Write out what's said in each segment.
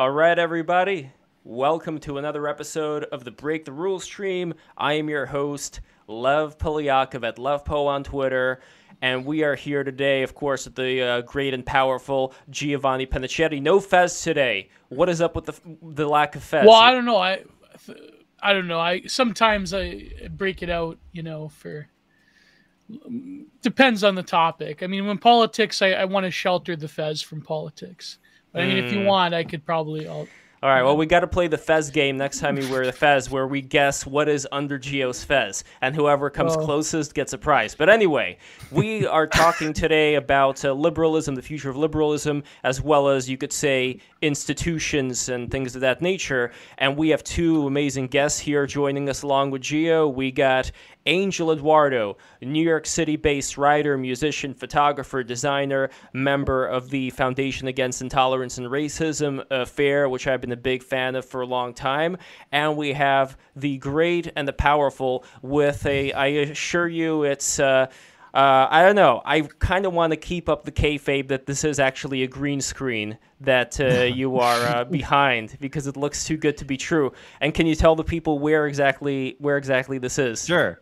All right, everybody. Welcome to another episode of the Break the Rules stream. I am your host, Lev Polyakov at LevPo on Twitter. And we are here today, of course, with the uh, great and powerful Giovanni Panicetti. No Fez today. What is up with the the lack of Fez? Well, I don't know. I I don't know. I sometimes I break it out, you know, for depends on the topic. I mean, when politics, I, I want to shelter the Fez from politics. I mean, if you Mm. want, I could probably. I'll, All right, well, we got to play the Fez game next time you wear the Fez, where we guess what is under Geo's Fez, and whoever comes Oh. closest gets a prize. But anyway, we are talking today about uh, liberalism, the future of liberalism, as well as you could say institutions and things of that nature. And we have two amazing guests here joining us along with Geo. We got Angel Eduardo, New York City based writer, musician, photographer, designer, member of the Foundation Against Intolerance and Racism affair, which I've been a big fan of for a long time. And we have the great and the powerful with a, I assure you, it's. Uh, uh, I don't know. I kind of want to keep up the kayfabe that this is actually a green screen that uh, you are uh, behind because it looks too good to be true. And can you tell the people where exactly where exactly this is? Sure,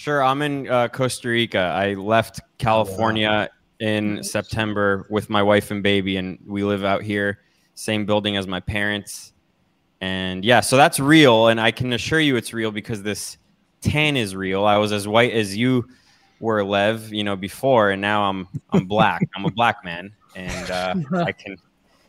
sure. I'm in uh, Costa Rica. I left California in September with my wife and baby, and we live out here, same building as my parents. And yeah, so that's real, and I can assure you it's real because this tan is real. I was as white as you were, Lev, you know, before, and now I'm I'm black. I'm a black man, and uh, I can,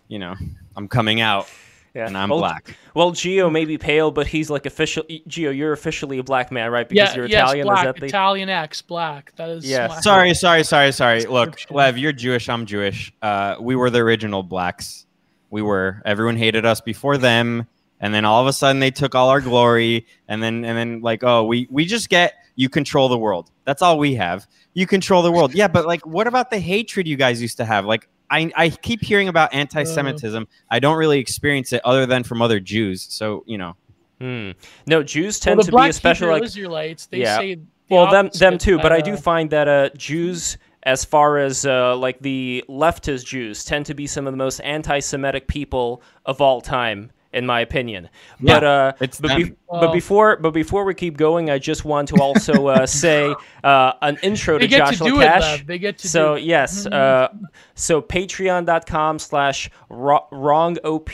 you know, I'm coming out, Yeah. and I'm well, black. Well, Geo may be pale, but he's like official. Geo, you're officially a black man, right? Because yeah, you're yes, Italian. black, Is that the? Italian X, black. That is. Yeah. my- Sorry, sorry, sorry, sorry. Look, Description. Lev, you're Jewish. I'm Jewish. Uh, we were the original blacks. We were. Everyone hated us before them, and then all of a sudden they took all our glory, and then and then like, oh, we we just get you control the world. That's all we have. You control the world. Yeah, but like, what about the hatred you guys used to have? Like, I I keep hearing about anti-Semitism. I don't really experience it other than from other Jews. So you know. Hmm. No, Jews Well, tend the to black be especially Hebrew like Israelites. They Yeah. say. the well them them too but i do uh, find that uh jews as far as uh, like the leftist jews tend to be some of the most anti-semitic people of all time in my opinion. Yeah, but uh it's but, be- them. but before but before we keep going i just want to also uh, say uh, an intro to get joshua to do it, cash. They get to so do it. yes uh, so patreon.com slash wrong op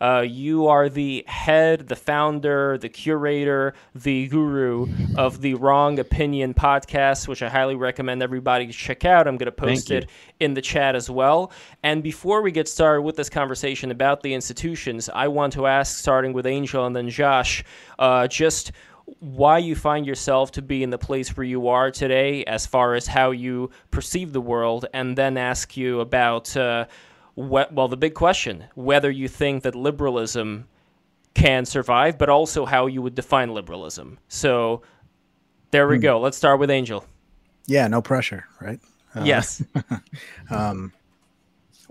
uh, you are the head, the founder, the curator, the guru of the Wrong Opinion podcast, which I highly recommend everybody to check out. I'm going to post it in the chat as well. And before we get started with this conversation about the institutions, I want to ask, starting with Angel and then Josh, uh, just why you find yourself to be in the place where you are today as far as how you perceive the world, and then ask you about, uh, well, the big question whether you think that liberalism can survive, but also how you would define liberalism. So there we go. Let's start with Angel. Yeah, no pressure, right? Uh, yes. Um,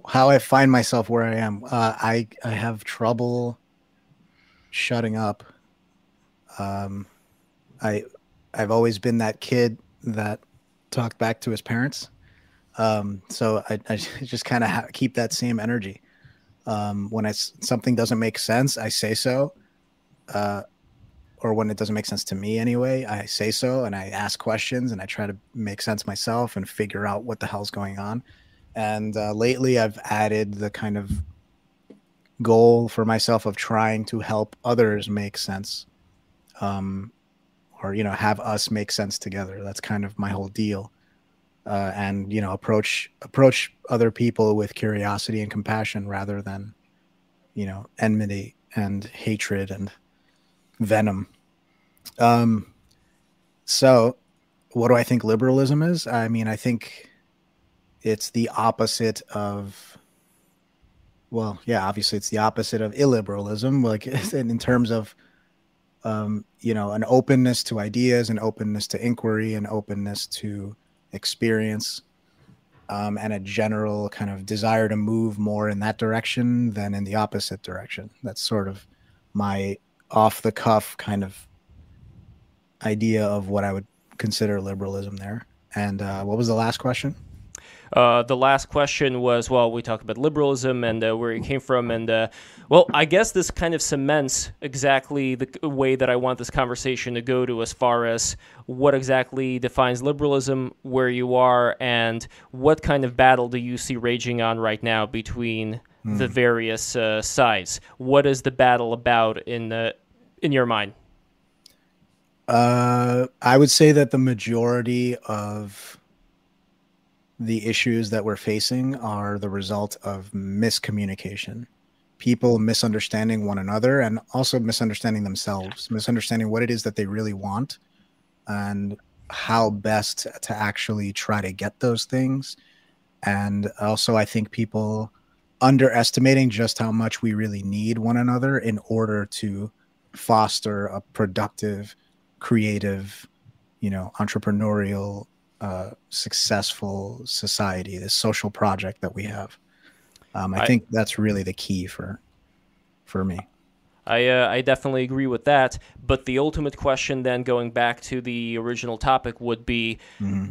how I find myself where I am, uh, I I have trouble shutting up. Um, I I've always been that kid that talked back to his parents. Um, so I, I just kind of ha- keep that same energy. Um, when something doesn't make sense, I say so. Uh, or when it doesn't make sense to me anyway, I say so and I ask questions and I try to make sense myself and figure out what the hell's going on. And uh, lately, I've added the kind of goal for myself of trying to help others make sense, um, or you know, have us make sense together. That's kind of my whole deal. Uh, and you know, approach approach other people with curiosity and compassion rather than, you know, enmity and hatred and venom. Um, so, what do I think liberalism is? I mean, I think it's the opposite of, well, yeah, obviously it's the opposite of illiberalism, like in terms of, um, you know, an openness to ideas, an openness to inquiry, an openness to experience, um, and a general kind of desire to move more in that direction than in the opposite direction. That's sort of my off the cuff kind of idea of what I would consider liberalism there. And uh, what was the last question? Uh, the last question was well, we talked about liberalism and uh, where it came from, and uh, well, I guess this kind of cements exactly the way that I want this conversation to go to, as far as what exactly defines liberalism, where you are, and what kind of battle do you see raging on right now between the various uh, sides. What is the battle about in the in your mind? Uh, I would say that the majority of the issues that we're facing are the result of miscommunication. People misunderstanding one another and also misunderstanding themselves, misunderstanding what it is that they really want and how best to actually try to get those things. And also, I think people underestimating just how much we really need one another in order to foster a productive, creative, you know, entrepreneurial, uh, successful society, this social project that we have. Um, I, I- think that's really the key for for me. I uh, I definitely agree with that. But the ultimate question, then, going back to the original topic, would be: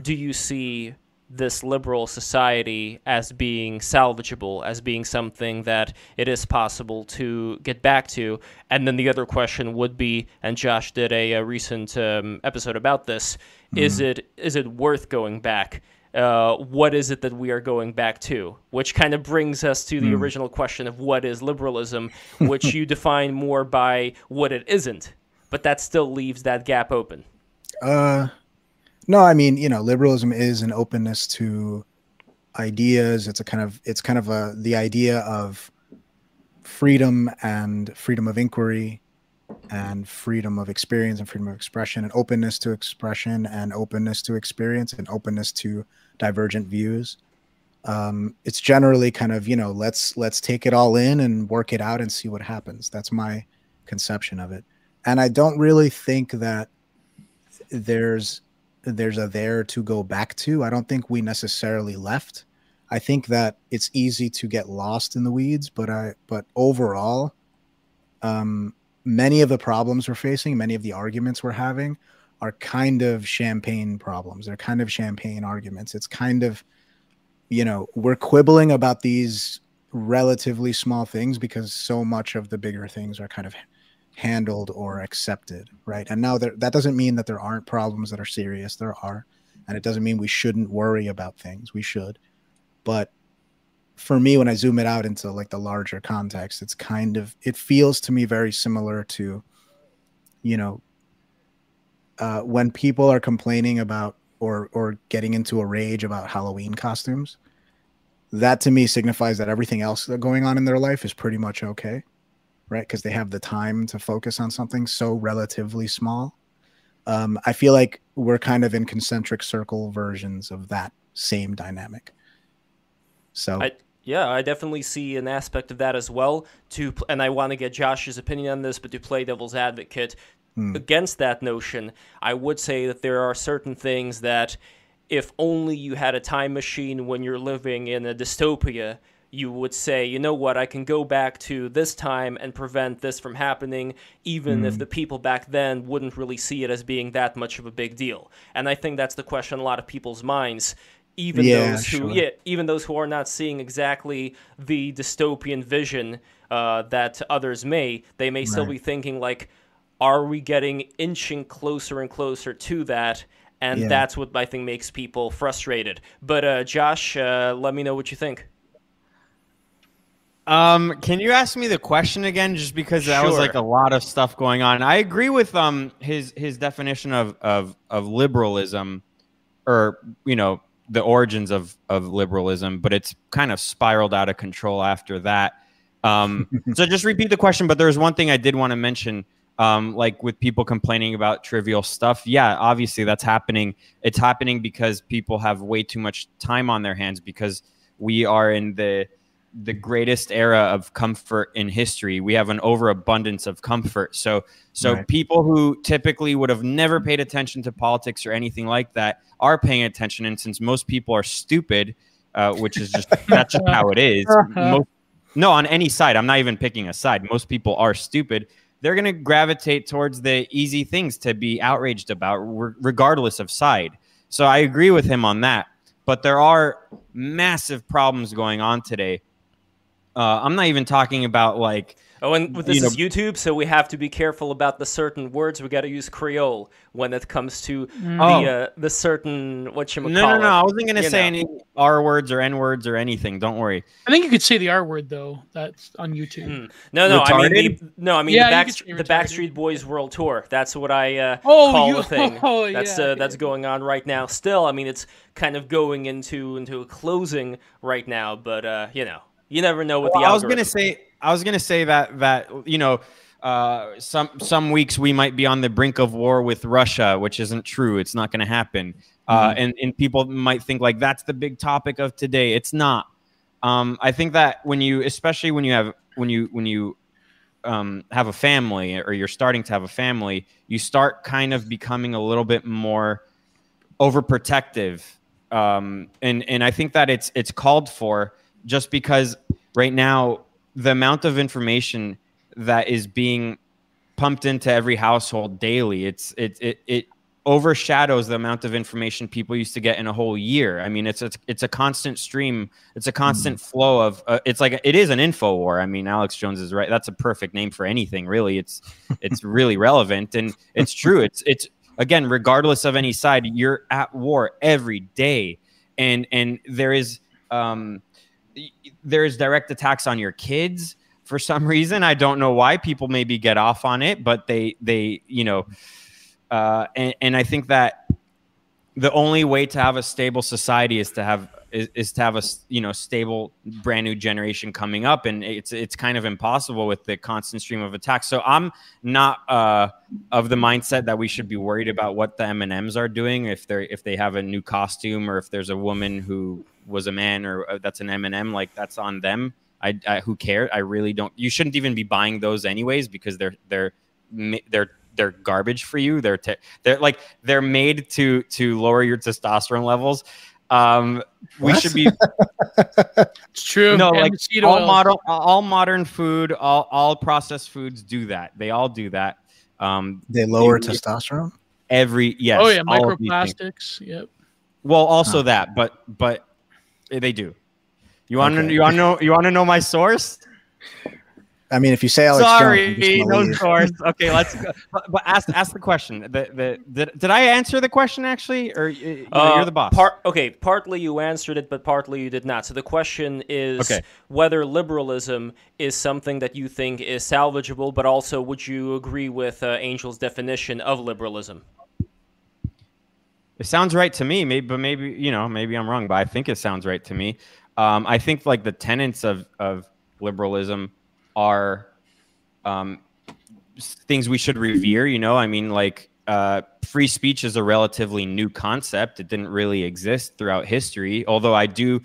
Do you see this liberal society as being salvageable, as being something that it is possible to get back to? And then the other question would be, and Josh did a, a recent um, episode about this: Is it is it worth going back? Uh, what is it that we are going back to? Which kind of brings us to the original question of what is liberalism, which you define more by what it isn't, but that still leaves that gap open. Uh, no, I mean, you know, liberalism is an openness to ideas. It's a kind of, it's kind of a the idea of freedom and freedom of inquiry, and freedom of experience and freedom of expression, and openness to expression and openness to experience and openness to divergent views. Um, it's generally kind of, you know, let's let's take it all in and work it out and see what happens. That's my conception of it. And I don't really think that there's there's a there to go back to. I don't think we necessarily left. I think that it's easy to get lost in the weeds, but I but overall, um, many of the problems we're facing, many of the arguments we're having, are kind of champagne problems. They're kind of champagne arguments. It's kind of, you know, we're quibbling about these relatively small things because so much of the bigger things are kind of handled or accepted, right? And now there, that doesn't mean that there aren't problems that are serious. There are, and it doesn't mean we shouldn't worry about things. We should, but for me, when I zoom it out into like the larger context, it's kind of it feels to me very similar to, you know, uh, when people are complaining about or or getting into a rage about Halloween costumes. That to me signifies that everything else going on in their life is pretty much okay right? Because they have the time to focus on something so relatively small. Um, I feel like we're kind of in concentric circle versions of that same dynamic. So, I, yeah, I definitely see an aspect of that as well. To and I want to get Josh's opinion on this, but to play devil's advocate against that notion, I would say that there are certain things that, if only you had a time machine when you're living in a dystopia, you would say, you know what, I can go back to this time and prevent this from happening, even if the people back then wouldn't really see it as being that much of a big deal. And I think that's the question in a lot of people's minds. Even Yeah, those who, sure. yeah, even those who are not seeing exactly the dystopian vision uh, that others may, they may still be thinking like, are we getting inching closer and closer to that? And Yeah. that's what I think makes people frustrated. But uh, Josh, uh, let me know what you think. Um, can you ask me the question again? Just because that was like a lot of stuff going on. I agree with um his his definition of of of liberalism, or you know the origins of of liberalism, but it's kind of spiraled out of control after that. Um, so just repeat the question. But there's one thing I did want to mention. Um, like with people complaining about trivial stuff, yeah, obviously that's happening. It's happening because people have way too much time on their hands because we are in the the greatest era of comfort in history. We have an overabundance of comfort. So so Right. people who typically would have never paid attention to politics or anything like that are paying attention. And since most people are stupid, uh, which is just that's just how it is. Most, no, on any side, I'm not even picking a side. Most people are stupid. They're going to gravitate towards the easy things to be outraged about, regardless of side. So I agree with him on that. but there are massive problems going on today. Uh, I'm not even talking about like Oh, and this you know- is YouTube, so we have to be careful about the certain words. We got to use Creole when it comes to Oh. the uh, the certain what you no, no, no. I wasn't gonna say know. any R words or N words or anything. Don't worry. I think you could say the R word though. That's on YouTube. Mm. No, no, I mean the, no, I mean Yeah, the, you back, the. Backstreet Boys World Tour. That's what I uh, Oh, call you- the thing. oh, that's yeah, uh, yeah. that's going on right now. Still, I mean, it's kind of going into into a closing right now, but uh, you know, you never know what Well, the I was gonna say I was gonna say that that you know uh, some some weeks we might be on the brink of war with Russia, which isn't true. It's not gonna happen. Uh, and and people might think like that's the big topic of today. It's not. Um, I think that when you, especially when you have when you when you um, have a family or you're starting to have a family, you start kind of becoming a little bit more overprotective. Um, and and I think that it's it's called for just because right now the amount of information that is being pumped into every household daily it's it it, it overshadows the amount of information people used to get in a whole year. I mean it's it's, it's a constant stream it's a constant flow of uh, it's like it is an info war. I mean alex jones is right that's a perfect name for anything really. It's it's really relevant and it's true. It's it's again regardless of any side you're at war every day. And and there is um y- there is direct attacks on your kids for some reason. I don't know why people maybe get off on it but they they you know uh and, and i think that the only way to have a stable society is to have is, is to have a you know stable brand new generation coming up. And it's it's kind of impossible with the constant stream of attacks. So i'm not uh of the mindset that we should be worried about what the m&ms are doing. If they're if they have a new costume or if there's a woman who was a man or uh, that's an m&m like that's on them I, I who cares i really don't you shouldn't even be buying those anyways because they're they're they're they're garbage for you they're te- they're like they're made to to lower your testosterone levels um we What? should be It's true. no And like all oil. modern all modern food all all processed foods do that they all do that um They lower You- testosterone. every yes oh yeah, all of these things. microplastics. Yep. well also Huh. that but but they do you want to Okay. you want to know you want to know my source I mean, if you say Alex Sorry, Jones, I'm just gonna no leave. source. Okay, let's go. But, but ask ask the question. The, the, did, did I answer the question actually, or you know, Uh, you're the boss? Part, okay, partly you answered it, but partly you did not. So the question is Okay. whether liberalism is something that you think is salvageable, but also would you agree with uh, Angel's definition of liberalism? It sounds right to me. Maybe, but maybe you know, maybe I'm wrong. But I think it sounds right to me. Um, I think like the tenets of of liberalism are um, things we should revere. You know, I mean, like uh, free speech is a relatively new concept. It didn't really exist throughout history. Although I do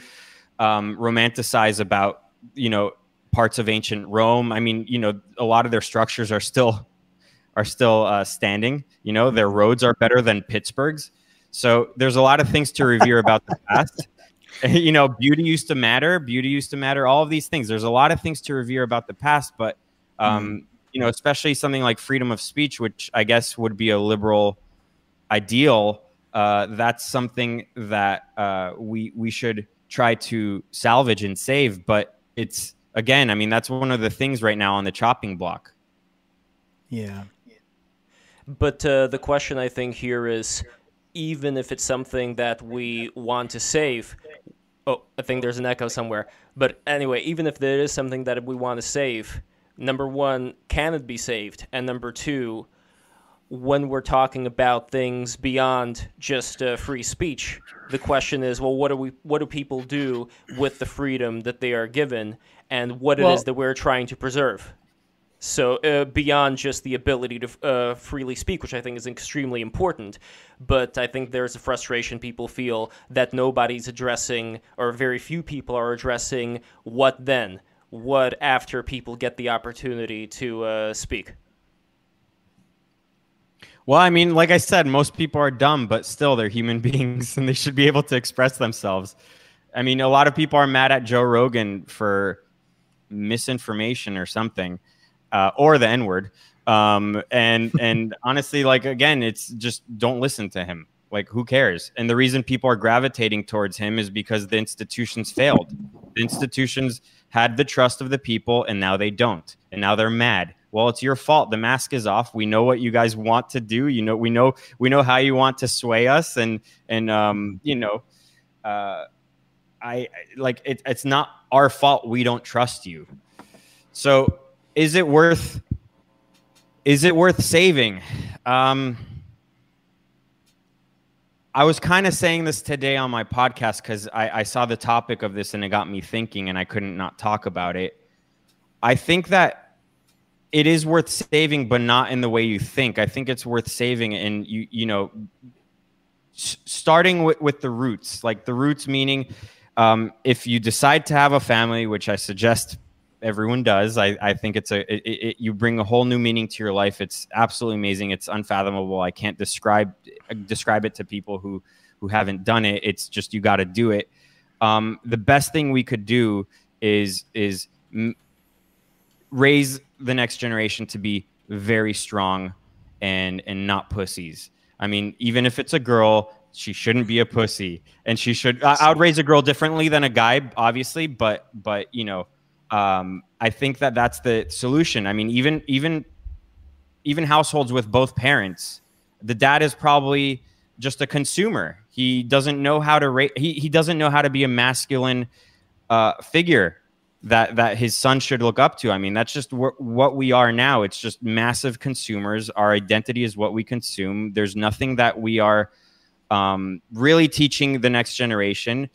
um, romanticize about you know parts of ancient Rome. I mean, you know, a lot of their structures are still are still uh, standing. You know, their roads are better than Pittsburgh's. So there's a lot of things to revere about the past. you know, beauty used to matter. Beauty used to matter. All of these things. There's a lot of things to revere about the past, but um, you know, especially something like freedom of speech, which I guess would be a liberal ideal. Uh, that's something that uh, we we should try to salvage and save. But it's again, I mean, that's one of the things right now on the chopping block. Yeah. But uh, the question I think here is even if it's something that we want to save, oh, I think there's an echo somewhere. But anyway, even if there is something that we want to save, number one, can it be saved? And number two, when we're talking about things beyond just uh, free speech, the question is, well, what do we, what do people do with the freedom that they are given, and what it Well- is that we're trying to preserve? So uh, beyond just the ability to uh, freely speak, which I think is extremely important, but I think there's a frustration people feel that nobody's addressing, or very few people are addressing, what then? What after people get the opportunity to uh, speak? Well, I mean, like I said, most people are dumb, but still they're human beings and they should be able to express themselves. I mean, a lot of people are mad at Joe Rogan for misinformation or something, uh, or the N word. Um, and and honestly, like again, it's just don't listen to him. Like, who cares? And the reason people are gravitating towards him is because the institutions failed. The institutions had the trust of the people, and now they don't. And now they're mad. Well, it's your fault. The mask is off. We know what you guys want to do. You know, we know we know how you want to sway us, and and um, you know, uh, I like it, it's not our fault. We don't trust you. So, is it worth? Is it worth saving? Um, I was kind of saying this today on my podcast because I, I, saw the topic of this and it got me thinking, and I couldn't not talk about it. I think that it is worth saving, but not in the way you think. I think it's worth saving, and you you know, s- starting with, with the roots, like the roots meaning, um, if you decide to have a family, which I suggest everyone does. I, I think it's a it, it, you bring a whole new meaning to your life. It's absolutely amazing. It's unfathomable. I can't describe describe it to people who who haven't done it. It's just you got to do it. Um, the best thing we could do is is m- raise the next generation to be very strong and and not pussies. I mean, even if it's a girl, she shouldn't be a pussy, and she should. I, I would raise a girl differently than a guy, obviously, but but you know um, I think that that's the solution. I mean, even even even households with both parents, the dad is probably just a consumer. He doesn't know how to rate. He he doesn't know how to be a masculine uh, figure that that his son should look up to. I mean, that's just wh- what we are now. It's just massive consumers. Our identity is what we consume. There's nothing that we are um, really teaching the next generation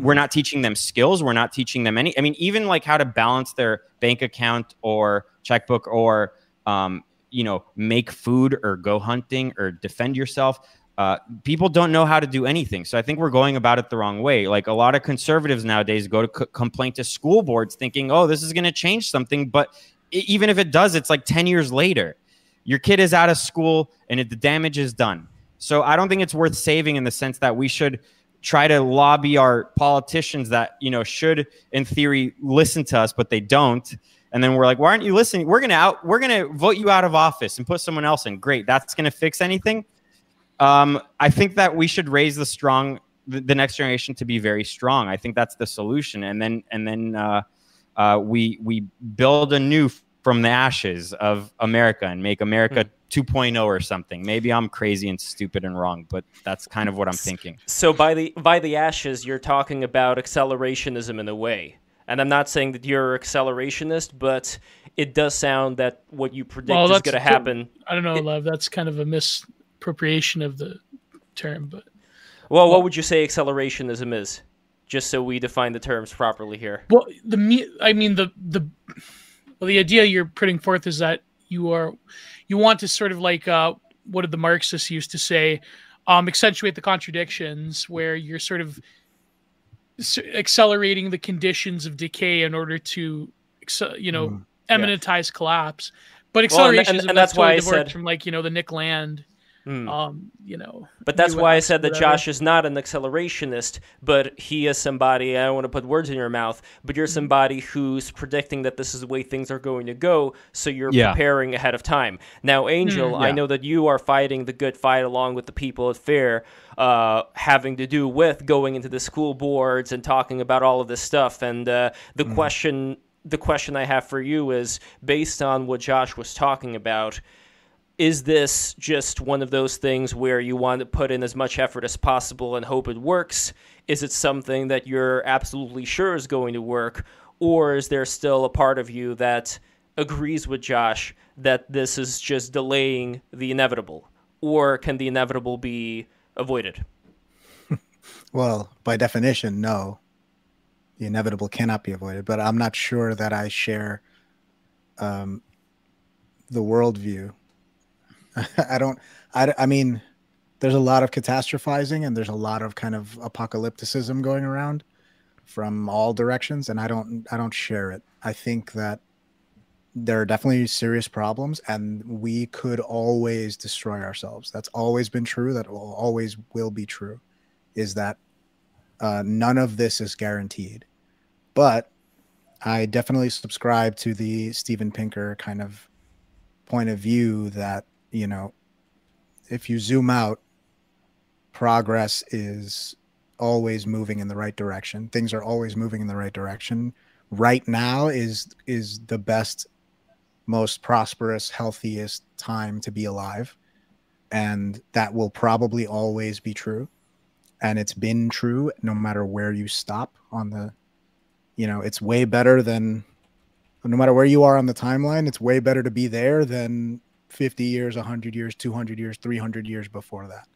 we're not teaching them skills we're not teaching them any i mean even like how to balance their bank account or checkbook or um, you know make food or go hunting or defend yourself uh, people don't know how to do anything. So i think we're going about it the wrong way. Like a lot of conservatives nowadays go to complain to school boards thinking oh this is going to change something but even if it does it's like 10 years later. Your kid is out of school and it, the damage is done. So i don't think it's worth saving in the sense that we should try to lobby our politicians that you know should in theory listen to us but they don't. And then we're like why aren't you listening? We're gonna out we're gonna vote you out of office and put someone else in. Great that's gonna fix anything. Um, i think that we should raise the strong the, the, next generation to be very strong. I think that's the solution. And then and then uh, uh, we we build anew from the ashes of america and make america mm 2.0 or something. Maybe I'm crazy and stupid and wrong, but that's kind of what I'm thinking. So by the by the ashes, you're talking about accelerationism in a way. And I'm not saying that you're accelerationist, but it does sound that what you predict well, is going to happen. I don't know, it, Lev. That's kind of a misappropriation of the term, but well, well, what would you say accelerationism is? Just so we define the terms properly here. Well, the I mean the the well, the idea you're putting forth is that you are you want to sort of like uh, what did the Marxists used to say, um, accentuate the contradictions, where you're sort of accelerating the conditions of decay in order to, you know, mm, immanentize yeah. collapse. But acceleration well, and, and, and that's, that's why I said from like you know the Nick Land Mm. Um, you know. But that's why I said that Josh is not an accelerationist, but he is somebody. I don't want to put words in your mouth, but you're mm-hmm. somebody who's predicting that this is the way things are going to go, so you're yeah. preparing ahead of time. Now, Angel, mm, yeah. I know that you are fighting the good fight along with the people at Fair, uh, having to do with going into the school boards and talking about all of this stuff. And uh, the mm. question, the question I have for you is based on what Josh was talking about is this just one of those things where you want to put in as much effort as possible and hope it works? Is it something that you're absolutely sure is going to work? Or is there still a part of you that agrees with Josh that this is just delaying the inevitable? Or can the inevitable be avoided? well, by definition, no. The inevitable cannot be avoided, but I'm not sure that I share um, the worldview I don't. I, I mean, there's a lot of catastrophizing and there's a lot of kind of apocalypticism going around from all directions, and I don't. I don't share it. I think that there are definitely serious problems, and we could always destroy ourselves. That's always been true. That will always will be true. Is that uh, none of this is guaranteed, but I definitely subscribe to the Steven Pinker kind of point of view that you know, if you zoom out progress is always moving in the right direction. Things are always moving in the right direction. Right now is is the best, most prosperous, healthiest time to be alive. And that will probably always be true. And it's been true no matter where you stop on the you know, it's way better than no matter where you are on the timeline, it's way better to be there than 50 years, 100 years, 200 years, 300 years before that.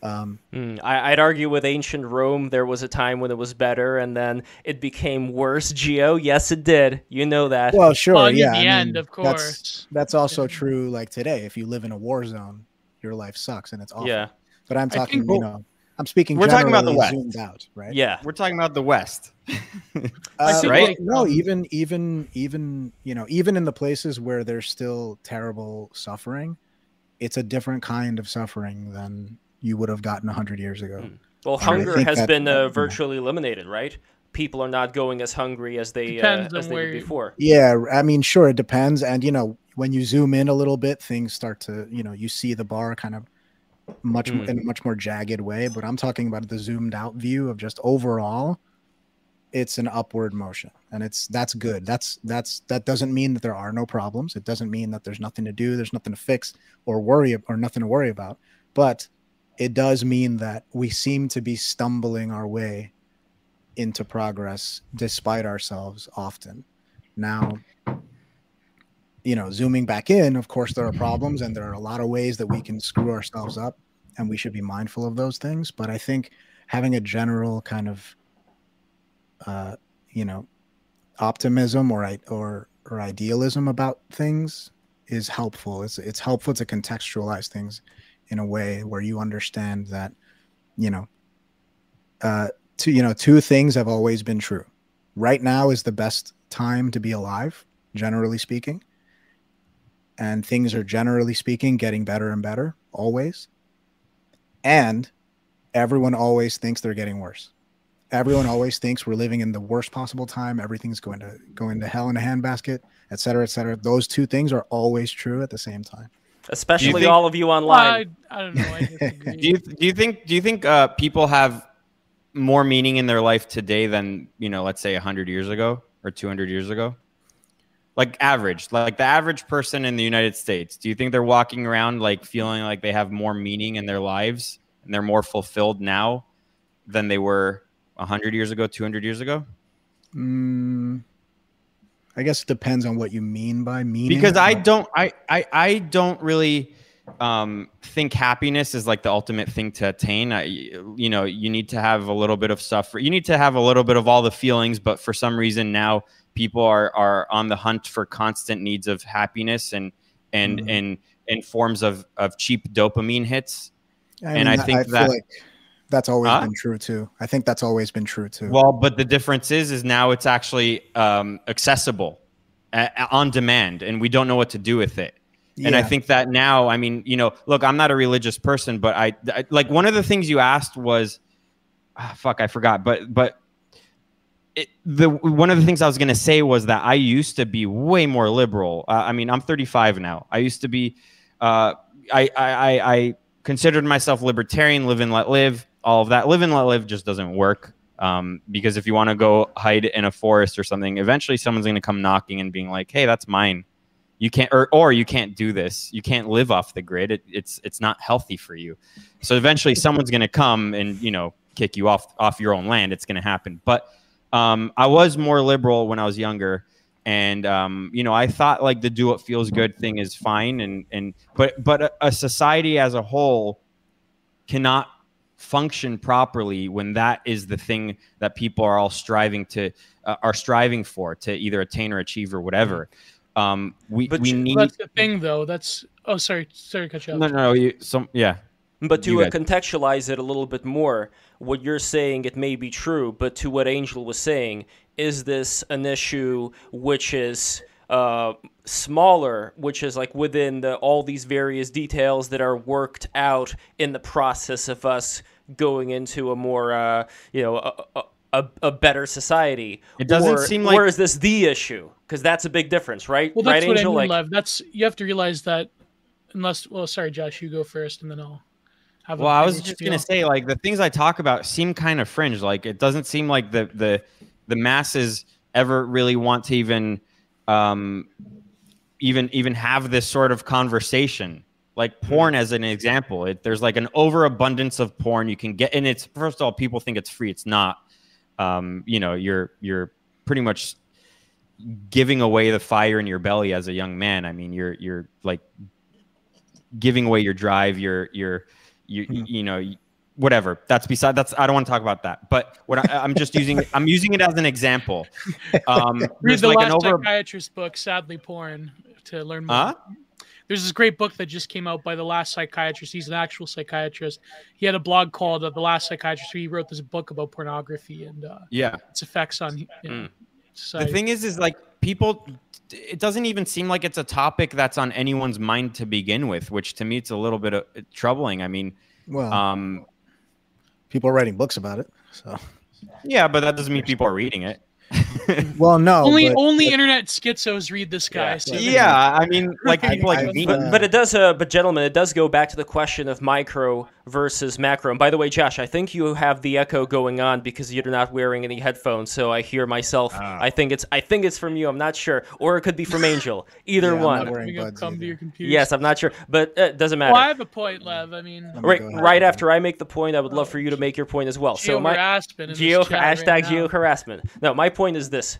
Um, Mm, I, I'd argue with ancient Rome, there was a time when it was better, and then it became worse. Geo, yes, it did. You know that. well, sure, Well, in yeah. the I end, mean, of That's, course. that's also true. Like today, if you live in a war zone, your life sucks and it's awful. yeah, But I'm talking, think- you know, I'm speaking. We're talking about the generally West. Zoomed out, right? yeah. We're talking about the West. Uh, think, well, like, no, even even even you know, even in the places where there's still terrible suffering, it's a different kind of suffering than you would have gotten hundred years ago. Mm. Well, I hunger has that- been uh, yeah. virtually eliminated, right? People are not going as hungry as they uh, as they where did before. Yeah, I mean, sure, it depends, and you know, when you zoom in a little bit, things start to, you know, you see the bar kind of much Mm. in a much more jagged way. But I'm talking about the zoomed out view of just overall, it's an upward motion, and it's that's good. That's that's that doesn't mean that there are no problems. It doesn't mean that there's nothing to do, there's nothing to fix or worry or nothing to worry about. But it does mean that we seem to be stumbling our way into progress despite ourselves often. Now, you know, zooming back in, of course, there are problems and there are a lot of ways that we can screw ourselves up, and we should be mindful of those things. But I think having a general kind of, uh, you know, optimism or or or idealism about things is helpful. It's it's helpful to contextualize things in a way where you understand that, you know, uh, two you know two things have always been true. Right now is the best time to be alive, generally speaking and things are generally speaking getting better and better always and everyone always thinks they're getting worse everyone always thinks we're living in the worst possible time everything's going to going to hell in a handbasket et cetera et cetera those two things are always true at the same time Especially think- all of you Well, online. I, I don't know. I. Do you do you think do you think uh, people have more meaning in their life today than you know, let's say hundred years ago or two hundred years ago? Like average, like the average person in the United States. Do you think they're walking around like feeling like they have more meaning in their lives and they're more fulfilled now than they were hundred years ago, two hundred years ago? mm, i guess it depends on what you mean by meaning because I don't I, I I don't really um think happiness is like the ultimate thing to attain. I, you know, you need to have a little bit of suffering. You need to have a little bit of all the feelings, but for some reason now people are are on the hunt for constant needs of happiness and and Mhm. and and forms of of cheap dopamine hits. I and I think feel that- like that's always Huh? been true too i think that's always been true too Well, but the difference is, is now it's actually um, accessible, uh, on demand, and we don't know what to do with it. And I think that now, I mean, you know, look, I'm not a religious person, but I, I like one of the things you asked was, ah, fuck, I forgot, but but it, the one of the things I was gonna say was that I used to be way more liberal. Uh, I mean, I'm 35 now. I used to be, uh, I, I I I considered myself libertarian, live and let live, all of that. Live and let live just doesn't work. Um, because if you want to go hide in a forest or something, eventually someone's going to come knocking and being like, "Hey, that's mine." you can't or, or you can't do this you can't live off the grid it, it's it's not healthy for you so eventually someone's going to come and you know kick you off off your own land it's going to happen but um, i was more liberal when i was younger and um, you know i thought like the do what feels good thing is fine and and but but a, a society as a whole cannot function properly when that is the thing that people are all striving to uh, are striving for to either attain or achieve or whatever um, we But we you- need that's the thing, though. That's oh, sorry, sorry, to cut you off. no no no you, some yeah But to uh, contextualize it a little bit more, what you're saying it may be true, but to what Angel was saying, is this an issue which is uh, smaller, which is like within the, all these various details that are worked out in the process of us going into a more, uh, you know, a, a, a, a better society? It doesn't or, seem or like- is this the issue? Because that's a big difference, right? Well, that's right, what Angel? I mean, like, Lev. That's you have to realize that unless well, sorry, Josh, you go first, and then I'll have. Well, I was just gonna say, like the things I talk about seem kind of fringe. Like it doesn't seem like the the the masses ever really want to even um even even have this sort of conversation. Like porn, as an example, it, there's like an overabundance of porn you can get, and it's first of all, people think it's free. It's not. Um, you know, you're you're pretty much giving away the fire in your belly as a young man. I mean, you're you're like giving away your drive, your your you Mhm. you know whatever. That's beside that's I don't want to talk about that. But what I, I'm just using I'm using it as an example. Um, Read there's the like last over psychiatrist book, Sadly Porn, to learn more. Huh? There's this great book that just came out by the last psychiatrist. He's an actual psychiatrist. He had a blog called uh, "The Last Psychiatrist." Where he wrote this book about pornography and uh, yeah. its effects on you know, Mm. The thing is, is like people. It doesn't even seem like it's a topic that's on anyone's mind to begin with, which to me it's a little bit uh, troubling. I mean, Well, um, people are writing books about it. So, yeah, but that doesn't mean people are reading it. well, no. only but- only internet schizos read this guy. Yeah. so yeah, I mean, like I- people like I- me. But, Uh, but it does, uh, but gentlemen, it does go back to the question of micro versus macro. And by the way, Josh, I think you have the echo going on because you're not wearing any headphones, so I hear myself. Ah. I think it's, I think it's from you. I'm not sure, or it could be from Angel. Either Yeah, I'm not one. wearing Having buds come to your computer. Yes, I'm not sure, but uh, it doesn't matter. Well, I have a point, Lev. I mean, right, right after I make the point, I would love for you to make your point as well. geo so my harassment geo chat hashtag right geo now. harassment. No, my point is this.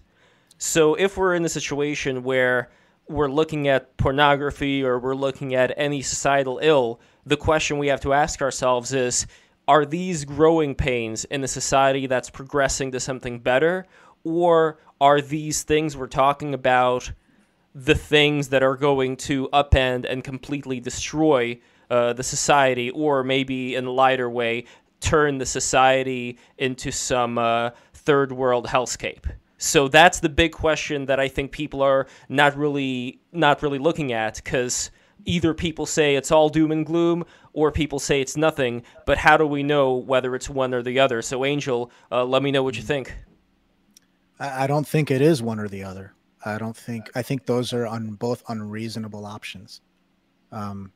So if we're in a situation where we're looking at pornography or we're looking at any societal ill, the question we have to ask ourselves is are these growing pains in a society that's progressing to something better or are these things we're talking about the things that are going to upend and completely destroy uh, the society, or maybe in a lighter way, turn the society into some uh, third world hellscape. So that's the big question that I think people are not really not really looking at because either people say it's all doom and gloom or people say it's nothing. But how do we know whether it's one or the other? So Angel, uh, let me know what you think. I, I don't think it is one or the other. I don't think. I think those are on both unreasonable options. Um,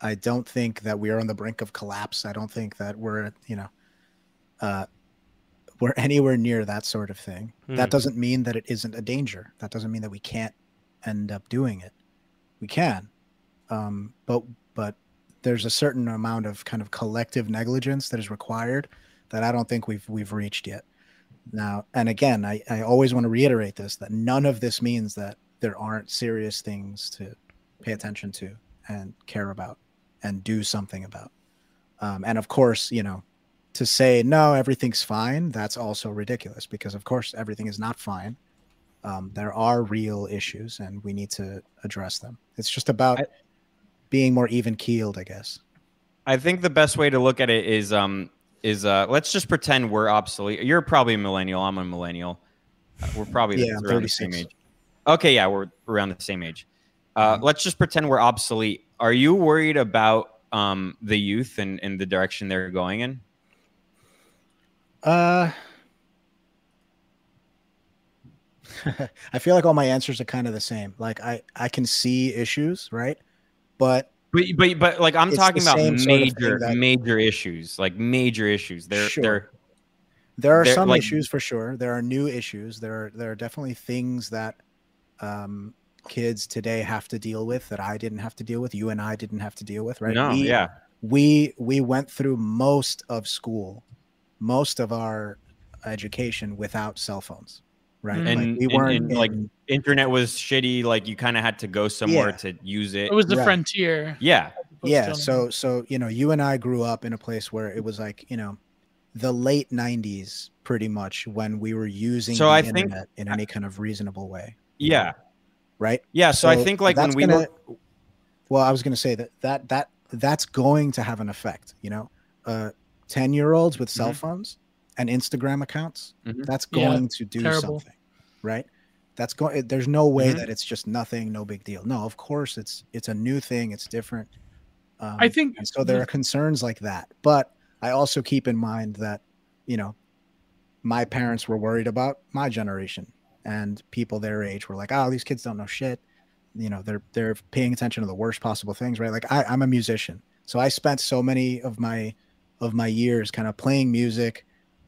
I don't think that we are on the brink of collapse. I don't think that we're, you know, uh, we're anywhere near that sort of thing. Hmm. That doesn't mean that it isn't a danger. That doesn't mean that we can't end up doing it. We can, um, but but there's a certain amount of kind of collective negligence that is required that I don't think we've we've reached yet. Now, and again, I, I always want to reiterate this that none of this means that there aren't serious things to pay attention to and care about and do something about. Um, and of course, you know, to say no, everything's fine, that's also ridiculous because, of course, everything is not fine. Um, there are real issues and we need to address them. It's just about I- being more even keeled, I guess. I think the best way to look at it is um is uh let's just pretend we're obsolete. You're probably a millennial. I'm a millennial. Uh, we're probably Yeah, around the same age. Okay, yeah, we're around the same age. Uh, Mhm. Let's just pretend we're obsolete. Are you worried about um the youth and, and the direction they're going in? Uh, I feel like all my answers are kind of the same. Like I, I can see issues, right? But But but but like I'm talking about same sort of major that- major issues, like major issues. They're Sure. they're there are There- some like- issues for sure. There are new issues. There are there are definitely things that um, kids today have to deal with that I didn't have to deal with. You and I didn't have to deal with, right? no, we, yeah. we we went through most of school, most of our education without cell phones, right? Like, And- we weren't and, like, in- Internet was shitty. Like you kind of had to go somewhere Yeah. to use it. It was the Right. frontier. yeah. yeah so so you know you and i grew up in a place where it was like you know the late 90s pretty much when we were using So the I think- internet in any kind of reasonable way Yeah. right Yeah. So, I think like when we gonna- were well i was going to say that that that that's going to have an effect you know uh 10 year olds with cell Mhm. phones and instagram accounts Mhm. that's Yeah, going to do terrible. something right that's going there's no way Mhm. that it's just nothing no big deal no of course it's it's a new thing it's different um, I think so there the- are concerns like that but i also keep in mind that you know my parents were worried about my generation and people their age were like oh these kids don't know shit you know they're they're paying attention to the worst possible things right like I, i'm a musician So I spent so many of my of my years kind of playing music,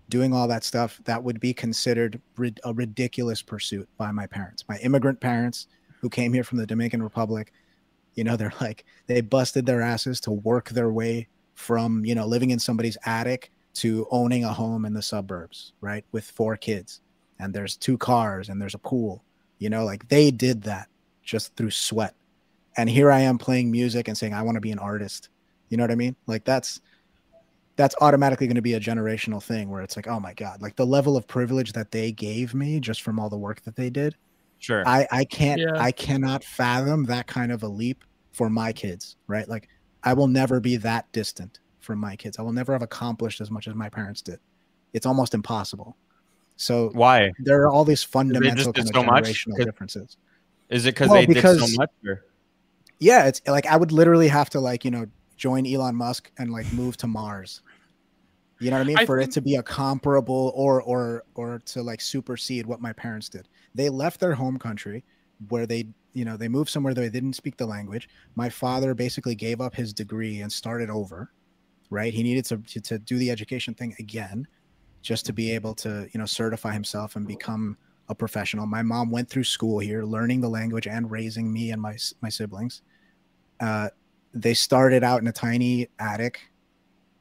doing all that stuff that would be considered rid- a ridiculous pursuit by my parents, my immigrant parents who came here from the Dominican Republic. You know, they're like they busted their asses to work their way from you know living in somebody's attic to owning a home in the suburbs, right, with four kids, and there's two cars and there's a pool. You know, like they did that just through sweat. And here I am playing music and saying I want to be an artist. You know what I mean? Like that's that's automatically going to be a generational thing where it's like, oh my god, like the level of privilege that they gave me just from all the work that they did. Sure. I I can't Yeah. I cannot fathom that kind of a leap for my kids, right? Like I will never be that distant from my kids. I will never have accomplished as much as my parents did. It's almost impossible. So Why? there are all these fundamental kind of so much? differences. Is it because Well, they did so much? Or? Yeah, it's like I would literally have to like, you know, join Elon Musk and like move to Mars. You know what I mean? I For think- it to be a comparable or or or to like supersede what my parents did. They left their home country where they, you know, they moved somewhere they didn't speak the language. My father basically gave up his degree and started over, right? He needed to to, to do the education thing again just to be able to, you know, certify himself and become a professional. My mom went through school here, learning the language and raising me and my my siblings. Uh, they started out in a tiny attic,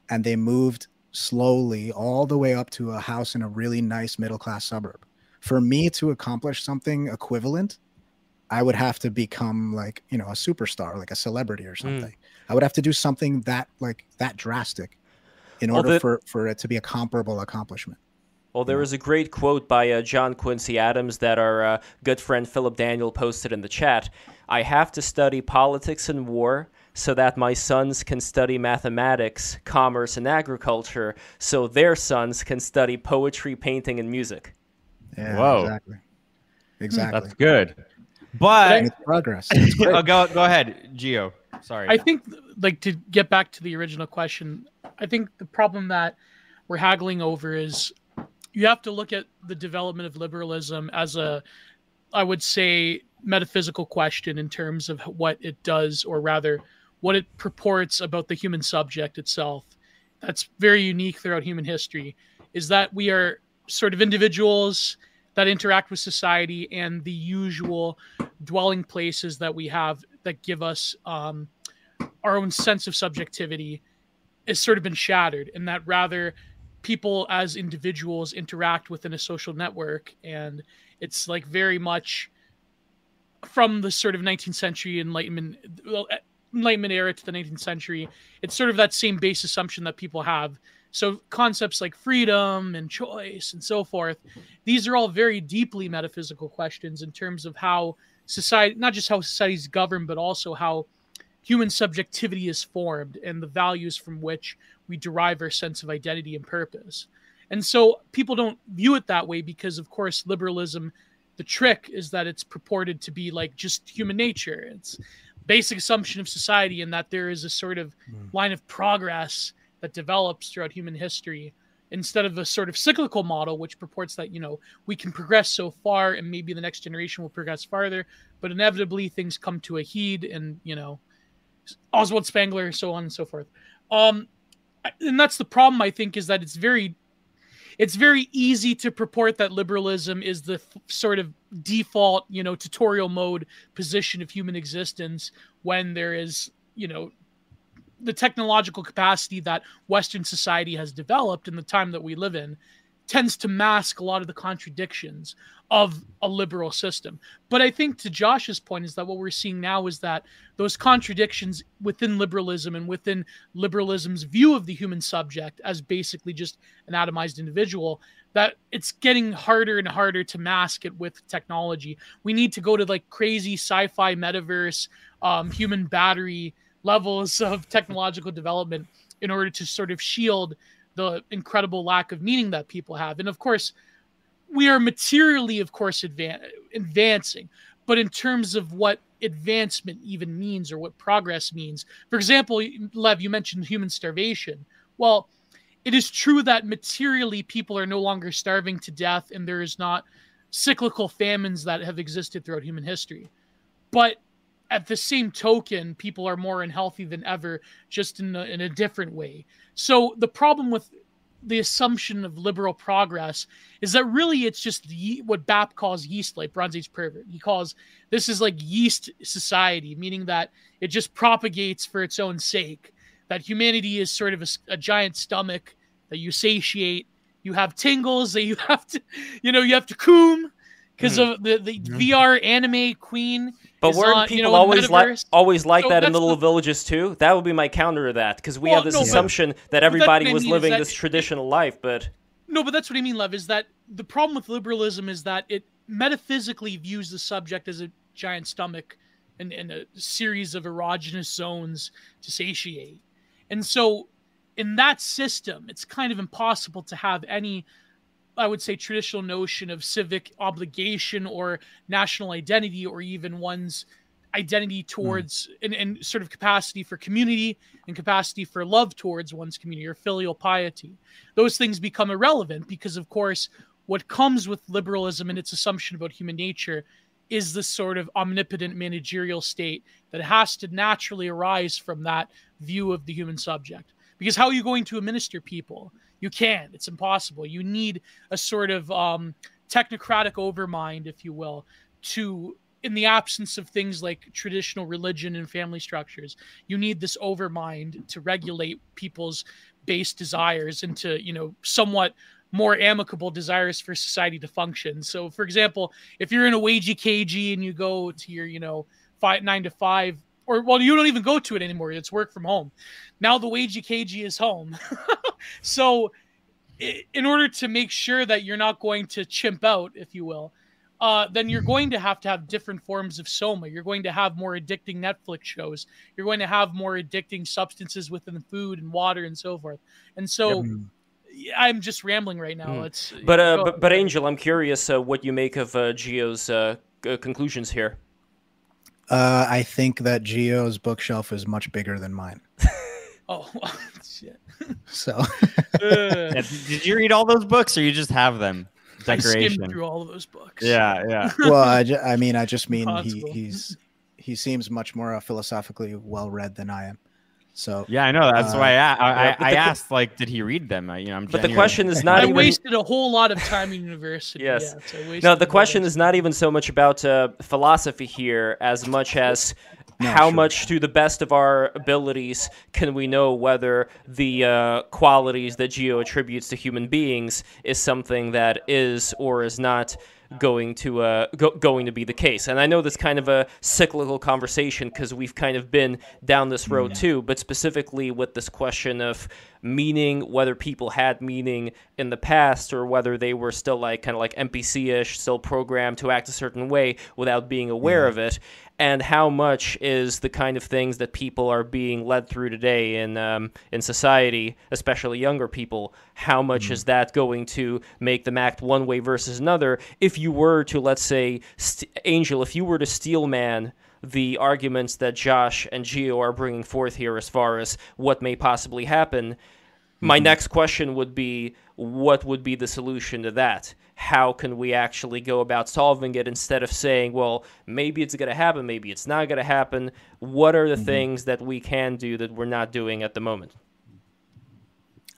and they moved slowly all the way up to a house in a really nice middle class suburb. For me to accomplish something equivalent, I would have to become like you know a superstar, like a celebrity or something. I would have to do something that like that drastic in Well, order the- for for it to be a comparable accomplishment. Well, there was a great quote by uh, John Quincy Adams that our uh, good friend Philip Daniel posted in the chat. I have to study politics and war so that my sons can study mathematics, commerce, and agriculture, so their sons can study poetry, painting, and music. Yeah, Whoa. exactly, exactly. That's good. But And it's progress. It's great. oh, go go ahead, Geo. Sorry. I think, like, to get back to the original question, I think the problem that we're haggling over is you have to look at the development of liberalism as a, I would say, metaphysical question in terms of what it does, or rather, what it purports about the human subject itself. That's very unique throughout human history. Is that we are sort of individuals that interact with society and the usual dwelling places that we have that give us um, our own sense of subjectivity has sort of been shattered, and that rather people as individuals interact within a social network, and it's like very much from the sort of 19th century Enlightenment, Enlightenment era to the 19th century. It's sort of that same base assumption that people have. So concepts like freedom and choice and so forth, these are all very deeply metaphysical questions in terms of how society, not just how societies govern, but also how human subjectivity is formed and the values from which we derive our sense of identity and purpose. And so people don't view it that way because, of course, liberalism, the trick is that it's purported to be like just human nature. It's basic assumption of society and that there is a sort of line of progress that develops throughout human history instead of a sort of cyclical model which purports that you know we can progress so far and maybe the next generation will progress farther but inevitably things come to a heed and you know oswald spengler so on and so forth. Um and that's the problem i think is that it's very it's very easy to purport that liberalism is the f- sort of default you know tutorial mode position of human existence when there is you know the technological capacity that Western society has developed in the time that we live in tends to mask a lot of the contradictions of a liberal system. But I think to Josh's point is that what we're seeing now is that those contradictions within liberalism and within liberalism's view of the human subject as basically just an atomized individual that it's getting harder and harder to mask it with technology. We need to go to like crazy sci-fi metaverse um, human battery levels of technological development in order to sort of shield the incredible lack of meaning that people have. And of course, we are materially, of course, advan- advancing, but in terms of what advancement even means or what progress means, for example, Lev, you mentioned human starvation. Well, it is true that materially people are no longer starving to death and there is not cyclical famines that have existed throughout human history. But at the same token, people are more unhealthy than ever, just in a, in a different way. So the problem with the assumption of liberal progress is that really it's just ye- what Bap calls yeast like Bronze Age pervert. He calls this is like yeast society, meaning that it just propagates for its own sake. That humanity is sort of a, a giant stomach that you satiate. You have tingles that you have to, you know, you have to coom because mm-hmm. of the, the mm-hmm. VR anime queen. But weren't people you know, always like always like so that in the little the, villages too? That would be my counter to that because we well, have this no, assumption but, that everybody was living that, this traditional life. But no, but that's what I mean, Lev. Is that the problem with liberalism is that it metaphysically views the subject as a giant stomach and, and a series of erogenous zones to satiate, and so in that system, it's kind of impossible to have any I would say, traditional notion of civic obligation or national identity, or even one's identity hmm. towards mm. and, and sort of capacity for community and capacity for love towards one's community or filial piety. Those things become irrelevant because, of course, what comes with liberalism and its assumption about human nature is this sort of omnipotent managerial state that has to naturally arise from that view of the human subject. Because how are you going to administer people? You can't. It's impossible. You need a sort of um, technocratic overmind, if you will, to in the absence of things like traditional religion and family structures you need this overmind to regulate people's base desires into you know somewhat more amicable desires for society to function so for example if you're in a wagey cagey and you go to your you know five nine to five or well you don't even go to it anymore it's work from home now the wagey cagey is home so, in order to make sure that you're not going to chimp out, if you will, uh, then you're going to have to have different forms of soma. You're going to have more addicting Netflix shows. You're going to have more addicting substances within food and water and so forth. And so. Yep. I'm just rambling right now. Mm. It's but uh, but, but Angel, I'm curious uh, what you make of uh, Geo's uh, conclusions here. Uh, I think that Geo's bookshelf is much bigger than mine. oh shit! So, yeah, did you read all those books, or you just have them? Decoration. I through all of those books. Yeah, yeah. well, I, ju- I mean, I just mean he, he's he seems much more uh, philosophically well read than I am. So yeah, I know. That's uh, why I I, I, I asked like, did he read them? I, you know, I'm but the question is not. I even... wasted a whole lot of time in university. yes. no, the question is not even so much about uh, philosophy here as much as no, how sure. much, to the best of our abilities, can we know whether the uh, qualities that Geo attributes to human beings is something that is or is not going to uh, go- going to be the case. And I know this kind of a cyclical conversation because we've kind of been down this road too, but specifically with this question of meaning, whether people had meaning in the past or whether they were still like kind of like NPC-ish, still programmed to act a certain way without being aware of it and how much is the kind of things that people are being led through today in um, in society, especially younger people. How much mm-hmm. is that going to make them act one way versus another? If you were to, let's say, st- Angel, if you were to steel man the arguments that Josh and Geo are bringing forth here as far as what may possibly happen, my mm-hmm. next question would be what would be the solution to that? How can we actually go about solving it instead of saying, well, maybe it's going to happen, maybe it's not going to happen? What are the mm-hmm. things that we can do that we're not doing at the moment?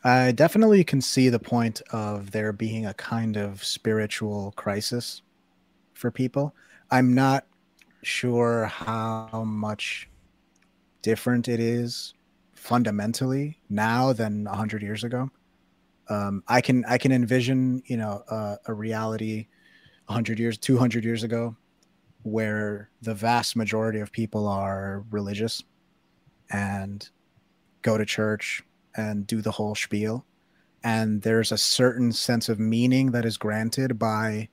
I definitely can see the point of there being a kind of spiritual crisis for people. I'm not sure how much different it is fundamentally now than 100 years ago um, i can i can envision you know uh, a reality 100 years 200 years ago where the vast majority of people are religious and go to church and do the whole spiel. And there's a certain sense of meaning that is granted by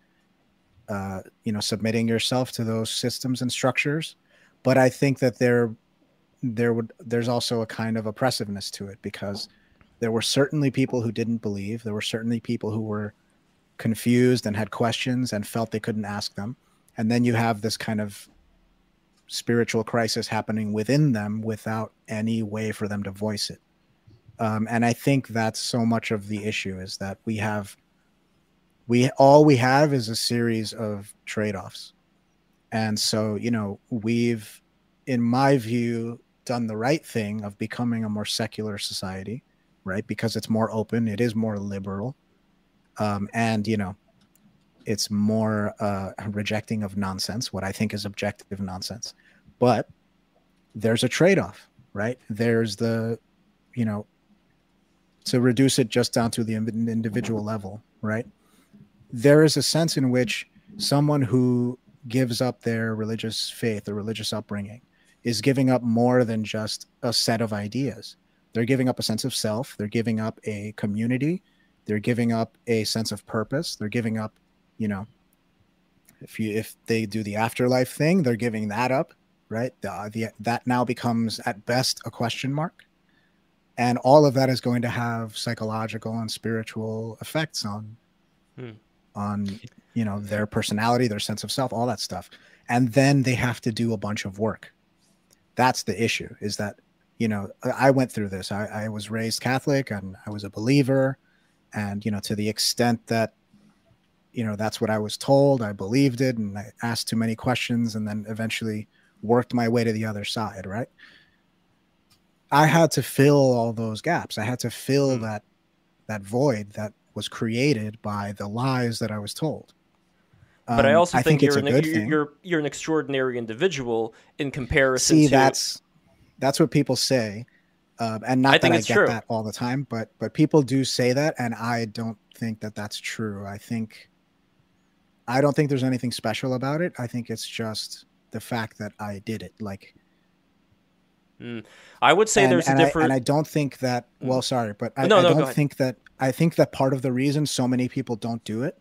uh, you know submitting yourself to those systems and structures. But i think that there there would there's also a kind of oppressiveness to it because there were certainly people who didn't believe. There were certainly people who were confused and had questions and felt they couldn't ask them. And then you have this kind of spiritual crisis happening within them without any way for them to voice it. Um, and i think that's so much of the issue is that we have we all we have is a series of trade-offs. And so you know we've in my view, done the right thing of becoming a more secular society, right? Because it's more open, it is more liberal, um, and you know, it's more uh, rejecting of nonsense, what I think is objective nonsense. But there's a trade-off, right? There's the, you know, to reduce it just down to the individual level, right? There is a sense in which someone who gives up their religious faith or religious upbringing is giving up more than just a set of ideas. They're giving up a sense of self, they're giving up a community, they're giving up a sense of purpose, they're giving up, you know, if you if they do the afterlife thing, they're giving that up, right? The, the that now becomes at best a question mark. And all of that is going to have psychological and spiritual effects on hmm. on you know their personality, their sense of self, all that stuff. And then they have to do a bunch of work that's the issue is that you know i went through this. I, I, was raised catholic and i was a believer. And you know to the extent that you know that's what i was told i believed it and i asked too many questions and then eventually worked my way to the other side right? I had to fill all those gaps. I had to fill mm. that that void that was created by the lies that i was told. But I um, also I think, think you're, an, you're, you're, you're an extraordinary individual in comparison. See, to... that's that's what people say, um, and not I that I get true. that all the time, but but people do say that, and I don't think that that's true. I think I don't think there's anything special about it. I think it's just the fact that I did it. Like, mm. I would say and, there's and a different. I, and I don't think that. Hmm. Well, sorry, but I, no, I no, don't think that. I think that part of the reason so many people don't do it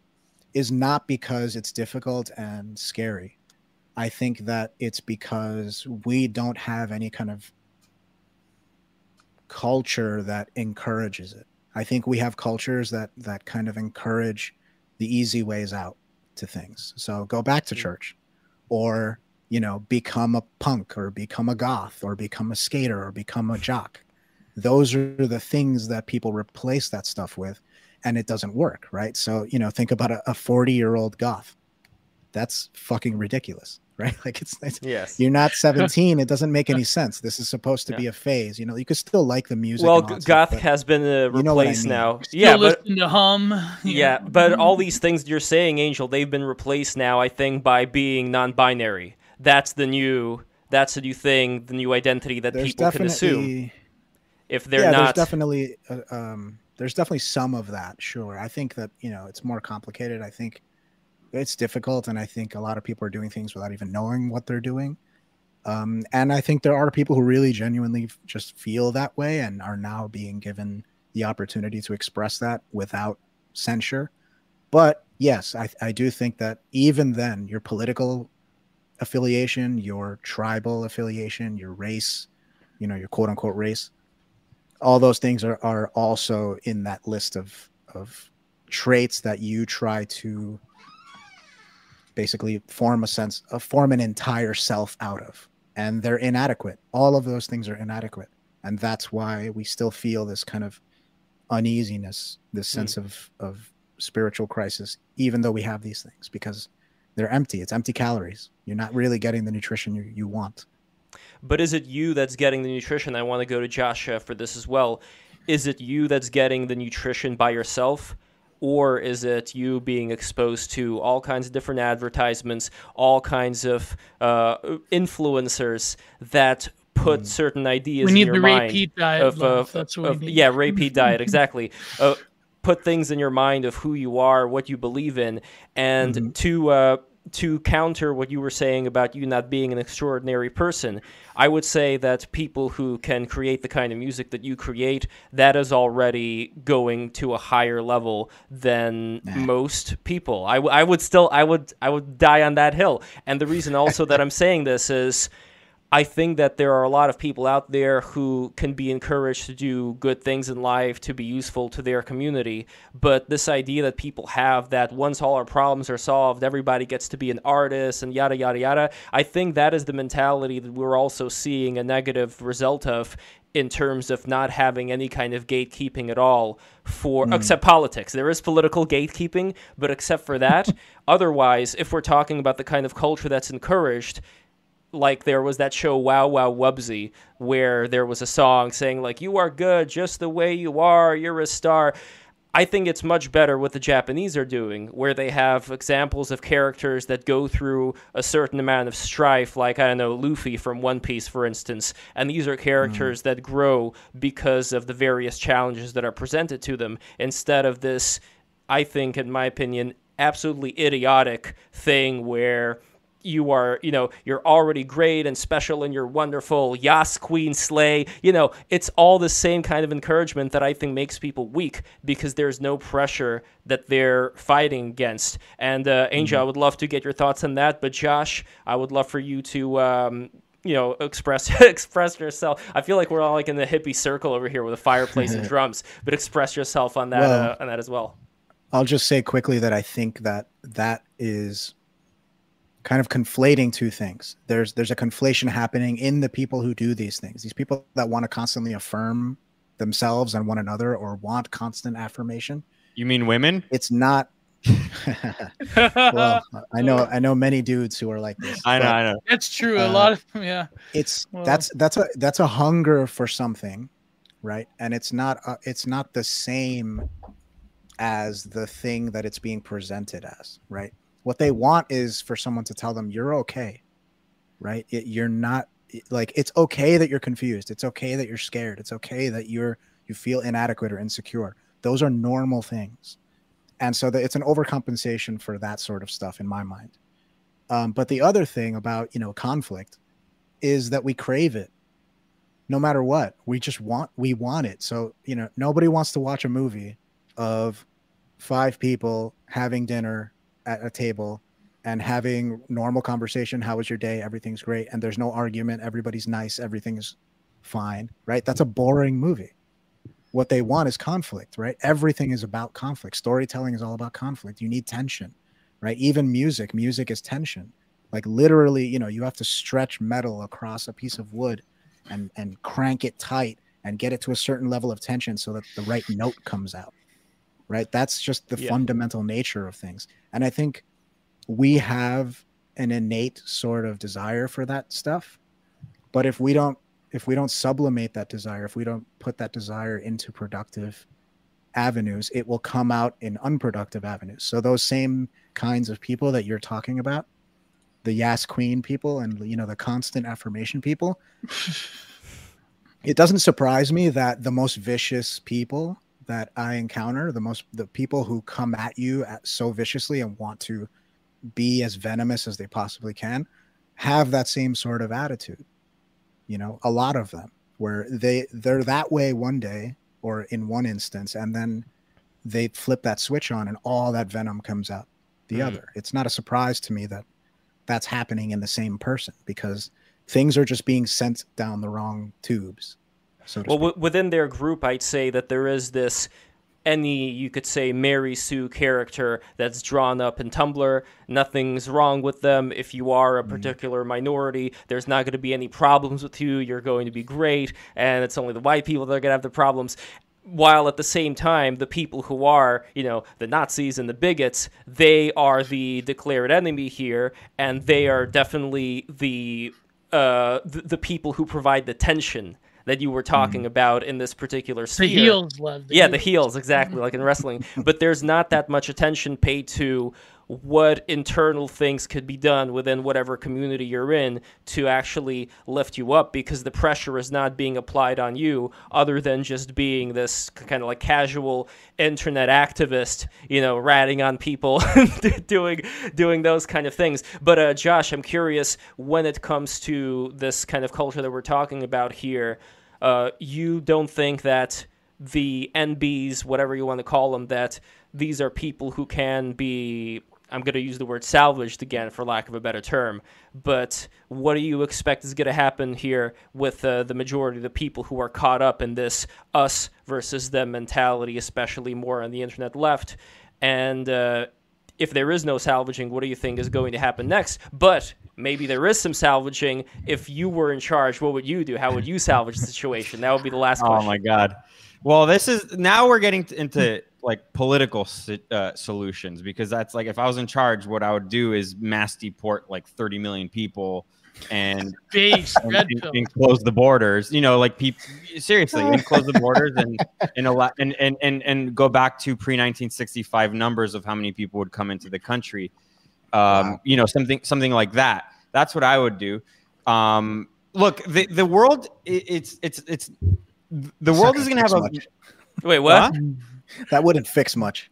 is not because it's difficult and scary. I think that it's because we don't have any kind of culture that encourages it. I think we have cultures that that kind of encourage the easy ways out to things. So go back to mm. church or you know become a punk or become a goth or become a skater or become a jock. Those are the things that people replace that stuff with and it doesn't work, right? So, you know, think about a 40 year old goth. That's fucking ridiculous, right? Like it's, it's yes. you're not 17. it doesn't make any sense. This is supposed to yeah. be a phase. You know, you could still like the music. Well, goth stuff, has been uh, replaced you know I mean. now. Still yeah, but to hum. Yeah, but all these things you're saying, Angel, they've been replaced now. I think by being non-binary. That's the new. That's the new thing, the new identity that there's people can assume. If they're yeah, not, there's definitely uh, um, there's definitely some of that sure i think that you know it's more complicated i think it's difficult and i think a lot of people are doing things without even knowing what they're doing. Um, and i think there are people who really genuinely just feel that way and are now being given the opportunity to express that without censure. But yes I, I do think that even then your political affiliation your tribal affiliation your race you know your quote unquote race all those things are, are also in that list of of traits that you try to basically form a sense of uh, form an entire self out of and they're inadequate all of those things are inadequate and that's why we still feel this kind of uneasiness this hmm. sense mm. of of spiritual crisis even though we have these things because they're empty it's empty calories you're not really getting the nutrition you, you want but is it you that's getting the nutrition? I want to go to Josh for this as well. Is it you that's getting the nutrition by yourself? Or is it you being exposed to all kinds of different advertisements, all kinds of uh, influencers that put mm. certain ideas we need in your the mind? Ray diet. Of, of, That's what of, we need. Yeah, Ray Peat diet, exactly. Uh, put things in your mind of who you are, what you believe in, and mm-hmm. to uh, to counter what you were saying about you not being an extraordinary person, I would say that people who can create the kind of music that you create, that is already going to a higher level than nah. most people. I, w- I would still, I would, I would die on that hill. And the reason also that I'm saying this is I think that there are a lot of people out there who can be encouraged to do good things in life, to be useful to their community. But this idea that people have that once all our problems are solved, everybody gets to be an artist and yada, yada, yada, I think that is the mentality that we're also seeing a negative result of in terms of not having any kind of gatekeeping at all for mm. except politics. There is political gatekeeping, but except for that, otherwise, if we're talking about the kind of culture that's encouraged, like there was that show Wow Wow Wubbzy where there was a song saying like you are good just the way you are, you're a star. I think it's much better what the Japanese are doing, where they have examples of characters that go through a certain amount of strife, like, I don't know, Luffy from One Piece, for instance. And these are characters mm. that grow because of the various challenges that are presented to them, instead of this, I think, in my opinion, absolutely idiotic thing where you are, you know, you're already great and special and you're wonderful. Yas, Queen, Slay. You know, it's all the same kind of encouragement that I think makes people weak because there's no pressure that they're fighting against. And uh, Angel, mm-hmm. I would love to get your thoughts on that. But Josh, I would love for you to. Um, you know, express express yourself. I feel like we're all like in the hippie circle over here with a fireplace and drums, but express yourself on that well, uh, on that as well. I'll just say quickly that I think that that is kind of conflating two things. There's there's a conflation happening in the people who do these things. These people that want to constantly affirm themselves and one another or want constant affirmation. You mean women? It's not well, I know I know many dudes who are like this. I know, I know. That's true. Uh, a lot of yeah. It's well. that's that's a that's a hunger for something, right? And it's not a, it's not the same as the thing that it's being presented as, right? What they want is for someone to tell them you're okay, right? You're not like it's okay that you're confused. It's okay that you're scared. It's okay that you're you feel inadequate or insecure. Those are normal things, and so that it's an overcompensation for that sort of stuff in my mind. Um, but the other thing about you know conflict is that we crave it no matter what we just want we want it so you know nobody wants to watch a movie of five people having dinner at a table and having normal conversation how was your day? Everything's great. And there's no argument. Everybody's nice. Everything's fine right? That's a boring movie. What they want is conflict right? Everything is about conflict. Storytelling is all about conflict. You need tension right? Even music music is tension. Like literally you know you have to stretch metal across a piece of wood and and crank it tight and get it to a certain level of tension so that the right note comes out right? That's just the yeah. fundamental nature of things. And I think we have an innate sort of desire for that stuff. But if we don't if we don't sublimate that desire, if we don't put that desire into productive avenues, it will come out in unproductive avenues. So those same kinds of people that you're talking about, the Yas Queen people and you know the constant affirmation people, it doesn't surprise me that the most vicious people that I encounter, the most the people who come at you at so viciously and want to be as venomous as they possibly can, have that same sort of attitude. You know, a lot of them where they they're that way one day or in one instance, and then they flip that switch on and all that venom comes out the mm. other. It's not a surprise to me that that's happening in the same person because things are just being sent down the wrong tubes so well, w- within their group, I'd say that there is this any you could say Mary Sue character that's drawn up in Tumblr. Nothing's wrong with them. If you are a mm. particular minority, there's not going to be any problems with you. You're going to be great, and it's only the white people that are going to have the problems. While at the same time, the people who are, you know, the Nazis and the bigots, they are the declared enemy here, and they are definitely the uh, the, the people who provide the tension that you were talking mm. about in this particular sphere. The heels love. The yeah, heels. the heels exactly like in wrestling. but there's not that much attention paid to what internal things could be done within whatever community you're in to actually lift you up because the pressure is not being applied on you other than just being this kind of like casual internet activist you know ratting on people doing doing those kind of things. But uh, josh i'm curious when it comes to this kind of culture that we're talking about here uh, you don't think that the nbs whatever you want to call them that these are people who can be I'm going to use the word salvaged again, for lack of a better term. But what do you expect is going to happen here with uh, the majority of the people who are caught up in this us versus them mentality, especially more on the internet left? And uh, if there is no salvaging, what do you think is going to happen next? But maybe there is some salvaging. If you were in charge, what would you do? How would you salvage the situation? That would be the last question. Oh my God. Well, this is now we're getting into like political uh, solutions because that's like if I was in charge, what I would do is mass deport like 30 million people and Base and, and- close the borders. You know, like people seriously, and close the borders and and, allow, and and and and go back to pre 1965 numbers of how many people would come into the country. Um, Wow. You know, something something like that. That's what I would do. Um, look, the the world i- it's it's it's the world not is gonna going to have a much. Wait, what? Huh? That wouldn't fix much.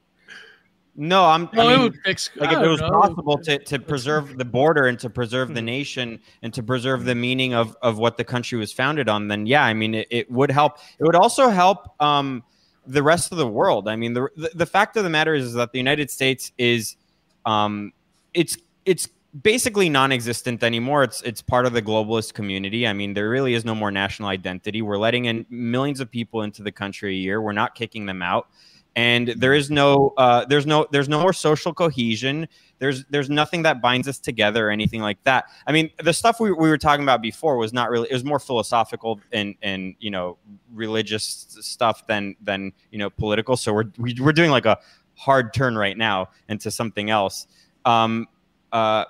no. I'm No, I it would fix. like if it was know. possible to, to preserve the border and to preserve the Mhm. nation and to preserve the meaning of, of what the country was founded on then yeah i mean it, it would help it would also help um, the rest of the world i mean the, the, the fact of the matter is, is, that the united states is um, it's it's basically non-existent anymore. It's it's part of the globalist community. I mean there really is no more national identity. We're letting in millions of people into the country a year. We're not kicking them out. And there is no uh, there's no there's no more social cohesion. There's there's nothing that binds us together or anything like that. I mean the stuff we, we were talking about before was not really it was more philosophical and and you know religious stuff than than you know political. So we're we, we're doing like a hard turn right now into something else. Um uh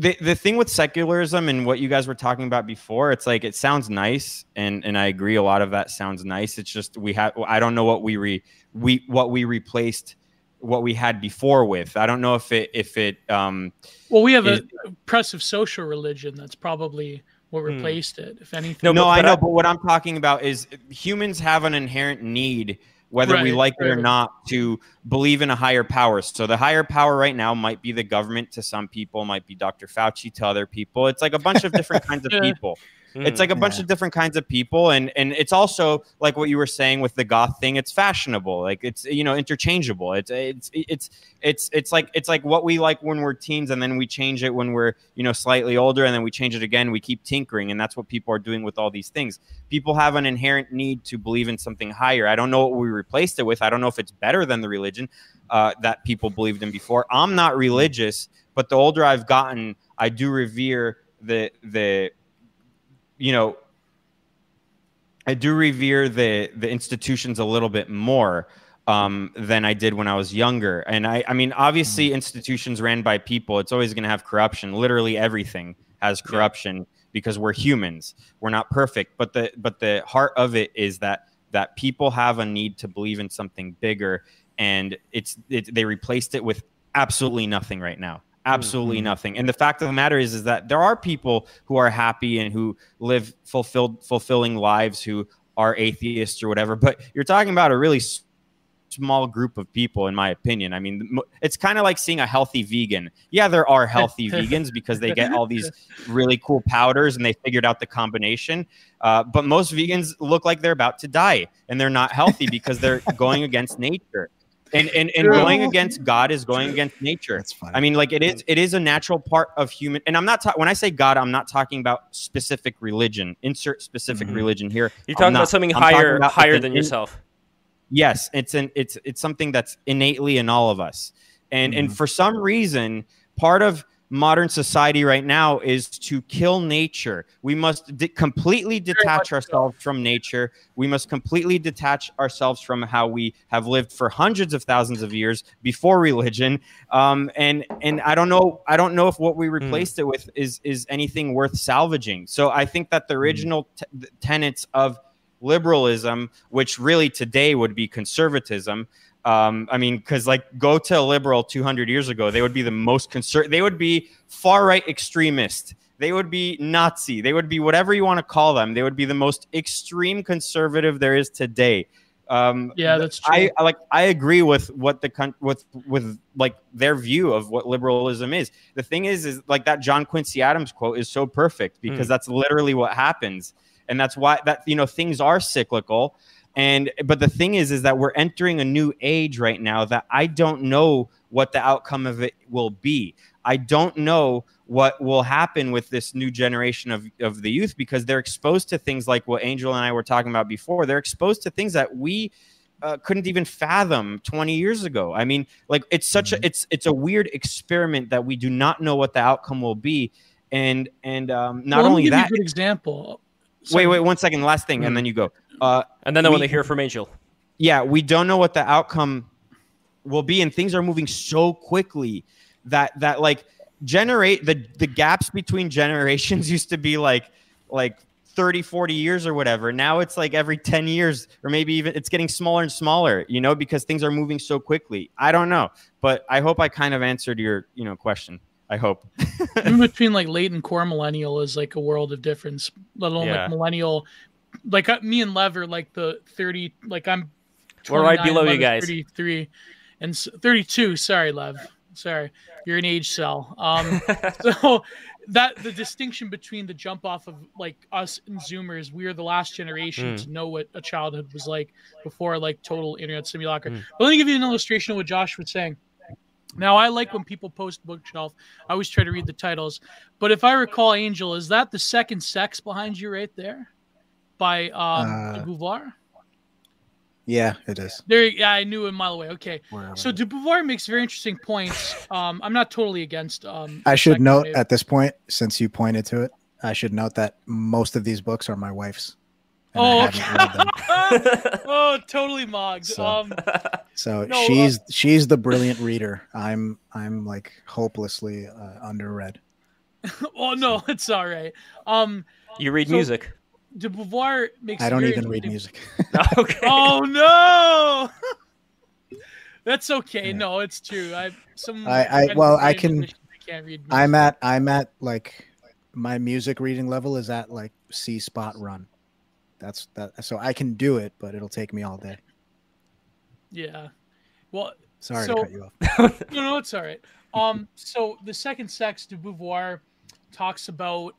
the, the thing with secularism and what you guys were talking about before, it's like it sounds nice, and and I agree. A lot of that sounds nice. It's just we have I don't know what we re we what we replaced what we had before with. I don't know if it if it um Well, we have is- a oppressive social religion that's probably what Hmm. replaced it, if anything. No, no, but- I know, I- but what I'm talking about is humans have an inherent need, whether we Right, like it or not, to believe in a higher power. So the higher power right now might be the government to some people, might be Dr. Fauci to other people. It's like a bunch of different kinds of Yeah. people. It's like a bunch Yeah. of different kinds of people, and and it's also like what you were saying with the goth thing. It's fashionable, like it's you know interchangeable. It's it's it's it's it's like it's like what we like when we're teens, and then we change it when we're you know slightly older, and then we change it again. We keep tinkering, and that's what people are doing with all these things. People have an inherent need to believe in something higher. I don't know what we replaced it with. I don't know if it's better than the religion uh, that people believed in before. I'm not religious, but the older I've gotten, I do revere the the you know i do revere the the institutions a little bit more um, than i did when i was younger. And i i mean obviously institutions ran by people. It's always going to have corruption. Literally everything has Yeah. corruption because we're humans. We're not perfect. But the but the heart of it is that that people have a need to believe in something bigger and it's it, they replaced it with absolutely nothing right now absolutely Mhm. nothing. And the fact of the matter is is that there are people who are happy and who live fulfilled fulfilling lives who are atheists or whatever but you're talking about a really small group of people in my opinion. I mean it's kind of like seeing a healthy vegan. Yeah there are healthy vegans because they get all these really cool powders and they figured out the combination uh, but most vegans look like they're about to die and they're not healthy because they're going against nature and and, and going against god is going against nature That's funny. I mean, like it is, it is a natural part of human. And I'm not ta- when I say God, I'm not talking about specific religion. Insert specific Mhm. religion here. You're talking not. about something I'm higher about higher than in- yourself. Yes, it's an it's it's something that's innately in all of us. And and Mhm. for some reason, part of modern society right now is to kill nature. We must de- completely detach much so. ourselves from nature. We must completely detach ourselves from how we have lived for hundreds of thousands of years before religion. Um, and and I don't know I don't know if what we replaced it with is is anything worth salvaging. So I think that the original t- the tenets of liberalism, which really today would be conservatism. Um, I mean, because like go to a liberal 200 years ago, they would be the most conser- They would be far right extremist. They would be Nazi. They would be whatever you want to call them. They would be the most extreme conservative there is today. Um, Yeah, that's true. I I like. I agree with what the con- with with like their view of what liberalism is. The thing is, is like that John Quincy Adams quote is so perfect because Mm. that's literally what happens, and that's why that you know things are cyclical. And but the thing is, is that we're entering a new age right now that I don't know what the outcome of it will be. I don't know what will happen with this new generation of, of the youth because they're exposed to things like what Angel and I were talking about before. They're exposed to things that we uh, couldn't even fathom 20 years ago. I mean, like it's such a it's it's a weird experiment that we do not know what the outcome will be. And and um, not Well, only that, a good example. Wait, wait, one second, last thing, and then you go. Uh, And then I want to hear from Angel. yeah, we don't know what the outcome will be, and things are moving so quickly that that like generate the the gaps between generations used to be like like 30 40 years or whatever. Now it's like every 10 years or maybe even it's getting smaller and smaller you know because things are moving so quickly. I don't know but i hope i kind of answered your you know question i hope in between like late and core millennial is like a world of difference let alone Yeah. like millennial like uh, me and lev are like the 30 like i'm We're right below you Lev is guys. 33 and 32 sorry lev sorry you're an age cell um so that the distinction between the jump off of like us and zoomers we are the last generation Mm. to know what a childhood was like before like total internet simulacra Mm. but let me give you an illustration of what josh was saying now i like when people post bookshelf. I always try to read the titles. But if i recall angel is that the second sex behind you right there? By um Uh, de beauvoir Yeah, it is. there yeah i knew a mile away. Okay. Wherever so de beauvoir makes very interesting points. Um i'm not totally against um I should note wave. at this point, since you pointed to it, I should note that most of these books are my wife's. And I Oh, haven't read them. oh, totally mogged. So- Um, So No, uh, she's she's the brilliant reader. I'm I'm like hopelessly uh, underread. oh no, it's all right. Um, you read So- music. de Beauvoir makes. I don't even read interesting- music. okay. Oh no, that's okay. Yeah. No, it's true. I some. I- I- friends well, are I very can- musicians, they can't read. I'm at I'm at like my music reading level is at like C spot run. That's that. So I can do it, but it'll take me all day. Yeah. Well, Sorry So- to cut you off. no, no, it's all right. Um, so the second sex de Beauvoir talks about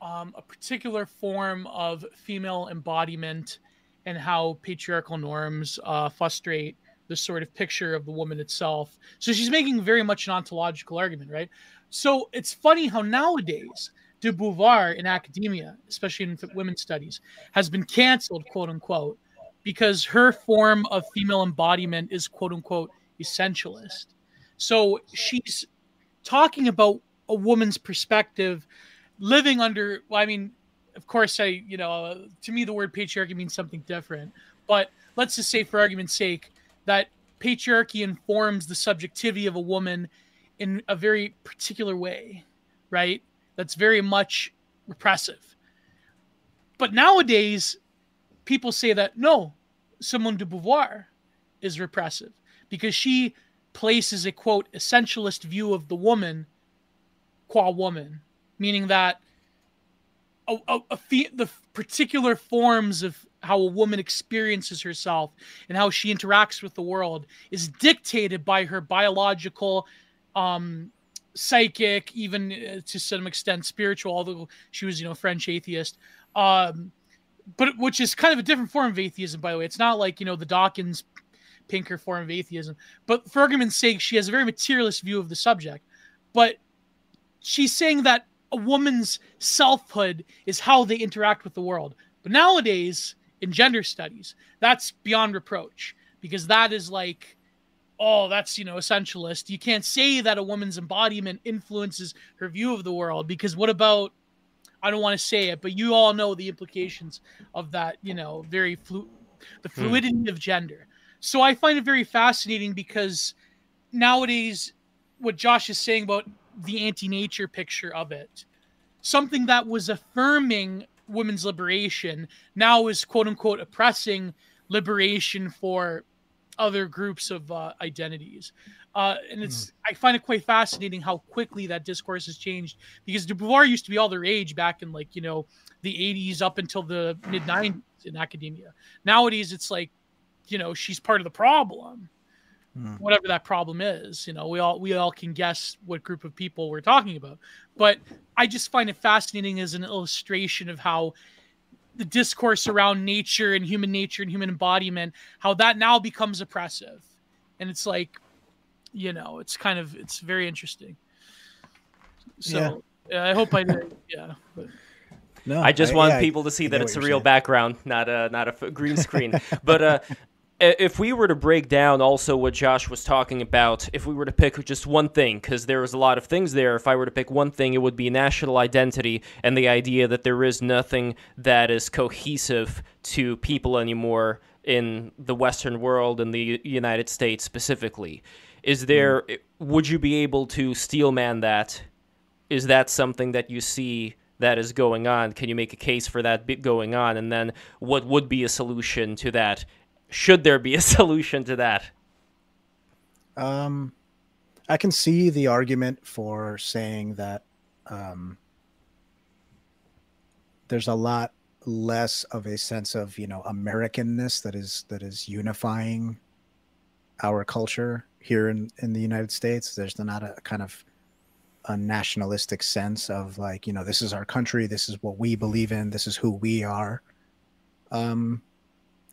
um, a particular form of female embodiment and how patriarchal norms uh, frustrate the sort of picture of the woman itself. So she's making very much an ontological argument, right? So it's funny how nowadays de Beauvoir in academia, especially in women's studies, has been canceled, quote unquote, because her form of female embodiment is quote unquote essentialist. So she's talking about a woman's perspective living under, well, I mean, of course, I, you know, to me, the word patriarchy means something different. But let's just say, for argument's sake, that patriarchy informs the subjectivity of a woman in a very particular way, right? That's very much repressive. But nowadays, people say that no, Simone de Beauvoir is repressive because she places a quote essentialist view of the woman qua woman, meaning that a, a, a the particular forms of how a woman experiences herself and how she interacts with the world is dictated by her biological um psychic even uh, to some extent spiritual although she was you know french atheist. Um but which is kind of a different form of atheism by the way. It's not like you know the dawkins pinker form of atheism. But for argument's sake she has a very materialist view of the subject. But she's saying that a woman's selfhood is how they interact with the world. But nowadays in gender studies that's beyond reproach because that is like oh that's you know essentialist you can't say that a woman's embodiment influences her view of the world because what about i don't want to say it but you all know the implications of that you know very flu- the Hmm. fluidity of gender so i find it very fascinating because nowadays what josh is saying about the anti-nature picture of it something that was affirming women's liberation now is quote unquote oppressing liberation for other groups of uh, identities. Uh, and it's I find it quite fascinating how quickly that discourse has changed because de Beauvoir used to be all the rage back in like you know the 80s up until the mid 90s in academia. Nowadays it's like you know she's part of the problem Hmm. whatever that problem is you know we all we all can guess what group of people we're talking about but i just find it fascinating as an illustration of how the discourse around nature and human nature and human embodiment how that now becomes oppressive and it's like you know it's kind of it's very interesting so yeah. i hope i did yeah but No, I just want yeah, people to see I that it's a real saying. background, not a not a f- green screen. but uh, i- if we were to break down also what Josh was talking about, if we were to pick just one thing, because there was a lot of things there. If I were to pick one thing, it would be national identity and the idea that there is nothing that is cohesive to people anymore in the Western world and the United States specifically. Is there? Mm. Would you be able to steelman that is that something that you see that is going on? Can you make a case for that going on? And then what would be a solution to that? Should there be a solution to that? Um, I can see the argument for saying that um, there's a lot less of a sense of you know Americanness that is that is unifying our culture here in in the United States. There's not a kind of a nationalistic sense of like you know this is our country, this is what we believe in, this is who we are. Um,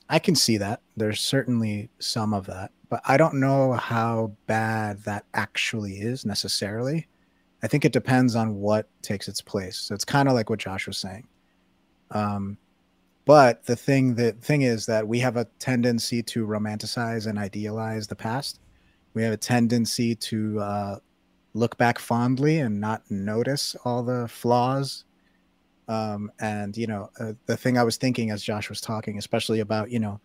I can see that. There's certainly some of that, but I don't know how bad that actually is necessarily. I think it depends on what takes its place. So it's kind of like what Josh was saying. Um, but the thing the thing is that we have a tendency to romanticize and idealize the past. We have a tendency to uh, look back fondly and not notice all the flaws. Um, and you know, uh, the thing I was thinking as Josh was talking, especially about you know,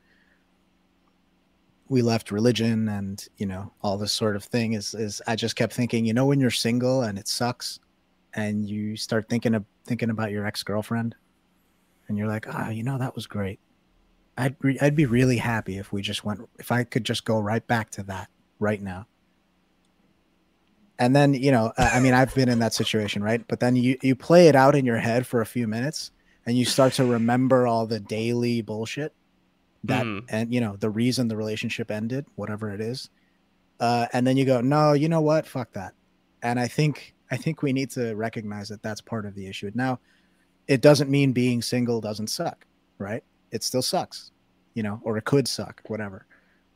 we left religion and you know all this sort of thing is is I just kept thinking, you know, when you're single and it sucks, and you start thinking of thinking about your ex girlfriend and you're like, ah, you know, that was great. I'd re- I'd be really happy if we just went if I could just go right back to that right now. And then you know, I mean, I've been in that situation, right? But then you you play it out in your head for a few minutes, and you start to remember all the daily bullshit that, mm. and you know, the reason the relationship ended, whatever it is. Uh, and then you go, no, you know what? Fuck that. And I think I think we need to recognize that that's part of the issue. Now, it doesn't mean being single doesn't suck, right? It still sucks, you know, or it could suck, whatever.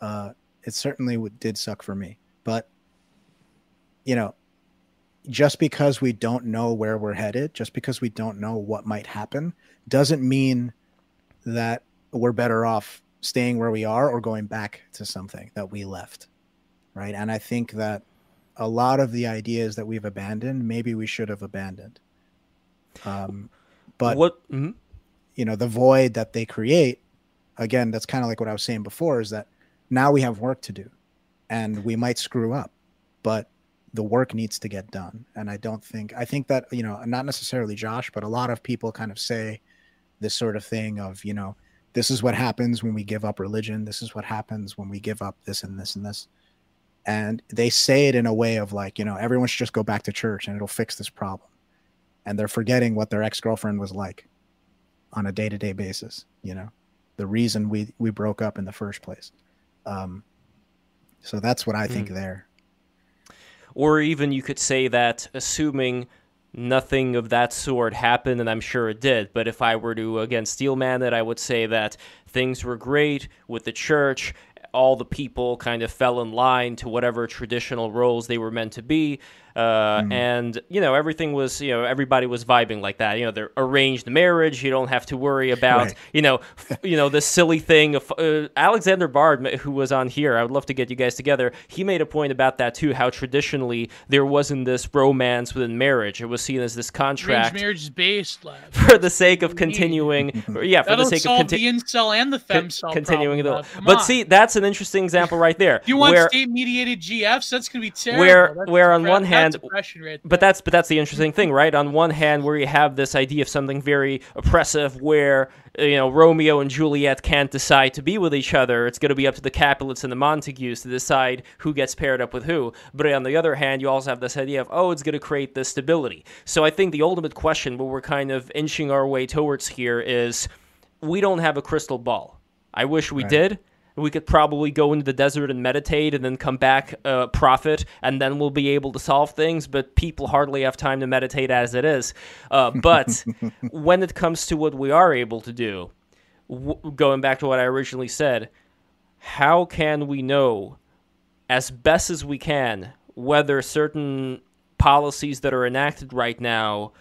Uh, it certainly did suck for me, but you know, just because we don't know where we're headed, just because we don't know what might happen, doesn't mean that we're better off staying where we are or going back to something that we left, right? And I think that a lot of the ideas that we've abandoned, maybe we should have abandoned. Um, but what mm-hmm. you know, the void that they create, again, that's kind of like what I was saying before, is that now we have work to do, and we might screw up, but the work needs to get done. And I don't think I think that you know, not necessarily Josh, but a lot of people kind of say this sort of thing of you know, this is what happens when we give up religion. This is what happens when we give up this and this and this. And they say it in a way of like, you know, everyone should just go back to church and it'll fix this problem and they're forgetting what their ex-girlfriend was like on a day-to-day basis you know the reason we we broke up in the first place um so that's what i think mm. there or even you could say that assuming nothing of that sort happened and i'm sure it did but if i were to again steelman it i would say that things were great with the church. All the people kind of fell in line to whatever traditional roles they were meant to be uh, mm. and you know everything was you know everybody was vibing like that. You know, they're arranged marriage. You don't have to worry about right. you know f- you know this silly thing of uh, Alexander Bard, who was on here. I would love to get you guys together. He made a point about that too. How traditionally there wasn't this romance within marriage. It was seen as this contract. Arranged marriage is based lad. for the sake of continuing. yeah, for That'll the sake solve of conti- the incel and the fem femcel continuing the. But see, that's an interesting example right there. you want state mediated GFs? That's gonna be terrible. Where that's where on one hand right but that's but that's the interesting thing, right? On one hand, where you have this idea of something very oppressive, where uh, you know Romeo and Juliet can't decide to be with each other. It's going to be up to the Capulets and the Montagues to decide who gets paired up with who. But on the other hand, you also have this idea of oh, it's going to create this stability. So I think the ultimate question, what we're kind of inching our way towards here, is we don't have a crystal ball. I wish we right. did we could probably go into the desert and meditate and then come back uh, profit and then we'll be able to solve things but people hardly have time to meditate as it is. Uh, but when it comes to what we are able to do w- going back to what i originally said how can we know as best as we can whether certain policies that are enacted right now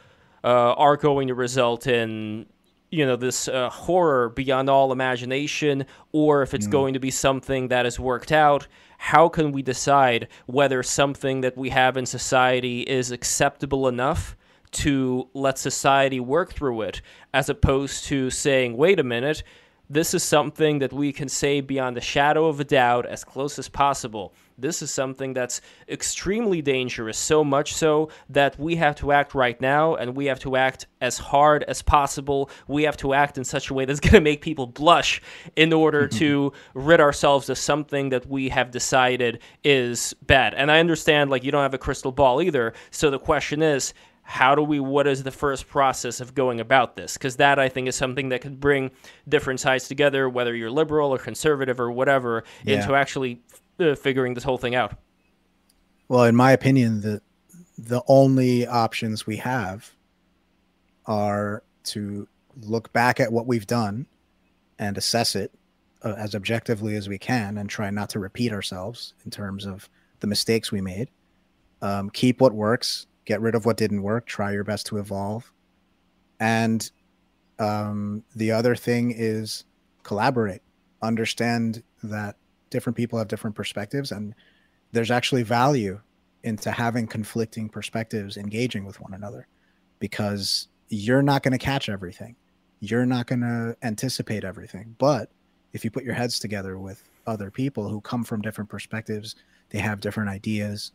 uh, are going to result in you know this uh, horror beyond all imagination or if it's mm. going to be something that is worked out how can we decide whether something that we have in society is acceptable enough to let society work through it as opposed to saying wait a minute this is something that we can say beyond the shadow of a doubt as close as possible this is something that's extremely dangerous, so much so that we have to act right now and we have to act as hard as possible. We have to act in such a way that's going to make people blush in order to rid ourselves of something that we have decided is bad. And I understand, like, you don't have a crystal ball either. So the question is, how do we what is the first process of going about this because that i think is something that could bring different sides together whether you're liberal or conservative or whatever Yeah. into actually uh, figuring this whole thing out Well, in my opinion, the the only options we have are to look back at what we've done and assess it uh, as objectively as we can, and try not to repeat ourselves in terms of the mistakes we made. Um, keep what works, get rid of what didn't work. Try your best to evolve, and um, the other thing is collaborate. Understand that different people have different perspectives, and there's actually value into having conflicting perspectives engaging with one another because you're not going to catch everything. You're not going to anticipate everything. But if you put your heads together with other people who come from different perspectives, they have different ideas,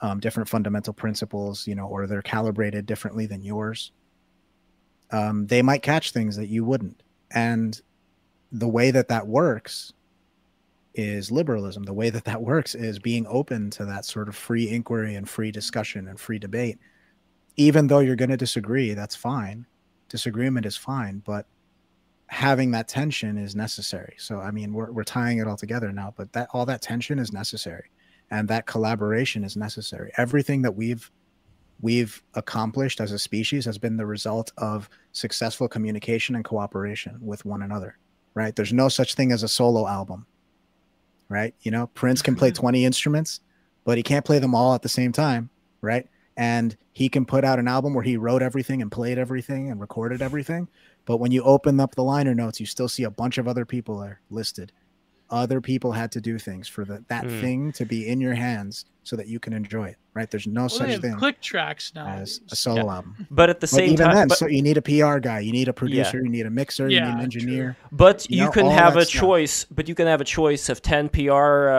um, different fundamental principles, you know, or they're calibrated differently than yours, um, they might catch things that you wouldn't. And the way that that works is liberalism. The way that that works is being open to that sort of free inquiry and free discussion and free debate. Even though you're going to disagree, that's fine. Disagreement is fine, but having that tension is necessary. So, I mean, we're, we're tying it all together now, but that all that tension is necessary and that collaboration is necessary. Everything that we've we've accomplished as a species has been the result of successful communication and cooperation with one another. Right? There's no such thing as a solo album right? You know, Prince can play mm-hmm. 20 instruments, but he can't play them all at the same time, right? And he can put out an album where he wrote everything and played everything and recorded everything. But when you open up the liner notes, you still see a bunch of other people there listed. Other people had to do things for the, that Hmm. thing to be in your hands so that you can enjoy it, right? There's no Well, such thing click tracks now. as a solo album. but at the But same even time then, but, so you need a PR guy, you need a producer, you need a mixer, you need an true. engineer. But You you, know, can have a stuff. choice. But you can have a choice of ten PR uh,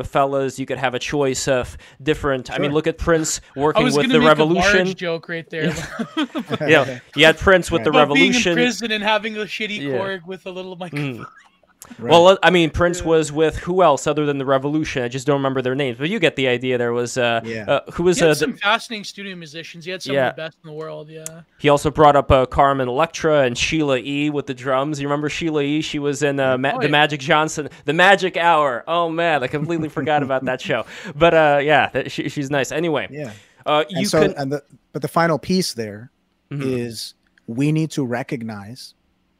uh, fellas. You could have a choice of different. I mean, look at Prince I working was with the make Revolution. a joke right there. yeah know, you had Prince with the About being in Revolution. prison and having a shitty Yeah. Korg with a little microphone. Mm. Right. Well, I mean, Prince was with who else other than the Revolution? I just don't remember their names, but you get the idea. There was uh, Yeah. uh who was He uh, had the- some fascinating studio musicians. He had some Yeah. of the best in the world. Yeah. he also brought up uh, Carmen Electra and Sheila E with the drums. You remember Sheila E? She was in uh, Ma- Oh, the. Magic Johnson, the Magic Hour. Oh man, I completely forgot about that show. But uh, yeah, that, she, she's nice. Anyway, yeah. uh, and you so can. and the but the final piece there is Mhm. we need to recognize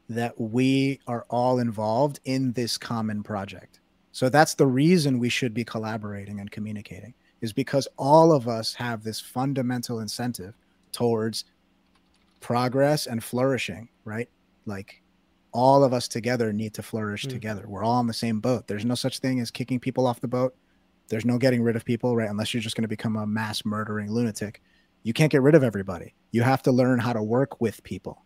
that we are all involved in this common project. So that's the reason we should be collaborating and communicating is because all of us have this fundamental incentive towards progress and flourishing right? Like all of us together need to flourish Mm. together. We're all on the same boat. There's no such thing as kicking people off the boat. There's no getting rid of people right? Unless you're just going to become a mass murdering lunatic. You can't get rid of everybody. You have to learn how to work with people.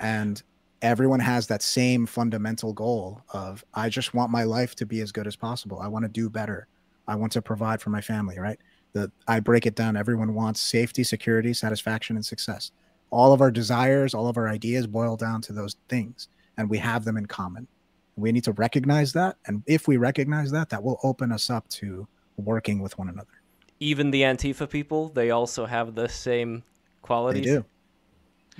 And everyone has that same fundamental goal of i just want my life to be as good as possible. I want to do better. I want to provide for my family right? The i break it down. Everyone wants safety security satisfaction and success. All of our desires all of our ideas boil down to those things and we have them in common. We need to recognize that and if we recognize that that will open us up to working with one another. Even the Antifa people, they also have the same qualities. they qualities.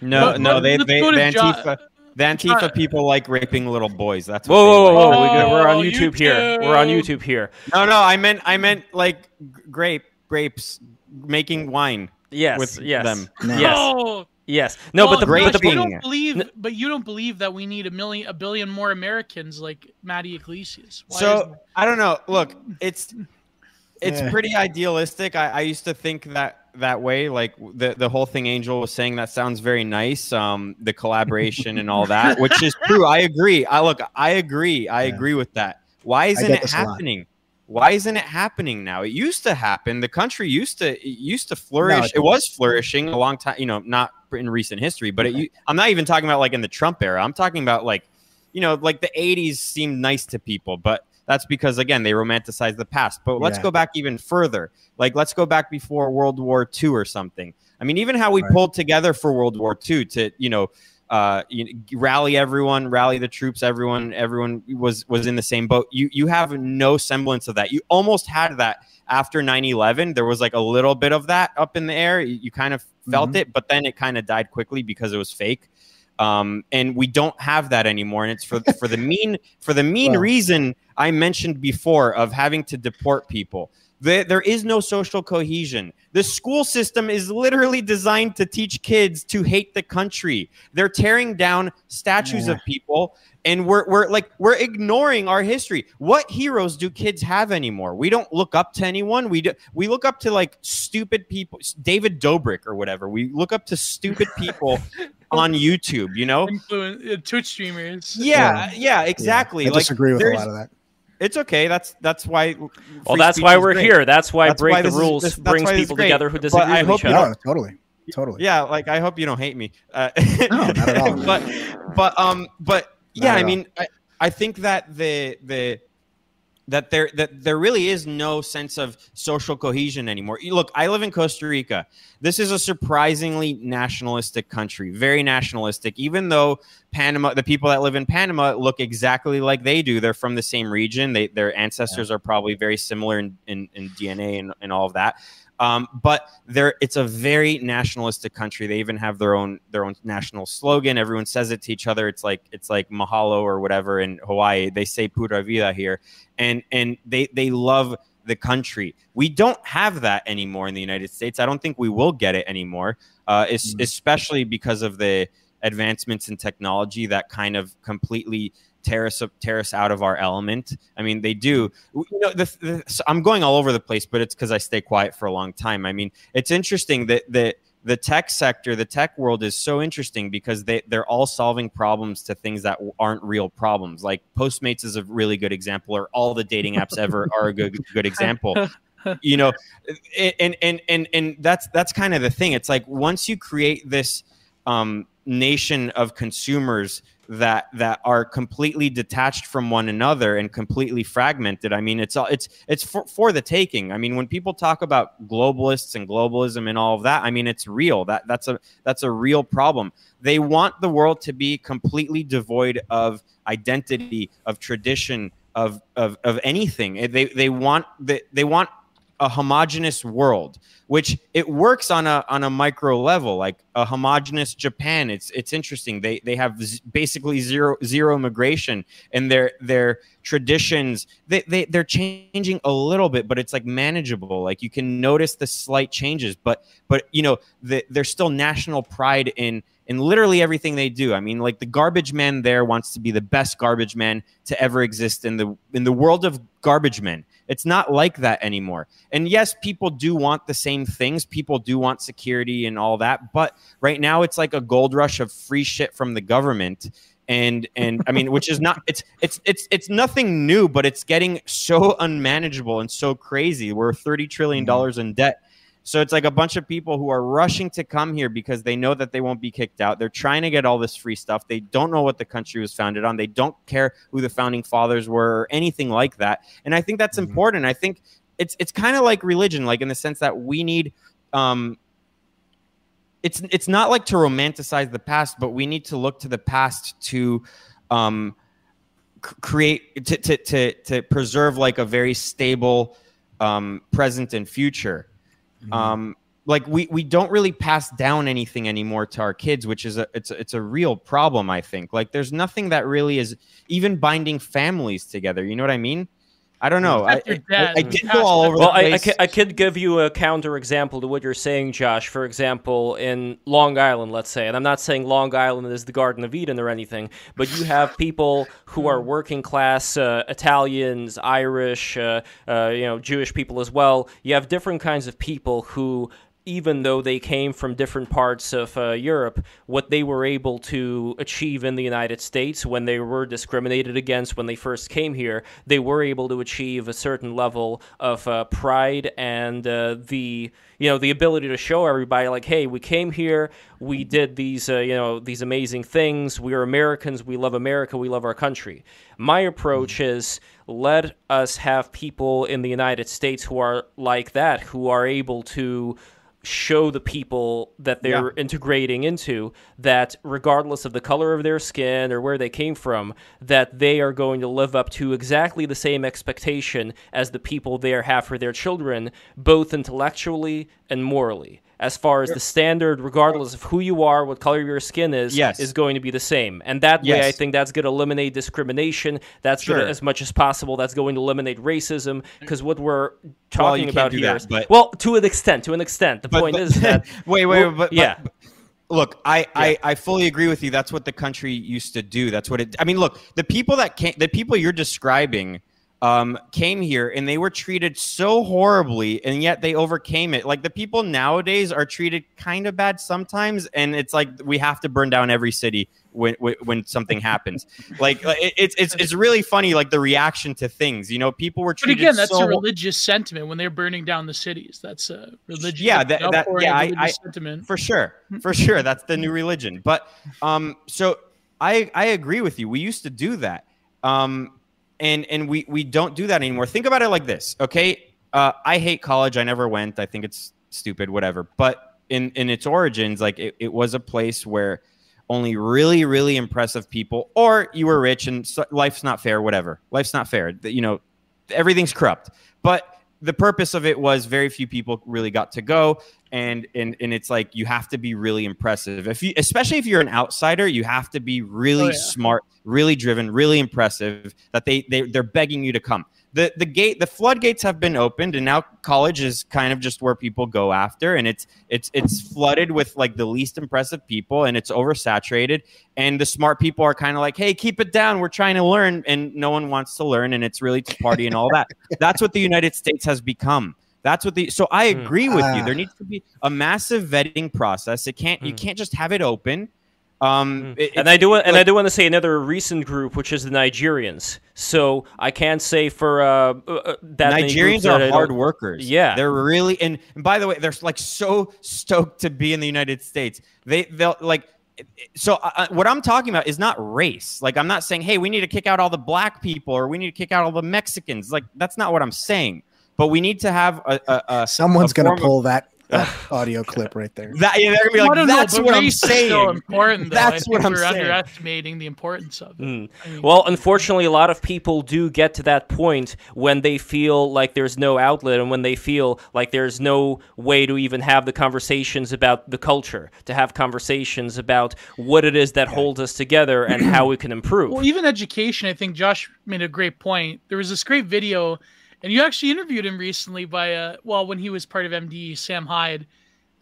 do. No, But- no, but they, they go the to Jo- Antifa, the Antifa Uh, people like raping little boys. That's what Whoa, whoa, they whoa, like. whoa! we got- We're on Oh, YouTube, here. We're on YouTube here. No, no, I meant, I meant like grape, grapes, making wine. Yes, With yes, them. No. yes, Oh, yes. No, well, but the Great but the but you don't believe, N- but you don't believe that we need a million, a billion more Americans like Matt Yglesias. Why so I don't know. Look, it's it's Yeah. pretty idealistic. I, I used to think that that way. Like the the whole thing Angel was saying that sounds very nice. Um, the collaboration and all that, which is true. I agree. I look. I agree. I Yeah. agree with that. Why isn't it this a lot. happening? Why isn't it happening now? It used to happen. The country used to it used to flourish. it it was flourishing a long time. You know, not in recent history, but it, I'm not even talking about like in the Trump era. I'm talking about like, you know, like the '80s seemed nice to people, but that's because again they romanticize the past. But let's Yeah. go back even further. Like let's go back before World War II or something. I mean, even how we Right. pulled together for World War II to you know uh, you rally everyone, rally the troops. Everyone, everyone was was in the same boat. You you have no semblance of that. You almost had that after 9-11 there was like a little bit of that up in the air you, you kind of felt Mhm. it but then it kind of died quickly because it was fake um, and we don't have that anymore and it's for for the mean for the mean Well- reason i mentioned before of having to deport people. There, there is no social cohesion. The school system is literally designed to teach kids to hate the country. They're tearing down statues Yeah. of people and we're, we're like we're ignoring our history. What heroes do kids have anymore? We don't look up to anyone. We do, we look up to like stupid people david dobrik or whatever. We look up to stupid people on youtube you know? Influence, uh, Twitch streamers. yeah yeah. exactly. I like disagree with a lot of that. It's okay that's that's why Well, that's why we're great. here. That's why That's break why the this is- rules this- brings why this is people great. together who But disagree I with hope each you other. No, totally, totally. yeah like i hope you don't hate me uh, No, not at all. but but um but yeah i mean I, I think that the the that there that there really is no sense of social cohesion anymore. Look, I live in Costa Rica. This is a surprisingly nationalistic country, very nationalistic. Even though Panama, the people that live in Panama look exactly like they do. They're from the same region. They their ancestors are probably very similar in, in, in DNA and, and all of that. Um, but there, it's a very nationalistic country. They even have their own their own national slogan. Everyone says it to each other. It's like it's like mahalo or whatever in Hawaii. They say pura vida here, and and they they love the country. We don't have that anymore in the United States. I don't think we will get it anymore, uh, Mhm. especially because of the advancements in technology that kind of completely tear us, tear us out of our element. I mean, they do. You know, the, the, so I'm going all over the place, but it's because I stay quiet for a long time. I mean, it's interesting that the the tech sector, the tech world is so interesting because they they're all solving problems to things that aren't real problems. Like Postmates is a really good example, or all the dating apps ever are a good good example. You know, and and and and that's that's kind of the thing. It's like once you create this um, nation of consumers that that are completely detached from one another and completely fragmented. I mean it's all it's it's for, for the taking. I mean when people talk about globalists and globalism and all of that i mean it's real. That that's a that's a real problem. They want the world to be completely devoid of identity of tradition of of, of anything. They they want they, they want a homogenous world which it works on a on a micro level like a homogenous japan. It's it's interesting. They they have basically zero zero immigration and their their traditions. They, they they're changing a little bit but it's like manageable. Like you can notice the slight changes but but you know the, there's still national pride in in literally everything they do. I mean like the garbage man there wants to be the best garbage man to ever exist in the in the world of garbage men it's not like that anymore. And yes people do want the same things. People do want security and all that. But right now it's like a gold rush of free shit from the government. And and i mean which is not it's it's it's it's nothing new but it's getting so unmanageable and so crazy. We're 30 trillion mm-hmm. dollars in debt so it's like a bunch of people who are rushing to come here because they know that they won't be kicked out. They're trying to get all this free stuff. They don't know what the country was founded on. They don't care who the founding fathers were or anything like that. And I think that's Mhm. important. I think it's it's kind of like religion, like in the sense that we need um it's it's not like to romanticize the past, but we need to look to the past to um c- create to to to, to preserve like a very stable um present and future Mm-hmm. um like we we don't really pass down anything anymore to our kids which is a it's a, it's a real problem i think like there's nothing that really is even binding families together you know what i mean i don't know i, I, I did go all over Well, the I, I, place could, I could give you a counter example to what you're saying, Josh. For example, in Long Island, let's say, and I'm not saying Long Island is the Garden of Eden or anything, but you have people who are working class, uh, Italians, Irish, uh, uh, you know, Jewish people as well. You have different kinds of people who even though they came from different parts of uh, Europe, what they were able to achieve in the United States when they were discriminated against when they first came here, they were able to achieve a certain level of uh, pride and uh, the you know the ability to show everybody like hey we came here we did these uh, you know these amazing things we are americans we love america we love our country. My approach is let us have people in the united states who are like that who are able to show the people that they're Yeah. integrating into that regardless of the color of their skin or where they came from that they are going to live up to exactly the same expectation as the people there have for their children both intellectually and morally as far as the standard regardless of who you are what color your skin is Yes. is going to be the same and that way i think that's going to eliminate discrimination that's gonna, as much as possible that's going to eliminate racism because what we're talking can't about here that, is but- well to an extent to an extent the But- point but- is that wait, wait, wait but, yeah. look, I, I I fully agree with you. That's what the country used to do. That's what it. I mean, look, the people that came, the people you're describing. Um, came here and they were treated so horribly, and yet they overcame it. Like the people nowadays are treated kind of bad sometimes, and it's like we have to burn down every city when when, when something happens. Like it, it's it's it's really funny, like the reaction to things. You know, people were But treated. again, that's so a religious sentiment when they're burning down the cities. That's a religious. Yeah, that- that- yeah, I- I- sentiment. for sure for sure that's the new religion but um so i i agree with you we used to do that um and and we we don't do that anymore. Think about it like this okay? Uh i hate college. I never went. I think it's stupid whatever. But in in its origins like it, it was a place where only really really impressive people or you were rich and so, life's not fair whatever. Life's not fair. You know everything's corrupt. But the purpose of it was very few people really got to go. And and and it's like you have to be really impressive. If you especially if you're an outsider you have to be really Oh, yeah. smart really driven really impressive that they, they they're begging you to come the the gate the floodgates have been opened and now college is kind of just where people go after and it's it's it's flooded with like the least impressive people and it's oversaturated and the smart people are kind of like hey keep it down we're trying to learn and no one wants to learn and it's really to party and all that that's what the united states has become that's what the so i Hmm. agree with you Ah. there needs to be a massive vetting process it can't you Hmm. can't just have it open um it- and I do and I do want to say another recent group, which is the Nigerians. So I can't say for uh, uh, that many Nigerians that are don't- hard workers. Yeah. they're really and, and by the way, they're like so stoked to be in the United States. They they'll like. So uh, uh, what I'm talking about is not race. Like I'm not saying, hey, we need to kick out all the black people or we need to kick out all the Mexicans. Like that's not what I'm saying. But we need to have a, a, a Someone's gonna form of- pull that, that audio clip right there. that. Yeah, they're gonna be like, don't know, that's what I'm race is still saying. important. Though. That's I what think I'm we're saying. underestimating the importance of it. Mm. I mean, Well, unfortunately, a lot of people do get to that point when they feel like there's no outlet and when they feel like there's no way to even have the conversations about the culture, to have conversations about what it is that holds us together and how we can improve. Well, even education, I think Josh made a great point. There was this great video, and you actually interviewed him recently by, uh, well, when he was part of MD, Sam Hyde,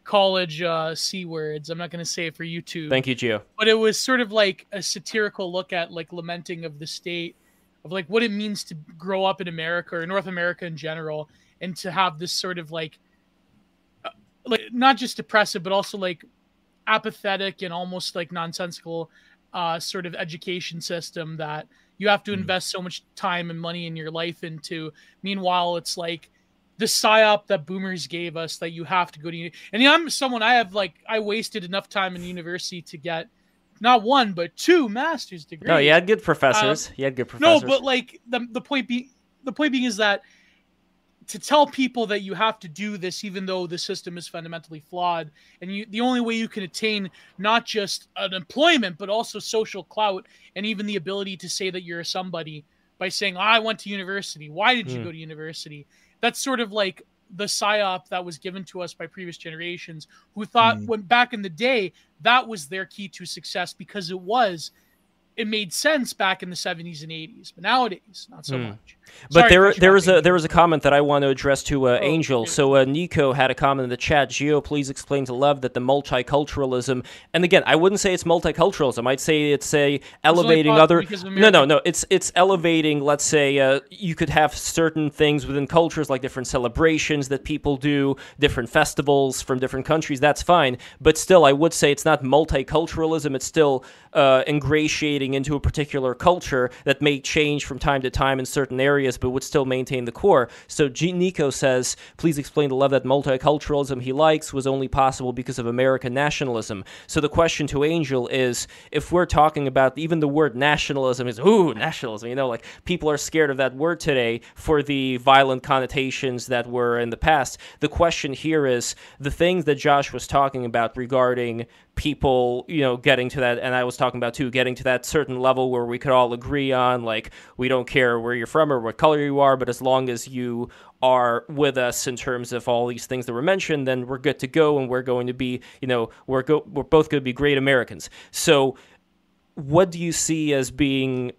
college uh, C words. I'm not going to say it for YouTube. Thank you, Gio. but it was sort of like a satirical look at like lamenting of the state of like what it means to grow up in America or North America in general and to have this sort of like uh, like not just depressive but also like apathetic and almost like nonsensical uh sort of education system that you have to hmm. invest so much time and money in your life into meanwhile it's like the psyop that boomers gave us that you have to go to uni- and I'm someone I have like I wasted enough time in university to get not one but two master's degrees. No, you had good um, professors. you had good professors. No, but like the the point being the point being is that to tell people that you have to do this even though the system is fundamentally flawed and you the only way you can attain not just an employment but also social clout and even the ability to say that you're somebody by saying I went to university. Why did you Hmm. go to university? That's sort of like the psyop that was given to us by previous generations who thought Hmm. when back in the day that was their key to success because it was it made sense back in the 70s and 80s but nowadays not so Hmm. much But Sorry there, there was a there was a comment that I want to address to uh, Oh, Angel. So uh, Nico had a comment in the chat. Geo, please explain to Love that the multiculturalism, and again, I wouldn't say it's multiculturalism. I'd say it's a elevating possible other. No, no, no. It's it's elevating. Let's say uh, you could have certain things within cultures, like different celebrations that people do, different festivals from different countries. That's fine, but still, I would say it's not multiculturalism. It's still uh, ingratiating into a particular culture that may change from time to time in certain areas, but would still maintain the core. So Nico says, please explain the love that multiculturalism he likes was only possible because of American nationalism. So the question to Angel is, if we're talking about even the word nationalism is ooh nationalism, you know, like people are scared of that word today for the violent connotations that were in the past. The question here is the things that Josh was talking about regarding people, you know, getting to that, and I was talking about too, getting to that certain level where we could all agree on, like, we don't care where you're from or what color you are, but as long as you are with us in terms of all these things that were mentioned, then we're good to go, and we're going to be, you know, we're go- we're both going to be great Americans. So, what do you see as being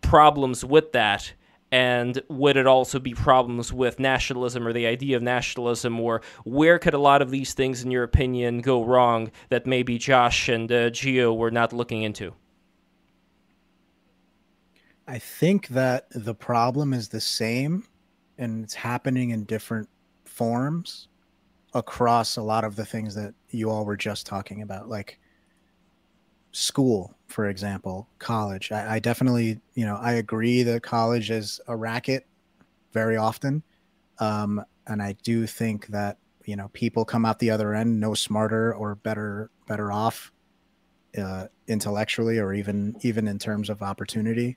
problems with that? And would it also be problems with nationalism or the idea of nationalism? Or where could a lot of these things, in your opinion, go wrong that maybe Josh and uh, Geo were not looking into? I think that the problem is the same and it's happening in different forms across a lot of the things that you all were just talking about, like school, for example, college. I, I definitely, you know, I agree that college is a racket very often. Um, and I do think that, you know, people come out the other end no smarter or better better off uh, intellectually or even even in terms of opportunity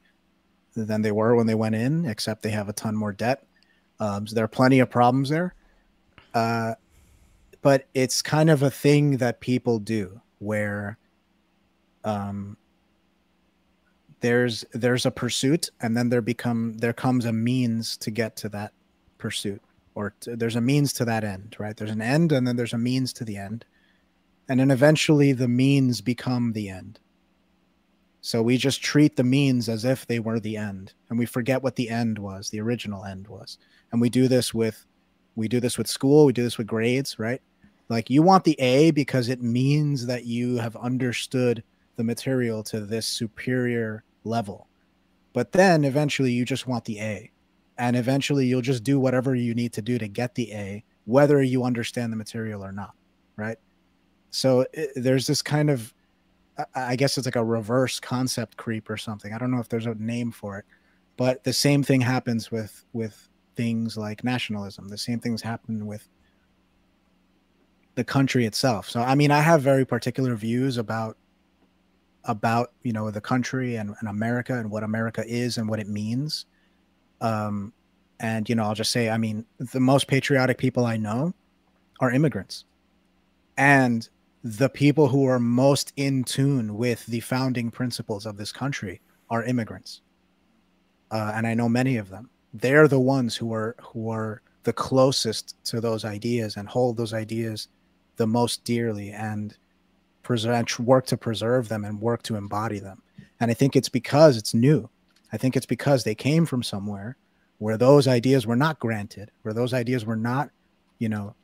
than they were when they went in, except they have a ton more debt. Um, so there are plenty of problems there. Uh, but it's kind of a thing that people do where um, there's there's a pursuit and then there become there comes a means to get to that pursuit or t- there's a means to that end right there's an end and then there's a means to the end and then eventually the means become the end so we just treat the means as if they were the end, and we forget what the end was, the original end was. And we do this with we do this with school, we do this with grades, right? Like you want the A because it means that you have understood the material to this superior level. But then eventually you just want the A. And eventually you'll just do whatever you need to do to get the A, whether you understand the material or not, right? So i there's this kind of I guess it's like a reverse concept creep or something. I don't know if there's a name for it, but the same thing happens with with things like nationalism. The same things happen with the country itself. So I mean, I have very particular views about about you know the country and, and America and what America is and what it means. Um, and you know, I'll just say, I mean, the most patriotic people I know are immigrants, and the people who are most in tune with the founding principles of this country are immigrants. Uh, and i know many of them. They're the ones who are who are the closest to those ideas and hold those ideas the most dearly. And present work to preserve them and work to embody them. And i think it's because it's new. I think it's because they came from somewhere where those ideas were not granted where those ideas were not you know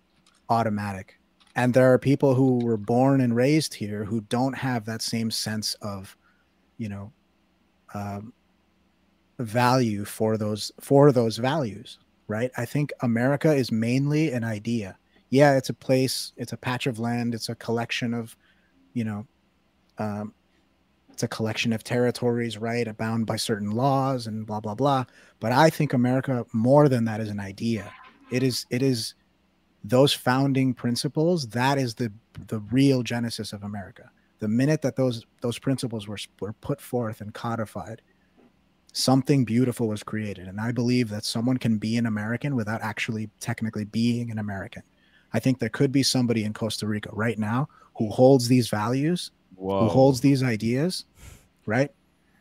automatic. And there are people who were born and raised here who don't have that same sense of you know um, value for those for those values right? I think america is mainly an idea. Yeah it's a place it's a patch of land it's a collection of you know um, it's a collection of territories right bound by certain laws and blah blah blah. But i think america more than that is an idea. It is it is those founding principles that is the the real genesis of america. The minute that those those principles were were put forth and codified something beautiful was created. And i believe that someone can be an american without actually technically being an american. I think there could be somebody in costa rica right now who holds these values Whoa. who holds these ideas right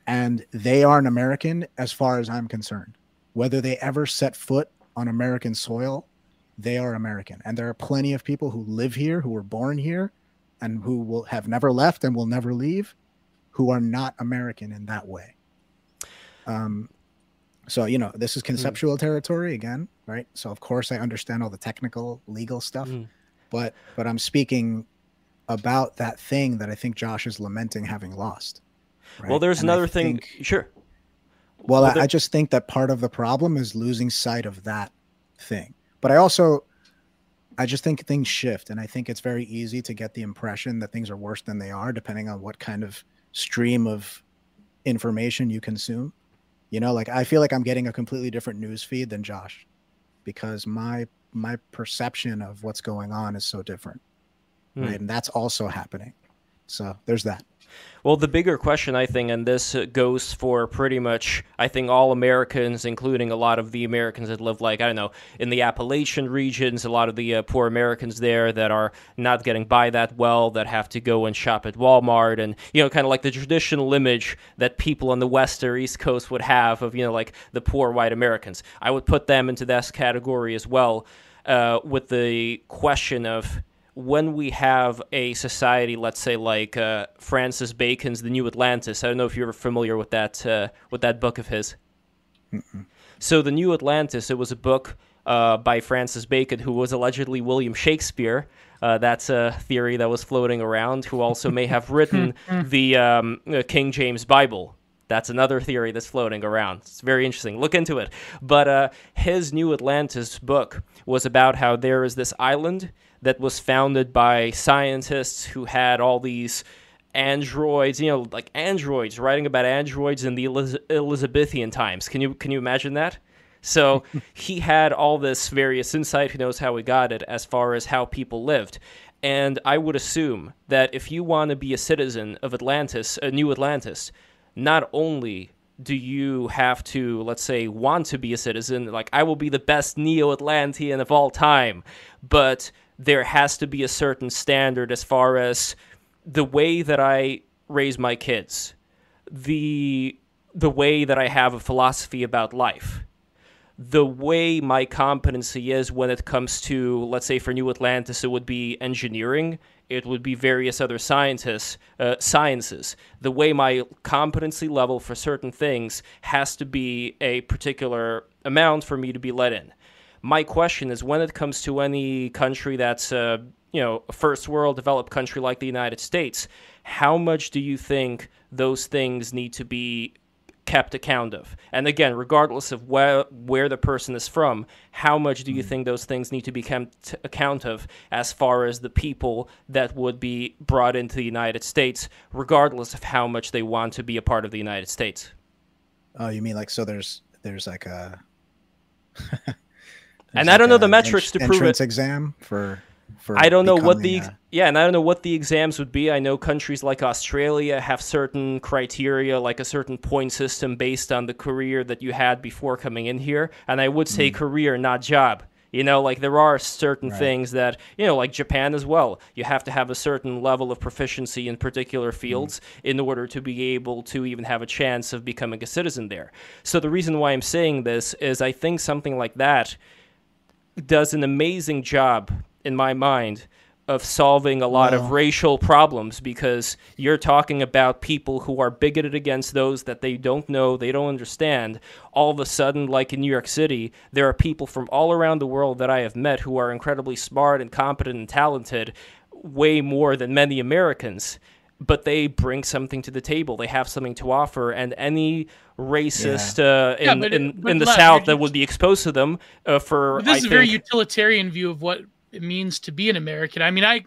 and they are an american as far as i'm concerned whether they ever set foot on american soil they are american and there are plenty of people who live here who were born here and who will have never left and will never leave who are not american in that way um, So, you know, this is conceptual mm. territory again, right? So, of course, I understand all the technical legal stuff, mm. but but I'm speaking about that thing that I think Josh is lamenting having lost. Right? Well, there's and another thing. Sure. Well, well I, I just think that part of the problem is losing sight of that thing. But I also, I just think things shift, and I think it's very easy to get the impression that things are worse than they are, depending on what kind of stream of information you consume. You know, like I feel like I'm getting a completely different news feed than Josh, because my my perception of what's going on is so different, mm. right? And that's also happening. So there's that. Well, the bigger question, I think, and this goes for pretty much, I think, all Americans, including a lot of the Americans that live, like, I don't know, in the Appalachian regions, a lot of the uh, poor Americans there that are not getting by that well, that have to go and shop at Walmart, and, you know, kind of like the traditional image that people on the West or East Coast would have of, you know, like the poor white Americans. I would put them into this category as well. Uh, with the question of when we have a society, let's say like uh, Francis Bacon's The New Atlantis. I don't know if you're familiar with that uh, with that book of his. Mm-mm. So The New Atlantis, it was a book uh, by Francis Bacon, who was allegedly William Shakespeare. Uh, that's a theory that was floating around. Who also may have written the um, uh, King James Bible. That's another theory that's floating around. It's very interesting. Look into it. But uh, his New Atlantis book was about how there is this island that was founded by scientists who had all these androids, you know, like androids writing about androids in the Eliz- Elizabethan times. Can you can you imagine that? So he had all this various insight. Who knows how he got it as far as how people lived. And I would assume that if you want to be a citizen of Atlantis, a new Atlantis, not only do you have to, let's say, want to be a citizen, like I will be the best Neo Atlantean of all time, but there has to be a certain standard as far as the way that I raise my kids, the the way that I have a philosophy about life, the way my competency is when it comes to, let's say, for New Atlantis, it would be engineering. It would be various other scientists, uh, sciences. The way my competency level for certain things has to be a particular amount for me to be let in my question is when it comes to any country that's a you know a first world developed country like the United States, how much do you think those things need to be kept account of? And again, regardless of where where the person is from, how much do you hmm. think those things need to be kept account of as far as the people that would be brought into the United States, regardless of how much they want to be a part of the United States? Oh, you mean like so? There's there's like a and I don't know the metrics to prove it. exam for. For I don't know what the yeah, and I don't know what the exams would be. I know countries like Australia have certain criteria, like a certain point system based on the career that you had before coming in here. And I would say mm. career, not job. You know, like there are certain right. things that, you know, like Japan as well. You have to have a certain level of proficiency in particular fields mm. in order to be able to even have a chance of becoming a citizen there. So the reason why I'm saying this is I think something like that does an amazing job in my mind of solving a lot wow. of racial problems because you're talking about people who are bigoted against those that they don't know, they don't understand. All of a sudden, like in New York City, there are people from all around the world that I have met who are incredibly smart and competent and talented, way more than many Americans but they bring something to the table. They have something to offer, and any racist yeah. Uh, in, yeah, in, in the South that would be exposed to them uh, for. This I is think, a very utilitarian view of what it means to be an American. I mean, I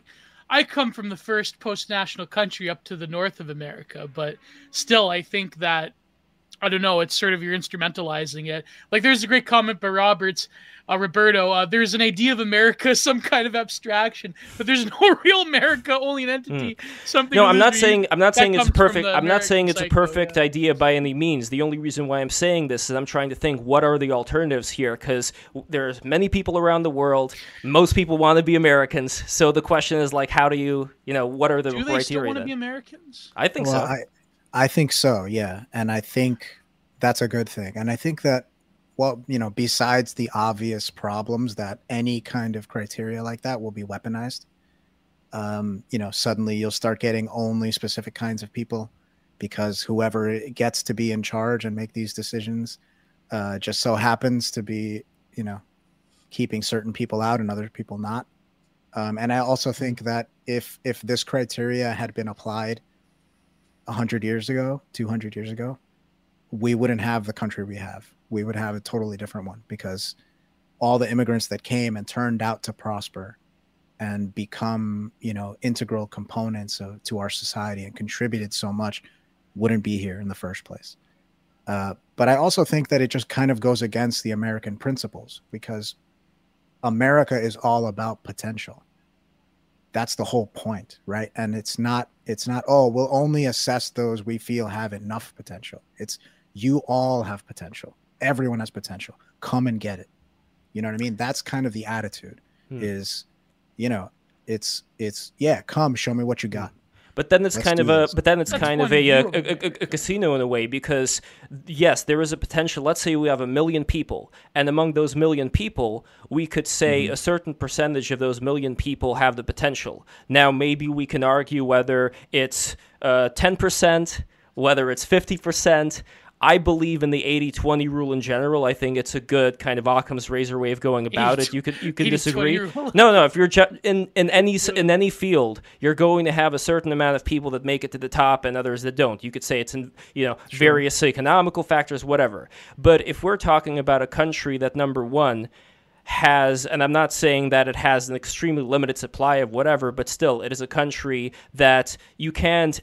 I come from the first post-national country up to the north of America, but still, I think that I don't know. It's sort of you're instrumentalizing it. Like there's a great comment by Roberts, uh, Roberto. Uh, there's an idea of America, some kind of abstraction, but there's no real America, only an entity. Mm. Something. No, I'm not saying I'm not saying it's perfect. I'm not saying it's cycle, a perfect yeah. idea by any means. The only reason why I'm saying this is I'm trying to think what are the alternatives here because there's many people around the world. Most people want to be Americans. So the question is like, how do you, you know, what are the do criteria? they still want to be Americans? I think well, so. I, I think so, yeah. And I think that's a good thing. And I think that, well, you know, besides the obvious problems that any kind of criteria like that will be weaponized, um, you know, suddenly you'll start getting only specific kinds of people because whoever gets to be in charge and make these decisions uh, just so happens to be, you know, keeping certain people out and other people not. Um, and I also think that if if this criteria had been applied hundred years ago, two hundred years ago, we wouldn't have the country we have. We would have a totally different one because all the immigrants that came and turned out to prosper and become, you know, integral components of to our society and contributed so much wouldn't be here in the first place. Uh, but I also think that it just kind of goes against the American principles because America is all about potential. That's the whole point, right? And it's not it's not oh, we'll only assess those we feel have enough potential. It's you all have potential. Everyone has potential. Come and get it. You know what I mean? That's kind of the attitude Hmm. is, you know, it's it's yeah, come show me what you got. But then it's Let's kind do of a this. but then it's That's kind of a, uh, a, a, a, a casino in a way because yes, there is a potential. Let's say we have a million people, and among those million people, we could say Mm-hmm. a certain percentage of those million people have the potential. Now, maybe we can argue whether it's uh, ten percent, whether it's fifty percent. I believe in the 80-20 rule in general. I think it's a good kind of Occam's razor way of going about it. You could you can 80-20 disagree. No, no. If you're in in any in any field, you're going to have a certain amount of people that make it to the top and others that don't. You could say it's in you know various economical factors, whatever. But if we're talking about a country that number one has, and I'm not saying that it has an extremely limited supply of whatever, but still, it is a country that you can't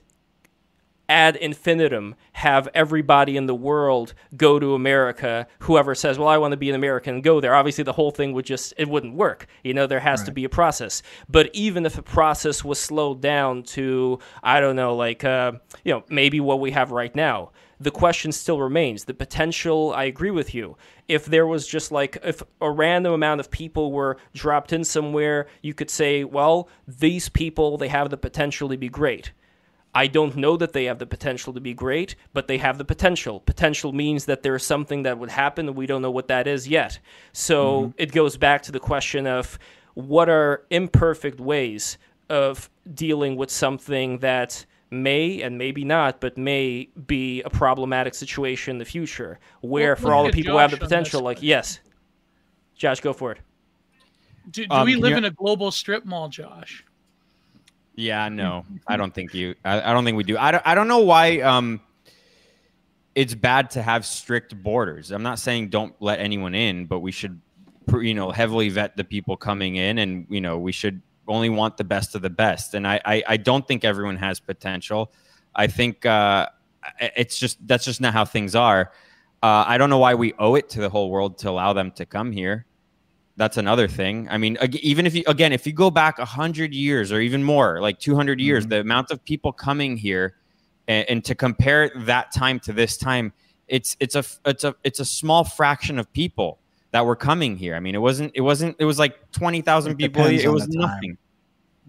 ad infinitum have everybody in the world go to America. Whoever says, "Well, I want to be an American," go there. Obviously, the whole thing would just it wouldn't work. You know, there has to be a process. But even if a process was slowed down to, I don't know, like uh, you know, maybe what we have right now. The question still remains. The potential, I agree with you. If there was just like, if a random amount of people were dropped in somewhere, you could say, well, these people, they have the potential to be great. I don't know that they have the potential to be great, but they have the potential. Potential means that there is something that would happen and we don't know what that is yet. So it goes back to the question of what are imperfect ways of dealing with something that may and maybe not, but may be a problematic situation in the future where Well, for all the at people who have the potential, like, yes. Josh, go for it. Do, do Um, we live you- in a global strip mall, Josh? Yeah, no, I don't think you. I, I don't think we do. I don't. I don't know why. Um, it's bad to have strict borders. I'm not saying don't let anyone in, but we should, you know, heavily vet the people coming in, and you know, we should only want the best of the best. And I, I, I don't think everyone has potential. I think uh, it's just that's just not how things are. Uh, I don't know why we owe it to the whole world to allow them to come here that's another thing. I mean, even if you again, if you go back a hundred years or even more, like two hundred years, Mhm. the amount of people coming here, and, and to compare that time to this time, it's it's a it's a it's a small fraction of people that were coming here. I mean, it wasn't it wasn't it was like twenty thousand people. It was nothing.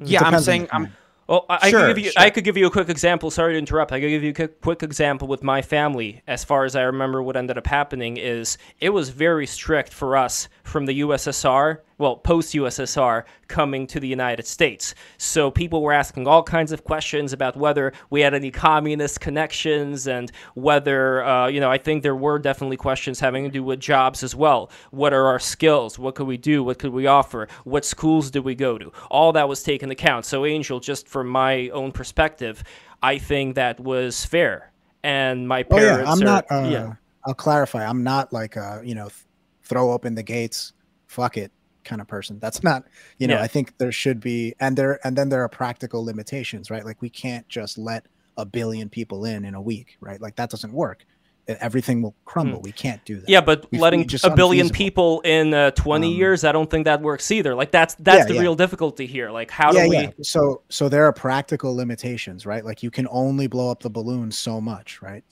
It Yeah, I'm saying I'm. Well, I, I Sure, could give you sure. I could give you a quick example. Sorry to interrupt. I could give you a quick, quick example with my family. As far as I remember, what ended up happening is it was very strict for us from the USSR, well, post USSR, coming to the United States. So people were asking all kinds of questions about whether we had any communist connections and whether, uh, you know, I think there were definitely questions having to do with jobs as well. What are our skills? What could we do? What could we offer? What schools did we go to? All that was taken account. So, Angel, just from my own perspective, I think that was fair. And my Oh parents yeah, I'm are, not. Uh, yeah. I'll clarify. I'm not like a you know th- throw open the gates, fuck it kind of person. That's not. You know, Yeah. I think there should be, and there and then there are practical limitations, right? Like we can't just let a billion people in in a week, right? Like that doesn't work. Everything will crumble. We can't do that. Yeah, but We- letting we a billion unfeasible. people in uh, 20 Um, years, I don't think that works either. Like that's that's Yeah, the yeah. real difficulty here. Like how do we yeah. So so there are practical limitations, right? Like you can only blow up the balloon so much, right?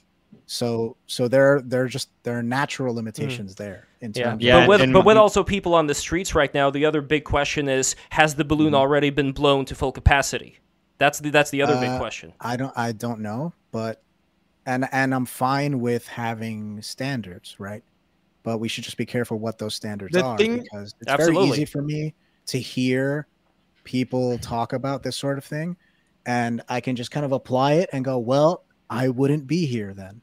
So so there there are just there are natural limitations there in Hmm. Yeah, terms Yeah, but with and but with also people on the streets right now, the other big question is: Has the balloon Mm-hmm. already been blown to full capacity? That's the that's the other big Uh, question. I don't I don't know, but and and I'm fine with having standards, right? But we should just be careful what those standards The are thing- because it's Absolutely. very easy for me to hear people talk about this sort of thing and I can just kind of apply it and go, "Well, I wouldn't be here then."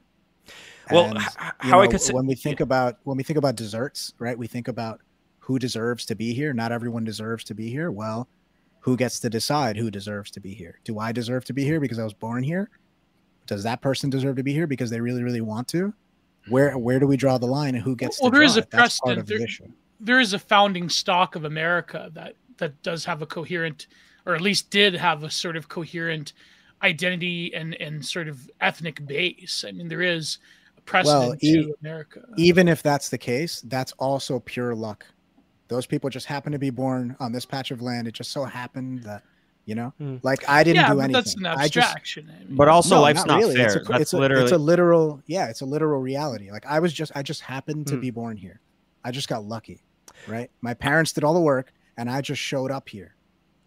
Well, And, h- you how I could say, when we think about when we think about desserts, right? We think about who deserves to be here. Not everyone deserves to be here. Well, who gets to decide who deserves to be here? Do I deserve to be here because I was born here? Does that person deserve to be here because they really, really want to? Where where do we draw the line and who gets Well, to there draw is a it? Precedent. of the there is a founding stock of America that that does have a coherent, or at least did have a sort of coherent identity and and sort of ethnic base. I mean, there is a precedent e- to America. Even if that's the case, that's also pure luck. Those people just happen to be born on this patch of land. It just so happened that, you know, Hmm. like I didn't yeah, do but anything. that's an I just abstraction. I mean. But also, No, life's not, really. fair. It's a, That's it's a, literally it's a literal, yeah, it's a literal reality. Like I was just, I just happened to Hmm. be born here. I just got lucky, right? My parents did all the work, and I just showed up here,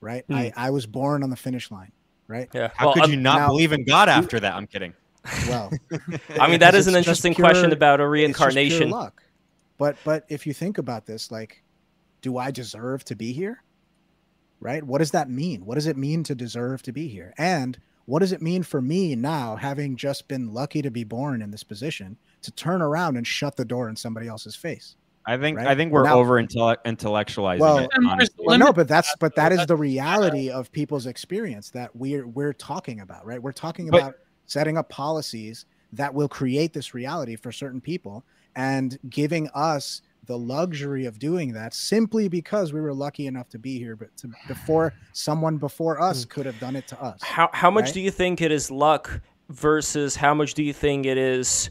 right? Hmm. I, I was born on the finish line, right? yeah. How Well, could um, you not now- believe in God after that? I'm kidding. Well, I mean, that is an interesting pure- question about a it's just pure reincarnation. luck. But but if you think about this, like, do I deserve to be here? Right? What does that mean? What does it mean to deserve to be here? And what does it mean for me now, having just been lucky to be born in this position, to turn around and shut the door in somebody else's face? I think Right? I think we're Now- over intellectualizing Well- it. Honestly. Well, no, but that's but that is That's- the reality of people's experience that we're we're talking about, right? We're talking But- about setting up policies that will create this reality for certain people and giving us the luxury of doing that simply because we were lucky enough to be here but to, before someone before us hmm. could have done it to us. How how much right? do you think it is luck versus how much do you think it is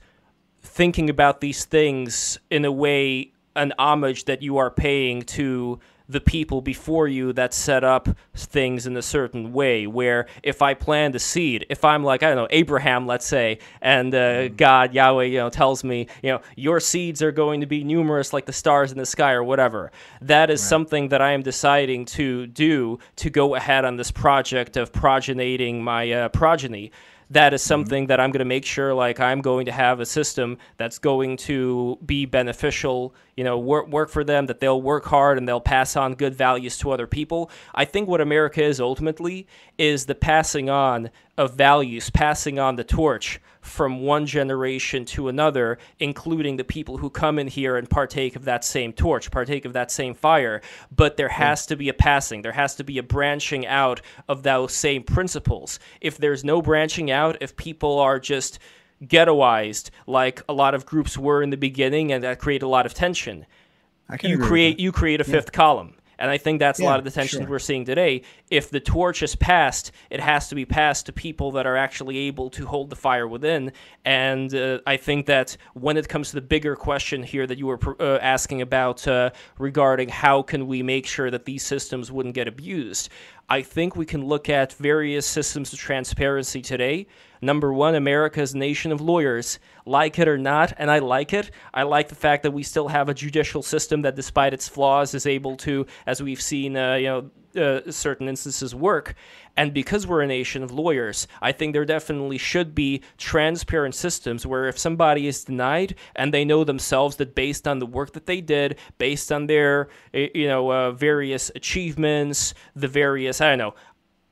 thinking about these things in a way an homage that you are paying to the people before you that set up things in a certain way where if i plant a seed if i'm like i don't know abraham let's say and uh, god yahweh you know tells me you know your seeds are going to be numerous like the stars in the sky or whatever. That is something that i am deciding to do to go ahead on this project of progenating my uh, progeny that is mm-hmm. something that I'm going to make sure like I'm going to have a system that's going to be beneficial, you know, work work for them that they'll work hard and they'll pass on good values to other people. I think what America is ultimately is the passing on of values, passing on the torch from one generation to another, including the people who come in here and partake of that same torch, partake of that same fire. But there has to be a passing, there has to be a branching out of those same principles. If there's no branching out, if people are just ghettoized like a lot of groups were in the beginning and that create a lot of tension you create you create a fifth column and i think that's a lot of the tension sure. we're seeing today if the torch is passed it has to be passed to people that are actually able to hold the fire within and uh, i think that when it comes to the bigger question here that you were uh, asking about uh, regarding how can we make sure that these systems wouldn't get abused I think we can look at various systems of transparency today. Number one, America's nation of lawyers. Like it or not, and I like it. I like the fact that we still have a judicial system that, despite its flaws, is able to, as we've seen, uh, you know, uh, certain instances work. And because we're a nation of lawyers, I think there definitely should be transparent systems where if somebody is denied and they know themselves that based on the work that they did, based on their eh, you know uh, various achievements, the various I don't know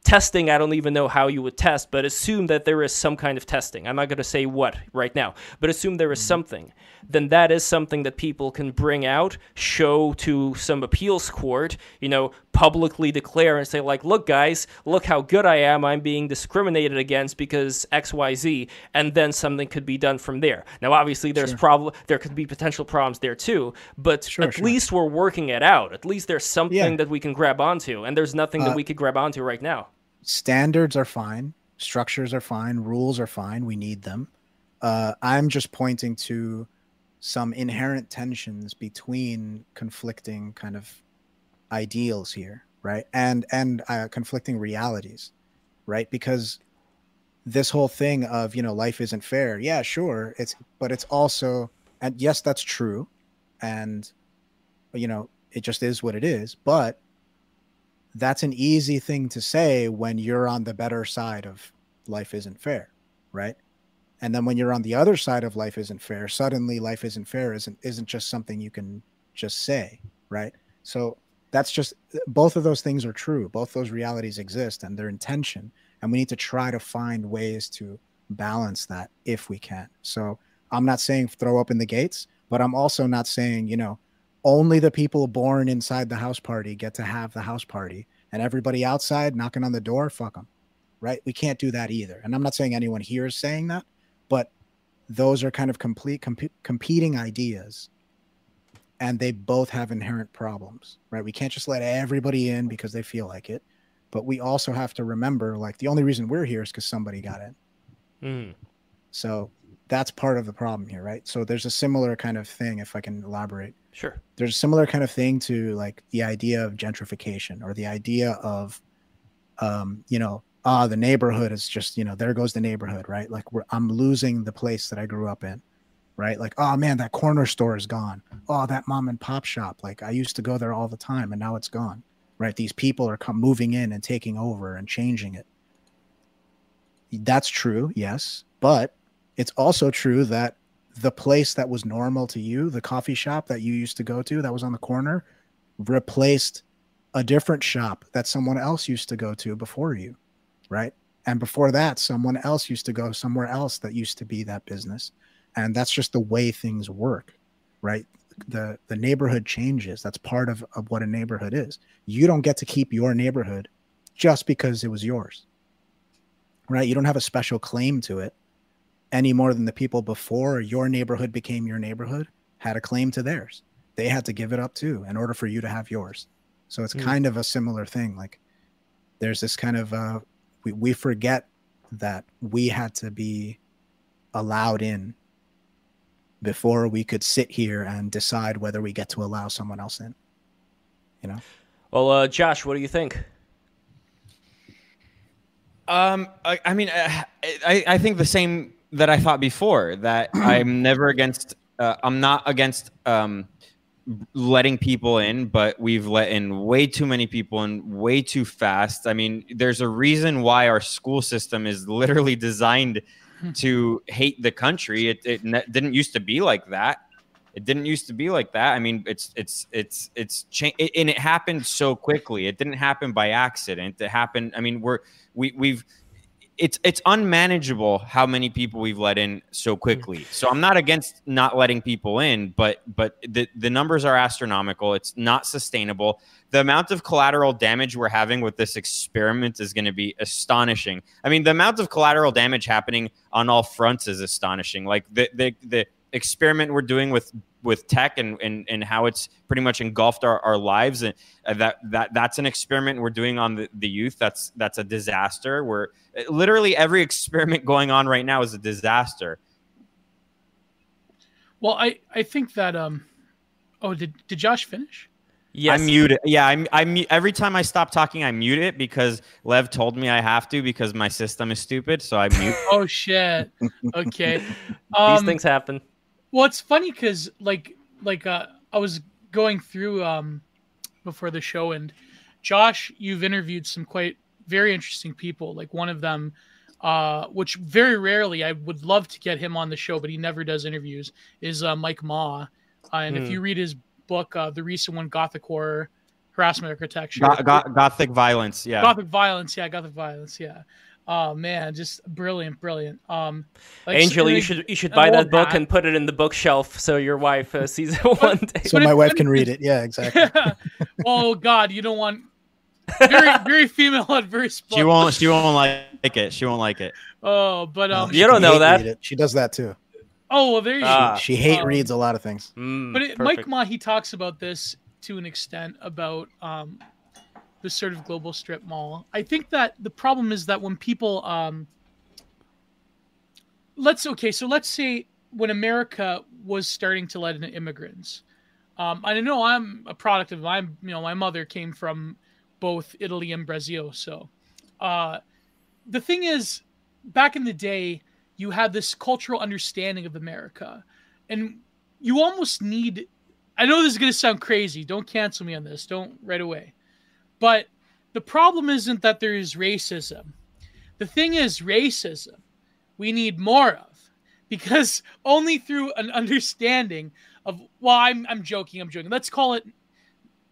testing i don't even know how you would test but assume that there is some kind of testing. I'm not going to say what right now but assume there is something. Then that is something that people can bring out show to some appeals court you know publicly declare and say like look guys look how good i am. I'm being discriminated against because xyz and then something could be done from there. Now obviously there's Sure. problem there could be potential problems there too but Sure, at sure. least we're working it out. At least there's something Yeah. that we can grab onto and there's nothing that Uh, we could grab onto right now standards are fine structures are fine rules are fine we need them. Uh, i'm just pointing to some inherent tensions between conflicting kind of ideals here right? And and uh, conflicting realities right? Because this whole thing of you know life isn't fair yeah sure it's but it's also and yes that's true. And you know it just is what it is but that's an easy thing to say when you're on the better side of life isn't fair, right? And then when you're on the other side of life isn't fair, suddenly life isn't fair isn't isn't just something you can just say, right? So that's just both of those things are true. Both those realities exist and they're in tension, and we need to try to find ways to balance that if we can. So I'm not saying throw open the gates, but I'm also not saying, you know, only the people born inside the house party get to have the house party and everybody outside knocking on the door, fuck them. Right? We can't do that either. And I'm not saying anyone here is saying that, but those are kind of complete comp- competing ideas and they both have inherent problems, right? We can't just let everybody in because they feel like it, but we also have to remember like the only reason we're here is because somebody got in. Mm. So that's part of the problem here, right? So there's a similar kind of thing, if I can elaborate. Sure. There's a similar kind of thing to like the idea of gentrification or the idea of, um, you know, ah, the neighborhood is just, you know, there goes the neighborhood, right? Like I'm losing the place that I grew up in, right? Like, oh man, that corner store is gone. Oh, that mom and pop shop. Like I used to go there all the time and now it's gone, right? These people are come moving in and taking over and changing it. That's true, yes. But it's also true that the place that was normal to you, the coffee shop that you used to go to that was on the corner, replaced a different shop that someone else used to go to before you, right? And before that, someone else used to go somewhere else that used to be that business. And that's just the way things work, right? The the neighborhood changes. That's part of, of what a neighborhood is. You don't get to keep your neighborhood just because it was yours. Right? You don't have a special claim to it any more than the people before your neighborhood became your neighborhood had a claim to theirs. They had to give it up too in order for you to have yours. So it's Mm. kind of a similar thing. Like there's this kind of uh we, we forget that we had to be allowed in before we could sit here and decide whether we get to allow someone else in. You know? Well, uh, Josh, what do you think? Um, I, I mean, uh, I, I think the same that I thought before that I'm never against. Uh, I'm not against um, letting people in, but we've let in way too many people in way too fast. I mean, there's a reason why our school system is literally designed to hate the country. It, it ne- didn't used to be like that. It didn't used to be like that. I mean, it's it's it's it's changed, it, and it happened so quickly. It didn't happen by accident. It happened. I mean, we're we we've it's it's unmanageable how many people we've let in so mm. quickly. So I'm not against not letting people in, but but the the numbers are astronomical. It's not sustainable. The amount of collateral damage we're having with this experiment is going to be astonishing. I mean, the amount of collateral damage happening on all fronts is astonishing. Like the the the experiment we're doing with with tech and and, and how it's pretty much engulfed our, our lives and uh, that that that's an experiment we're doing on the, the youth that's that's a disaster where uh, literally every experiment going on right now is a disaster Well, I I think that um, oh, did did Josh finish? Yes. i mute it yeah i'm i mu- every time i stop talking i mute it because lev told me i have to because my system is stupid so i mute Oh shit. Okay. These Um, things happen. Well, it's funny because like like uh, I was going through um before the show, and Josh, you've interviewed some quite very interesting people. Like one of them, uh, which very rarely I would love to get him on the show, but he never does interviews. Is uh, Mike Ma, uh, and if Hmm. you read his book, uh, the recent one, Gothic Horror, Harassment Architecture, Go- go- gothic violence yeah Gothic Violence, yeah, Gothic Violence, yeah. Oh man, just brilliant, brilliant. Um, like, Angel, you like- should you should buy that book that. and put it in the bookshelf so your wife uh, sees it one day. So my wife can read it. Yeah, exactly. oh God, you don't want very very female adverse book. she won't she won't like it she won't like it Oh, but um, You don't know that. She does that too. oh well, there you Ah. go. She hate Um, reads a lot of things. Mm, But it. Mike Ma, he talks about this to an extent about um, this sort of global strip mall. I think that the problem is that when people, um, let's okay, so let's say when America was starting to let in immigrants, um, I know I'm a product of my, you know, my mother came from both Italy and Brazil, so uh, the thing is, back in the day, you had this cultural understanding of America, and you almost need I know this is going to sound crazy. Don't cancel me on this. Don't right away. But the problem isn't that there is racism. The thing is racism we need more of because only through an understanding of well I'm I'm joking, I'm joking. Let's call it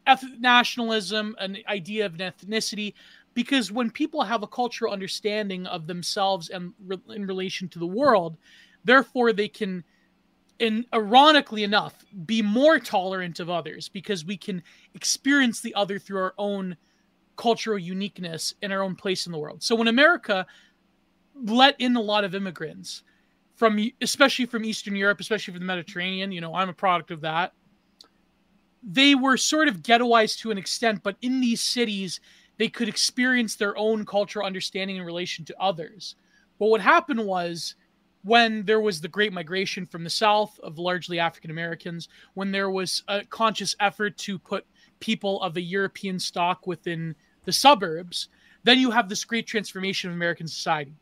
eth- nationalism, an idea of an ethnicity because when people have a cultural understanding of themselves and re- in relation to the world, therefore they can and ironically enough, be more tolerant of others because we can experience the other through our own cultural uniqueness and our own place in the world. So when America let in a lot of immigrants from especially from Eastern Europe, especially from the Mediterranean, you know, I'm a product of that. They were sort of ghettoized to an extent, but in these cities, they could experience their own cultural understanding in relation to others. But what happened was when there was the great migration from the south of largely African Americans, when there was a conscious effort to put people of a European stock within the suburbs, then you have this great transformation of American society.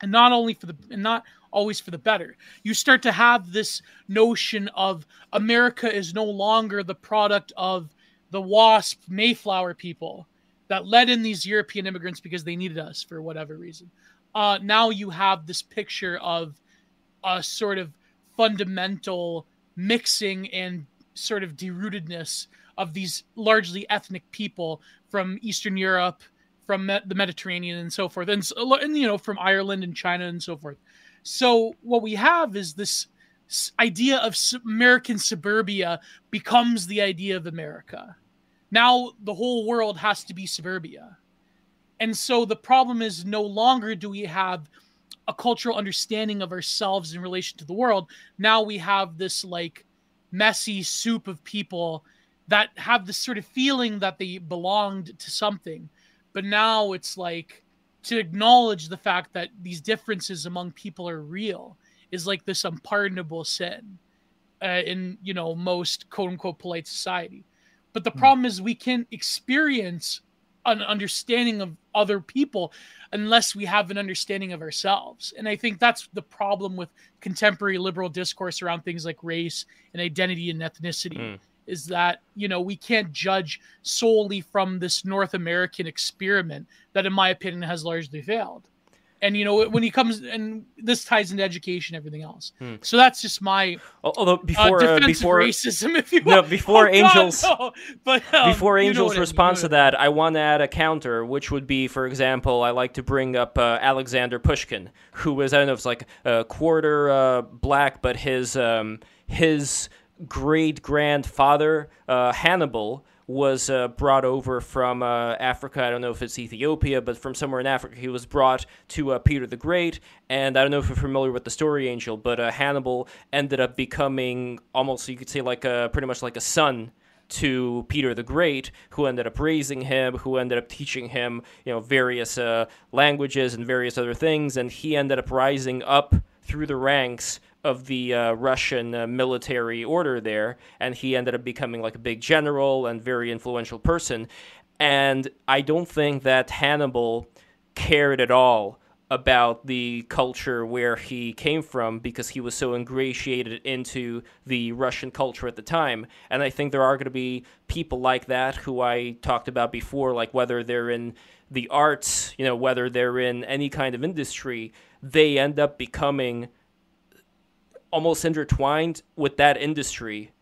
And not only for the and not always for the better. You start to have this notion of America is no longer the product of the WASP Mayflower people that led in these European immigrants because they needed us for whatever reason. Uh, now you have this picture of a sort of fundamental mixing and sort of derootedness of these largely ethnic people from Eastern Europe, from the Mediterranean, and so forth, and, and you know from Ireland and China and so forth. So what we have is this idea of American suburbia becomes the idea of America. Now the whole world has to be suburbia. And so the problem is no longer do we have a cultural understanding of ourselves in relation to the world. Now we have this like messy soup of people that have this sort of feeling that they belonged to something. But now it's like to acknowledge the fact that these differences among people are real is like this unpardonable sin uh, in you know most quote unquote polite society. But the mm. problem is we can experience an understanding of other people unless we have an understanding of ourselves. And I think that's the problem with contemporary liberal discourse around things like race and identity and ethnicity. Mm. Is that, you know, we can't judge solely from this North American experiment that, in my opinion, has largely failed and you know when he comes and this ties into education everything else hmm. so that's just my although before uh, uh, before racism if you no before oh, angels God, no. but um, before angels response to that i want to add a counter which would be for example i like to bring up uh, alexander pushkin who was i don't know if it's like a quarter uh, black but his um, his great grandfather uh, hannibal was uh, brought over from uh, Africa. I don't know if it's Ethiopia, but from somewhere in Africa. He was brought to uh, Peter the Great. And I don't know if you're familiar with the story, Angel, but uh, Hannibal ended up becoming almost, you could say, like a, pretty much like a son to Peter the Great, who ended up raising him, who ended up teaching him, you know, various uh, languages and various other things. And he ended up rising up through the ranks of the uh, Russian uh, military order there, and he ended up becoming like a big general and very influential person. And I don't think that Hannibal cared at all about the culture where he came from because he was so ingratiated into the Russian culture at the time. And I think there are going to be people like that who I talked about before, like whether they're in the arts, you know, whether they're in any kind of industry, they end up becoming almost intertwined with that industry.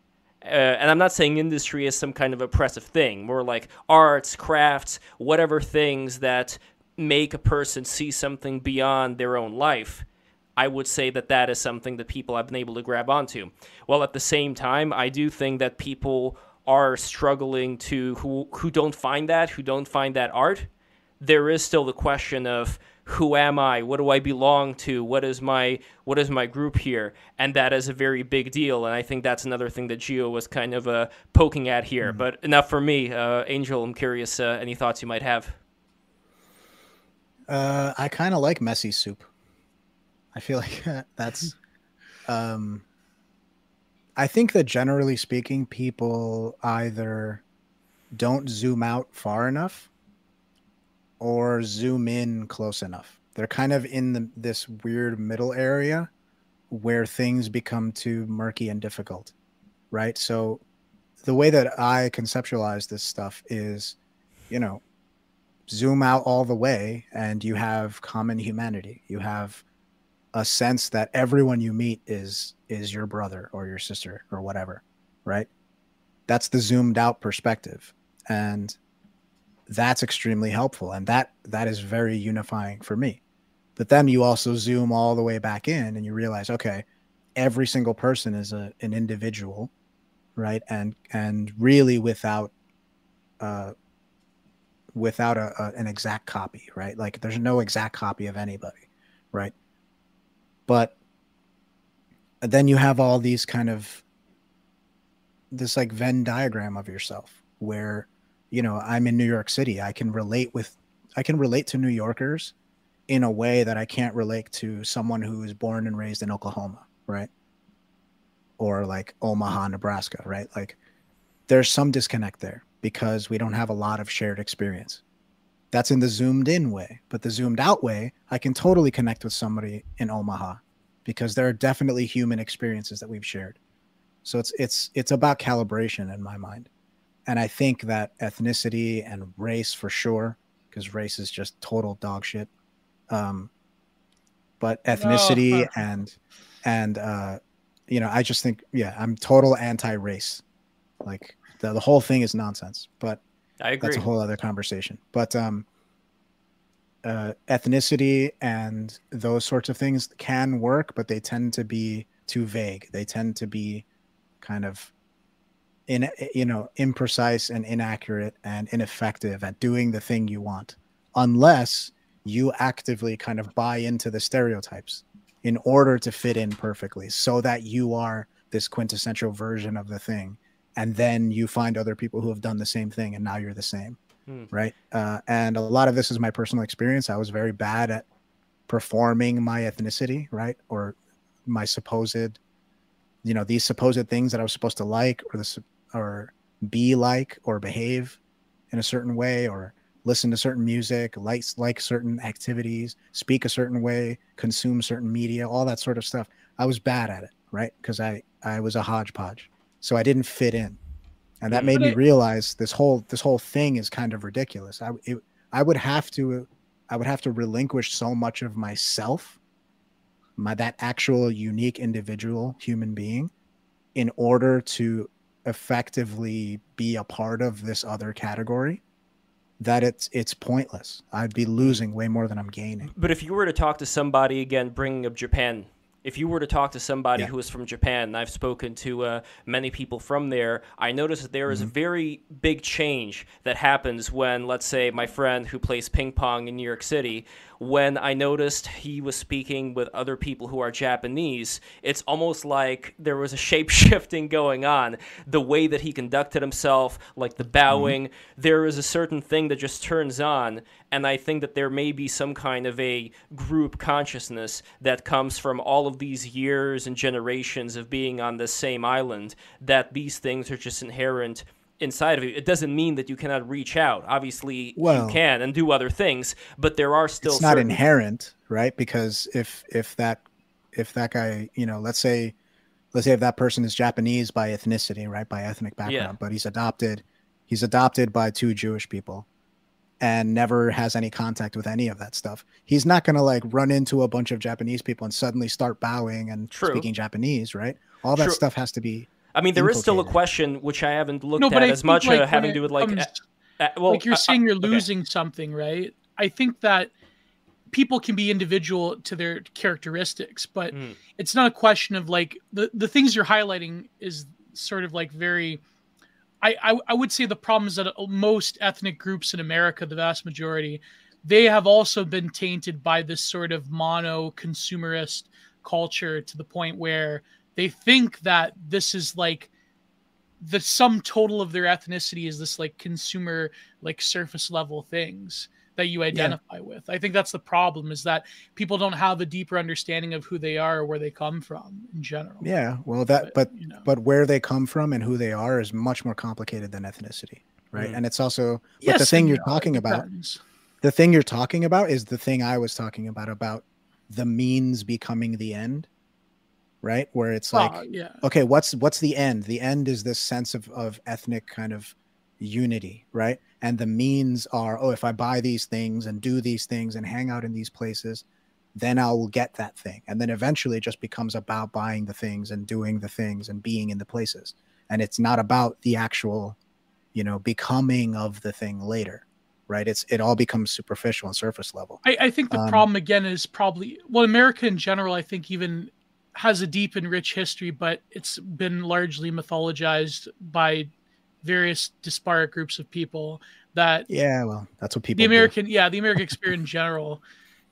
Uh, and I'm not saying industry is some kind of oppressive thing, more like arts, crafts, whatever things that make a person see something beyond their own life. I would say that that is something that people have been able to grab onto. Well, at the same time, I do think that people are struggling to who who don't find that, who don't find that art. There is still the question of who am I? What do I belong to? What is my what is my group here? And that is a very big deal. And I think that's another thing that Geo was kind of uh, poking at here. Mm-hmm. But enough for me, uh, Angel. I'm curious. Uh, any thoughts you might have? Uh, I kind of like messy soup. I feel like that's. Um, I think that generally speaking, people either don't zoom out far enough or zoom in close enough. They're kind of in the, this weird middle area where things become too murky and difficult, right? So the way that I conceptualize this stuff is, you know, zoom out all the way and you have common humanity. You have a sense that everyone you meet is is your brother or your sister or whatever, right? That's the zoomed out perspective. And that's extremely helpful and that that is very unifying for me but then you also zoom all the way back in and you realize okay every single person is a, an individual, right? And and really without uh without a, a an exact copy, right? Like there's no exact copy of anybody, right? But then you have all these kind of this like Venn diagram of yourself where you know I'm in New York City. I can relate with I can relate to New Yorkers in a way that I can't relate to someone who is born and raised in Oklahoma, right? Or like Omaha, Nebraska, right? Like there's some disconnect there because we don't have a lot of shared experience. That's in the zoomed in way, but the zoomed out way, I can totally connect with somebody in Omaha because there are definitely human experiences that we've shared. So it's it's it's about calibration in my mind. And I think that ethnicity and race for sure, because race is just total dog shit. Um, but ethnicity oh. and and uh, you know, I just think yeah, I'm total anti-race. Like the, the whole thing is nonsense. But I agree. That's a whole other conversation. But um, uh, ethnicity and those sorts of things can work, but they tend to be too vague. They tend to be kind of in you know imprecise and inaccurate and ineffective at doing the thing you want unless you actively kind of buy into the stereotypes in order to fit in perfectly so that you are this quintessential version of the thing and then you find other people who have done the same thing and now you're the same hmm. right? Uh, and a lot of this is my personal experience. I was very bad at performing my ethnicity right? Or my supposed you know these supposed things that I was supposed to like or the or be like or behave in a certain way or listen to certain music, like like certain activities, speak a certain way, consume certain media, all that sort of stuff. I was bad at it, right? Because I I was a hodgepodge, so I didn't fit in, and that made me realize this whole this whole thing is kind of ridiculous. I it, I would have to I would have to relinquish so much of myself my that actual unique individual human being in order to effectively be a part of this other category that it's it's pointless i'd be losing way more than i'm gaining but if you were to talk to somebody again bringing up japan if you were to talk to somebody yeah. who is from Japan, and I've spoken to uh, many people from there, I noticed that there is mm-hmm. a very big change that happens when, let's say, my friend who plays ping pong in New York City when I noticed he was speaking with other people who are Japanese, it's almost like there was a shape shifting going on. The way that he conducted himself, like the bowing, mm-hmm. there is a certain thing that just turns on. And I think that there may be some kind of a group consciousness that comes from all of these years and generations of being on the same island, that these things are just inherent inside of you. It doesn't mean that you cannot reach out. Obviously, well, you can and do other things, but there are still. It's not inherent, right? Because if if that if that guy, you know, let's say let's say if that person is Japanese by ethnicity, right, by ethnic background, yeah. but he's adopted, he's adopted by two Jewish people, and never has any contact with any of that stuff. He's not gonna like run into a bunch of Japanese people and suddenly start bowing and True. speaking Japanese, right? All that True. stuff has to be I mean, there is still a question which I haven't looked no, at as much like, uh, having to do with like, comes, uh, well, like you're uh, saying you're losing okay. something, right? I think that people can be individual to their characteristics, but mm. it's not a question of like the the things you're highlighting is sort of like very. I, I, I would say the problem is that most ethnic groups in America, the vast majority, they have also been tainted by this sort of mono consumerist culture to the point where they think that this is like the sum total of their ethnicity is this like consumer like surface level things that you identify yeah. with. I think that's the problem is that people don't have a deeper understanding of who they are or where they come from in general. Yeah, well that but but, you know. but where they come from and who they are is much more complicated than ethnicity, right? Mm. And it's also but yes, the thing you're talking about the thing you're talking about is the thing I was talking about about the means becoming the end right? Where it's like yeah. okay what's what's the end? The end is this sense of of ethnic kind of unity right? And the means are oh if i buy these things and do these things and hang out in these places then i will get that thing. And then eventually it just becomes about buying the things and doing the things and being in the places. And it's not about the actual you know becoming of the thing later right? It's it all becomes superficial and surface level. I, I think the um, problem again is probably well america in general i think even has a deep and rich history, but it's been largely mythologized by various disparate groups of people. That yeah, well, that's what people. The American, do. yeah, the American experience in general,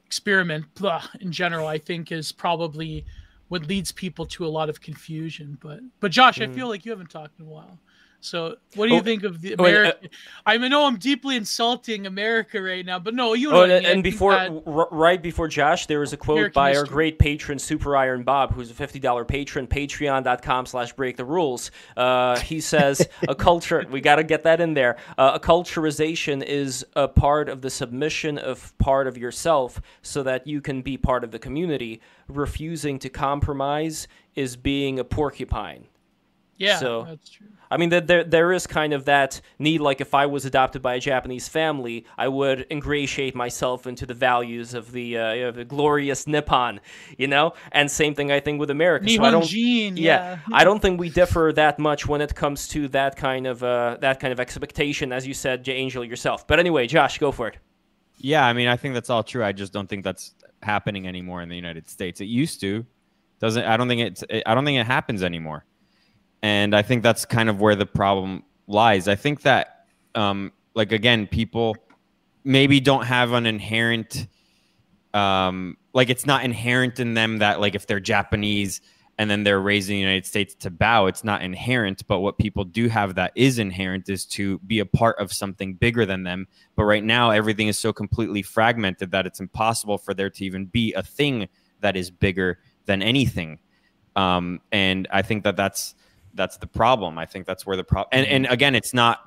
experiment blah, in general, I think is probably what leads people to a lot of confusion. But but Josh, mm. I feel like you haven't talked in a while. So, what do you oh, think of the America? Oh, uh, I know I'm deeply insulting America right now, but no, you know. Oh, and, and before, r- right before Josh, there was a quote American by history. our great patron Super Iron Bob, who's a fifty dollar patron. Patreon.com/slash Break the Rules. Uh, he says a culture. we got to get that in there. Uh, a culturization is a part of the submission of part of yourself, so that you can be part of the community. Refusing to compromise is being a porcupine. Yeah, so, that's true. I mean, there there is kind of that need. Like, if I was adopted by a Japanese family, I would ingratiate myself into the values of the, uh, of the glorious Nippon, you know. And same thing, I think, with America. So I don't, yeah. yeah, I don't think we differ that much when it comes to that kind of uh, that kind of expectation, as you said, Jay Angel yourself. But anyway, Josh, go for it. Yeah, I mean, I think that's all true. I just don't think that's happening anymore in the United States. It used to. Doesn't I don't think it's I don't think it happens anymore and I think that's kind of where the problem lies. I think that, um, like again, people maybe don't have an inherent, um, like it's not inherent in them that like if they're Japanese and then they're raised in the United States to bow, it's not inherent. But what people do have that is inherent is to be a part of something bigger than them. But right now, everything is so completely fragmented that it's impossible for there to even be a thing that is bigger than anything. Um, and I think that that's that's the problem. I think that's where the problem. And and again, it's not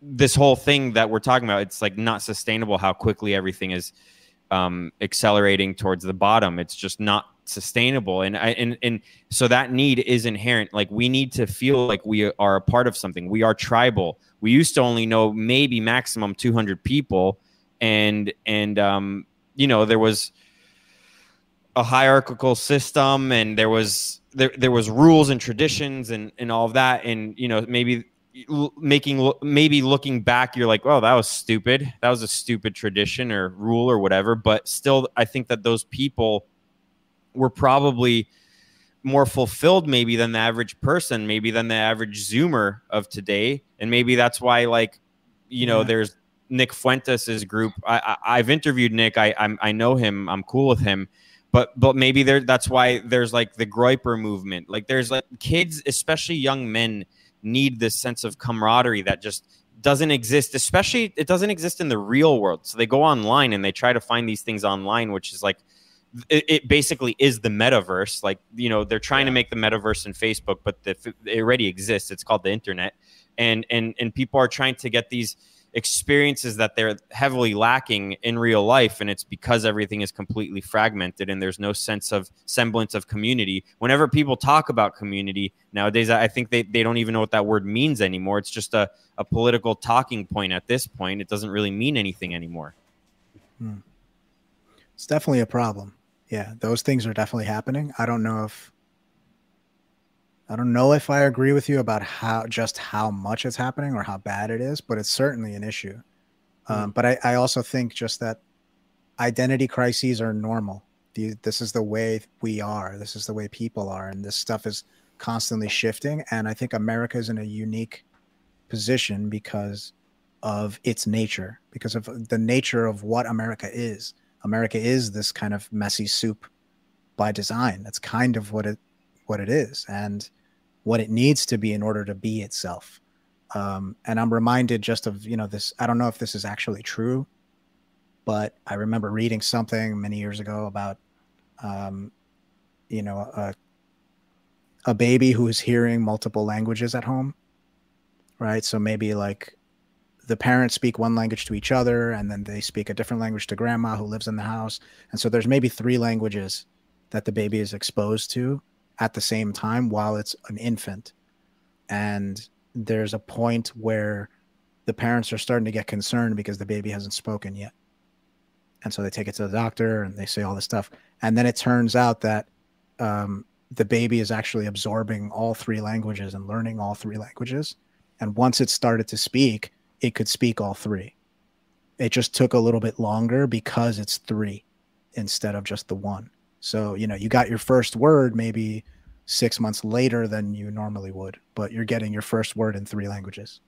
this whole thing that we're talking about. It's like not sustainable. How quickly everything is um, accelerating towards the bottom. It's just not sustainable. And I and and so that need is inherent. Like we need to feel like we are a part of something. We are tribal. We used to only know maybe maximum 200 people, and and um, you know there was a hierarchical system, and there was there there was rules and traditions and and all of that. And you know maybe making maybe looking back you're like oh that was stupid. That was a stupid tradition or rule or whatever. But still i think that those people were probably more fulfilled maybe than the average person maybe than the average zoomer of today. And maybe that's why like you know yeah. there's nick fuentes's group. I, I have interviewed nick. I I'm, i know him. I'm cool with him but but maybe there that's why there's like the Groyper movement. Like there's like kids, especially young men, need this sense of camaraderie that just doesn't exist. Especially it doesn't exist in the real world. So they go online and they try to find these things online, which is like it, it basically is the metaverse. Like you know they're trying yeah. to make the metaverse in Facebook, but the, it already exists. It's called the internet, and and and people are trying to get these experiences that they're heavily lacking in real life and it's because everything is completely fragmented and there's no sense of semblance of community. Whenever people talk about community nowadays i think they, they don't even know what that word means anymore. It's just a, a political talking point at this point. It doesn't really mean anything anymore. Hmm. it's definitely a problem. Yeah those things are definitely happening. I don't know if I don't know if I agree with you about how just how much it's happening or how bad it is, but it's certainly an issue. Mm. Um, but I, I also think just that identity crises are normal. The, this is the way we are. This is the way people are, and this stuff is constantly shifting. And I think America is in a unique position because of its nature, because of the nature of what America is. America is this kind of messy soup by design. That's kind of what it what it is, and what it needs to be in order to be itself. Um, and I'm reminded just of you know this. I don't know if this is actually true, but I remember reading something many years ago about, um, you know, a a baby who is hearing multiple languages at home, right? So maybe like the parents speak one language to each other, and then they speak a different language to grandma who lives in the house, and so there's maybe three languages that the baby is exposed to at the same time while it's an infant. And there's a point where the parents are starting to get concerned because the baby hasn't spoken yet. And so they take it to the doctor and they say all this stuff. And then it turns out that um, the baby is actually absorbing all three languages and learning all three languages. And once it started to speak, it could speak all three. It just took a little bit longer because it's three instead of just the one. So, you know, you got your first word maybe six months later than you normally would, but you're getting your first word in three languages.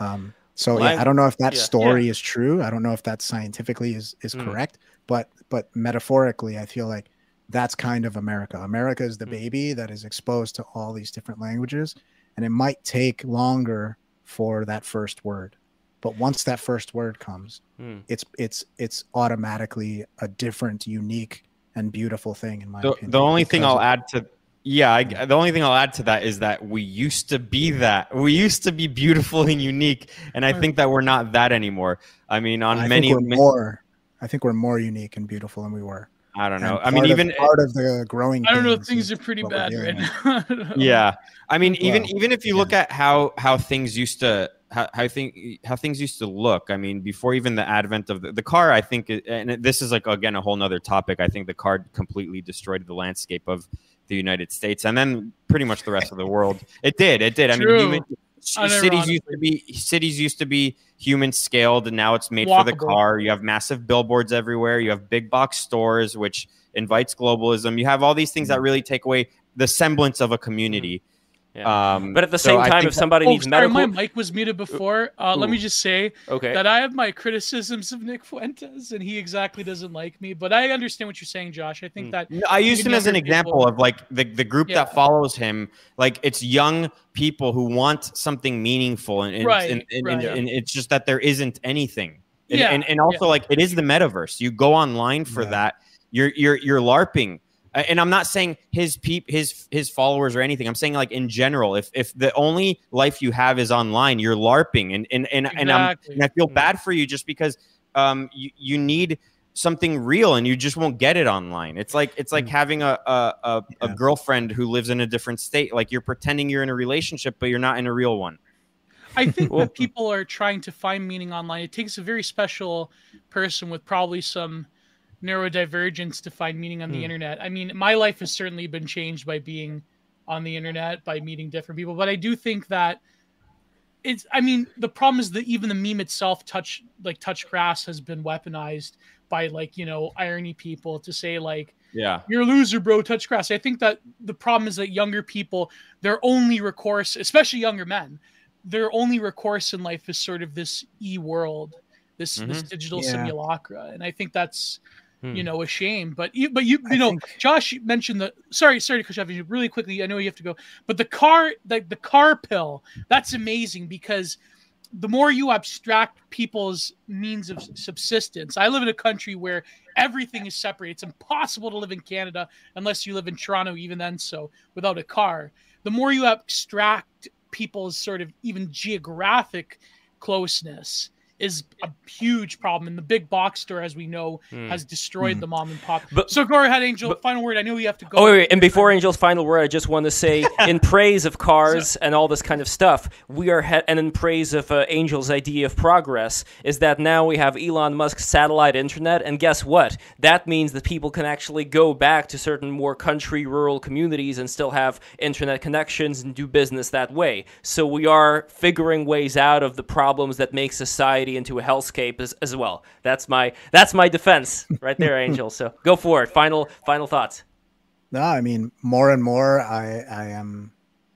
Um, so yeah, I don't know if that yeah. story yeah. is true. I don't know if that scientifically is is mm. correct, but but metaphorically, I feel like that's kind of America. America is the mm. baby that is exposed to all these different languages, and it might take longer for that first word. But once that first word comes, mm. it's it's it's automatically a different, unique, and beautiful thing in my the, opinion. The only thing I'll add to yeah, I, the only thing I'll add to that is that we used to be that. We used to be beautiful and unique, and I think that we're not that anymore. I mean, on I many, think we're more. I think we're more unique and beautiful than we were. I don't know. And I mean, part of- even part of the growing. I don't know. Things are pretty bad right now. yeah. I mean, even Well, even if you look at how how things used to how how, thing, how things used to look. I mean, before even the advent of the, the car, I think, and this is like again a whole nother topic. I think the car completely destroyed the landscape of the United States and then pretty much the rest of the world. It did. It did. I mean, True. human, c- cities used to be cities used to be human scaled, and now it's made for the car. You have massive billboards everywhere. You have big box stores, which invites globalism. You have all these things that mm-hmm. really take away the semblance of a mm-hmm. community. Yeah. Um, but at the so same I time, if somebody Oh, needs sorry, medical, my mic was muted before. Uh, let me just say okay, that I have my criticisms of Nick Fuentes, and he exactly doesn't like me. But I understand what you're saying, Josh. I think Mm. that No, I used him as an younger example people- of like the, the group Yeah. that follows him. Like it's young people who want something meaningful, and and, Right, and, and, right. and it's just that there isn't anything. And, Yeah, and, and also like it is the metaverse. You go online for Yeah. that. You're you're you're larping. And I'm not saying his peep his his followers or anything. I'm saying like in general, if if the only life you have is online, you're larping, and and and, and, I'm, and I feel Mm. bad for you just because um you, you need something real and you just won't get it online. It's like it's like Mm. having a a, a, a girlfriend who lives in a different state. Like you're pretending you're in a relationship, but you're not in a real one. I think that people are trying to find meaning online. It takes a very special person with probably some neurodivergence to find meaning on the Hmm. internet. I mean, my life has certainly been changed by being on the internet, by meeting different people. But I do think that it's I mean, the problem is that even the meme itself, touch like touch grass, has been weaponized by like, you know, irony people to say like Yeah. you're a loser, bro. Touch grass. I think that the problem is that younger people, their only recourse, especially younger men, their only recourse in life is sort of this e world, this this digital Yeah. simulacra, and I think that's Hmm. you know a shame. But you, but you, I you know, think- Josh mentioned the sorry, sorry to cut you really quickly. I know you have to go, but the car, like the car pill, that's amazing because the more you abstract people's means of subsistence. I live in a country where everything is separate. It's impossible to live in Canada unless you live in Toronto, even then, so without a car. The more you abstract people's sort of even geographic closeness is a huge problem. And the big box store, as we know, Hmm. has destroyed Hmm. the mom and pop. But- so go ahead, Angel. but- final word. I know you have to go. Oh wait, wait, and before Angel's final word, I just want to say, in praise of cars and all this kind of stuff, we are he- and in praise of uh, Angel's idea of progress, is that now we have Elon Musk's satellite internet, and guess what? That means that people can actually go back to certain more country, rural communities and still have internet connections and do business that way. So we are figuring ways out of the problems that make society into a hellscape as, as well. That's my that's my defense right there, Angel. So go for it. Final final thoughts. No, I mean more and more I I am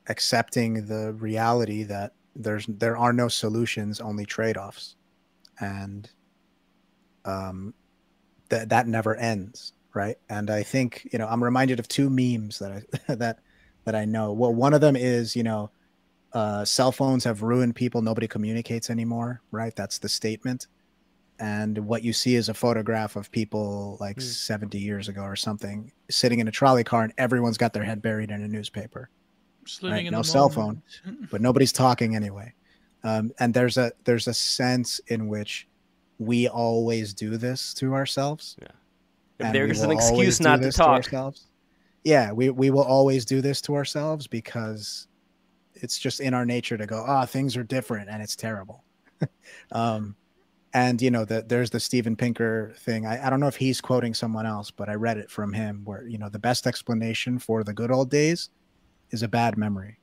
accepting the reality that there's there are no solutions, only trade-offs. And um that that never ends, right? And I think, you know, I'm reminded of two memes that I that that I know. Well, one of them is, you know, uh cell phones have ruined people, nobody communicates anymore, right? That's the statement. And what you see is a photograph of people like Hmm. 70 years ago or something sitting in a trolley car and everyone's got their head buried in a newspaper right, in no the cell moment. but nobody's talking anyway. Um, and there's a there's a sense in which we always do this to ourselves. Yeah. and there's an excuse not to this talk. ourselves. Yeah, we, we will always do this to ourselves because it's just in our nature to go, ah, things are different and it's terrible. um, and you know, that there's the Steven Pinker thing. I, I don't know if he's quoting someone else, but I read it from him where, you know, the best explanation for the good old days is a bad memory.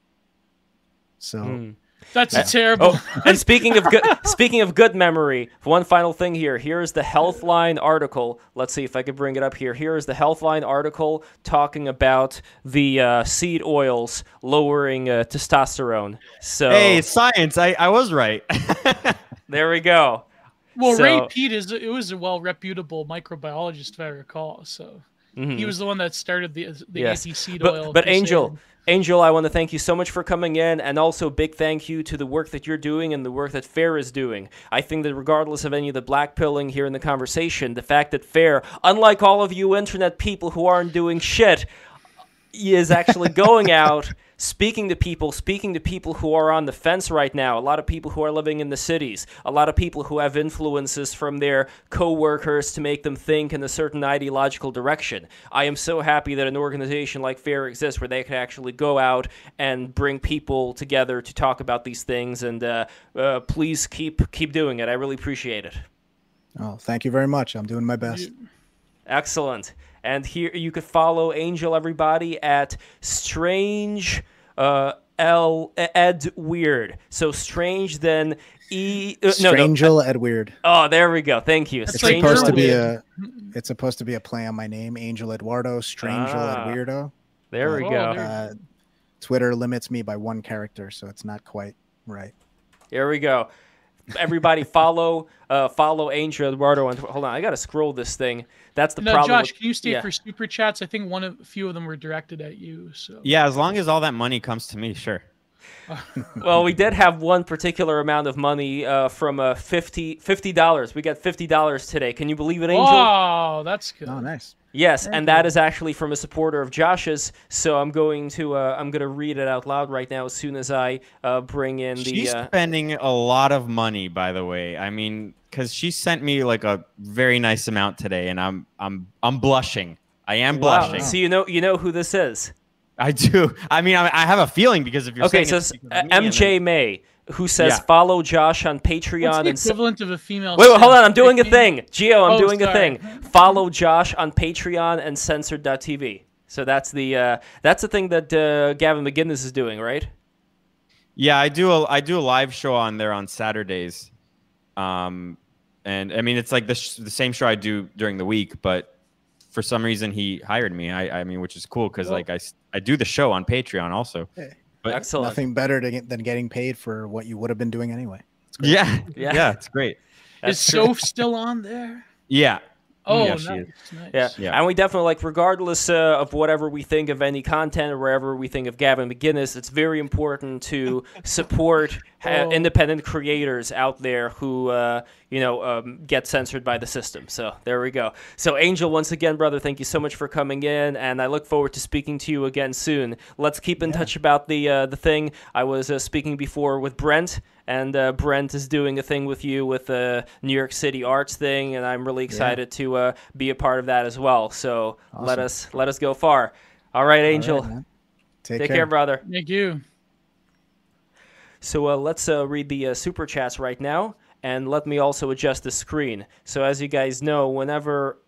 So Hmm. That's a terrible. Oh, and speaking of good, speaking of good memory, one final thing here. Here is the Healthline article. Let's see if I can bring it up here. Here is the Healthline article talking about the uh, seed oils lowering uh, testosterone. So Hey, science. I, I was right. there we go. Well, So- Ray Peat is it was a well reputable microbiologist, if I recall. So Mhm. he was the one that started the the Yes. anti-seed oil. But, but crusade. Angel, Angel, I want to thank you so much for coming in, and also big thank you to the work that you're doing and the work that Fair is doing. I think that regardless of any of the black pilling here in the conversation, the fact that Fair, unlike all of you internet people who aren't doing shit, is actually going out. Speaking to people, speaking to people who are on the fence right now, a lot of people who are living in the cities, a lot of people who have influences from their coworkers to make them think in a certain ideological direction. I am so happy that an organization like FAIR exists where they can actually go out and bring people together to talk about these things. And uh, uh, please keep keep doing it. I really appreciate it. Oh, thank you very much. I'm doing my best. Excellent. And here you could follow Angel everybody at Strange uh, L Ed Weird. So strange then E uh, no, no. Ed Weird. Oh, there we go. Thank you. It's like supposed to be a. It's supposed to be a play on my name, Angel Eduardo. Strangel Ah. Ed Weirdo. There we Oh, go. Uh, Twitter limits me by one character, so it's not quite right. Here we go. Everybody follow uh, follow Angel Eduardo and hold on, I gotta scroll this thing. That's the Now, problem. Josh, with- can you stay yeah. for super chats? I think one of a few of them were directed at you. So yeah, as long as all that money comes to me, sure. Well, we did have one particular amount of money uh, from uh, 50 dollars. We got fifty dollars today. Can you believe it, Angel? Wow, that's good. Oh, nice. Yes, and that is actually from a supporter of Josh's. So I'm going to uh, I'm going to read it out loud right now as soon as I uh, bring in the. She's Uh, spending a lot of money, by the way. I mean, because she sent me like a very nice amount today, and I'm I'm I'm blushing. I am wow. blushing. So you know you know who this is. I do. I mean, I, I have a feeling because if you're Okay, so it's it's, because uh, of me, and MJ May who says Yeah. follow Josh on What's Patreon the and. s- equivalent of a female? Wait, wait, hold on. I'm doing a thing. Geo, I'm Oh, doing a thing. Follow Josh on Patreon and censored.tv. So that's the uh, that's the thing that uh, Gavin McInnes is doing, right? Yeah, I do. A, I do a live show on there on Saturdays, um, and I mean it's like the sh- the same show I do during the week, but for some reason he hired me. I I mean, which is cool because Well- like I do the show on Patreon also. Hey, But- Excellent. Nothing better to get, than getting paid for what you would have been doing anyway. Yeah, Yeah. yeah, it's great. Is That's true. Soph still on there? Yeah, Oh, Yeah, she nice, is. nice. Yeah. Yeah. and we definitely like, regardless uh, of whatever we think of any content or wherever we think of Gavin McInnes, it's very important to support uh, Oh. independent creators out there who, uh, you know, um, get censored by the system. So there we go. So Angel, once again, brother, thank you so much for coming in, and I look forward to speaking to you again soon. Let's keep in touch about the uh, the thing I was uh, speaking before with Brent. And uh, Brent is doing a thing with you with the New York City Arts thing, and I'm really excited to uh, be a part of that as well. So let us let us go far. All right, Angel. All right. Take, Take care. care, brother. Thank you. So uh, let's uh, read the uh, super chats right now, and let me also adjust the screen. So as you guys know, whenever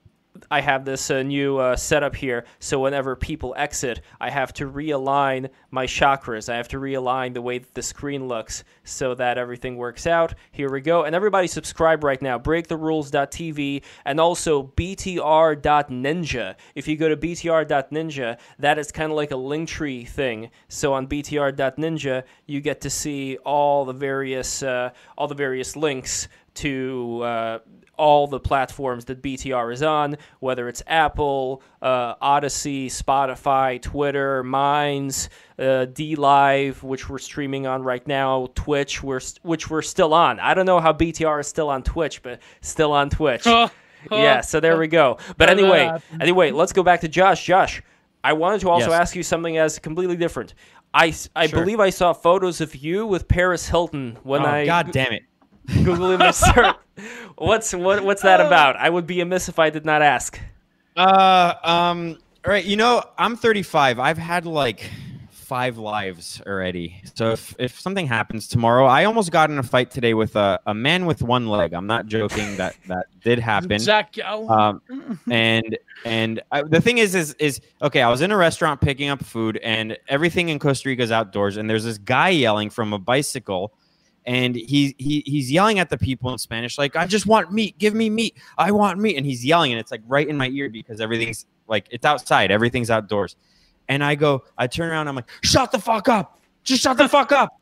I have this uh, new uh, setup here, so whenever people exit, I have to realign my chakras. I have to realign the way that the screen looks so that everything works out. Here we go. And everybody subscribe right now. BreakTheRules.tv and also BTR.ninja. If you go to BTR.ninja, that is kind of like a link tree thing. So on BTR.ninja, you get to see all the various uh, all the various links to uh, all the platforms that BTR is on, whether it's Apple, uh, Odysee, Spotify, Twitter, Minds, uh, DLive, which we're streaming on right now, Twitch, we're st- which we're still on. I don't know how BTR is still on Twitch, but still on Twitch. yeah, so there we go. But anyway, anyway, let's go back to Josh. Josh, I wanted to also Yes. ask you something as completely different. I Sure. believe I saw photos of you with Paris Hilton when oh, I God damn it. Google image search. What's what, what's that about? I would be amiss if I did not ask. Uh, um, all right. You know, I'm 35. I've had like five lives already. So if, if something happens tomorrow, I almost got in a fight today with a, a man with one leg. I'm not joking. that that did happen. Zach Gallen. Um, and and I, the thing is is is okay. I was in a restaurant picking up food, and everything in Costa Rica is outdoors. And there's this guy yelling from a bicycle and he, he he's yelling at the people in Spanish, like, I just want meat, give me meat, I want meat. And he's yelling, and it's like right in my ear because everything's like it's outside, everything's outdoors. And I go, I turn around, I'm like, shut the fuck up, just shut the fuck up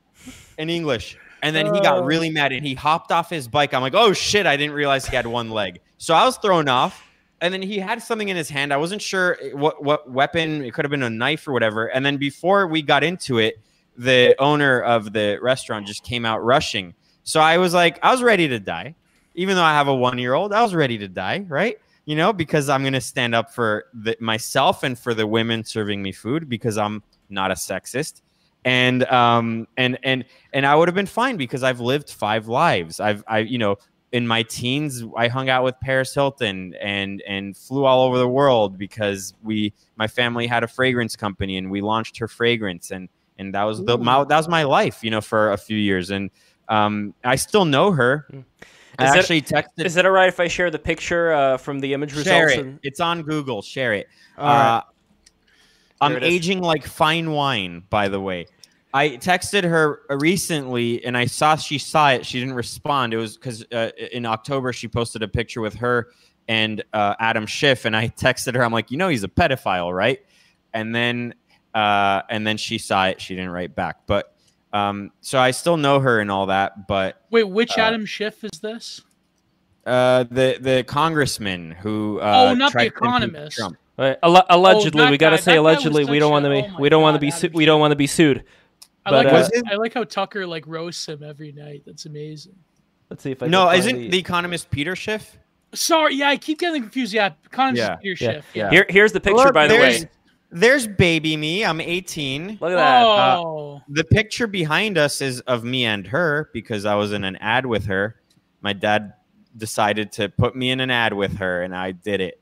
in English. And then he got Oh. really mad and he hopped off his bike. I'm like, oh shit, I didn't realize he had one leg. So I was thrown off. And then he had something in his hand. I wasn't sure what, what weapon, it could have been a knife or whatever. And then before we got into it, the owner of the restaurant just came out rushing. So I was like, I was ready to die. Even though I have a one year old, I was ready to die, right? You know, because I'm going to stand up for the, myself and for the women serving me food because I'm not a sexist. And um and and and I would have been fine because I've lived five lives. I've I you know in my teens I hung out with Paris Hilton and and flew all over the world because we my family had a fragrance company and we launched her fragrance and and that was the my, that was my life you know for a few years and um I still know her. I Is that- actually texted Is it all right if I share the picture uh, from the image share results? it. and- It's on Google. Share it. All right. Uh, I'm it aging like fine wine, by the way. I texted her recently and I saw she saw it. She didn't respond. It was because uh, in October she posted a picture with her and uh, Adam Schiff, and I texted her. I'm like, you know, he's a pedophile, right? And then uh, and then she saw it. She didn't write back, but um, so I still know her and all that. But Wait, which uh, Adam Schiff is this? uh, the the congressman who uh, Oh, not The tried to Economist. Trump. Uh, alle- allegedly, that we got to guy- say that guy was allegedly. We don't want to be. oh we don't want to be. Su- we don't want to be sued. I But, like, uh, how, I like how Tucker like roasts him every night. That's amazing. Let's see if I. No, isn't find the economist Peter Schiff? Sorry, yeah, I keep getting confused. Yeah, Connor's Yeah, Peter Yeah. Schiff. yeah. Here, here's the picture, Look, by the way. There's baby me. I'm 18. Look at that. Oh, The picture behind us is of me and her because I was in an ad with her. My dad decided to put me in an ad with her, and I did it.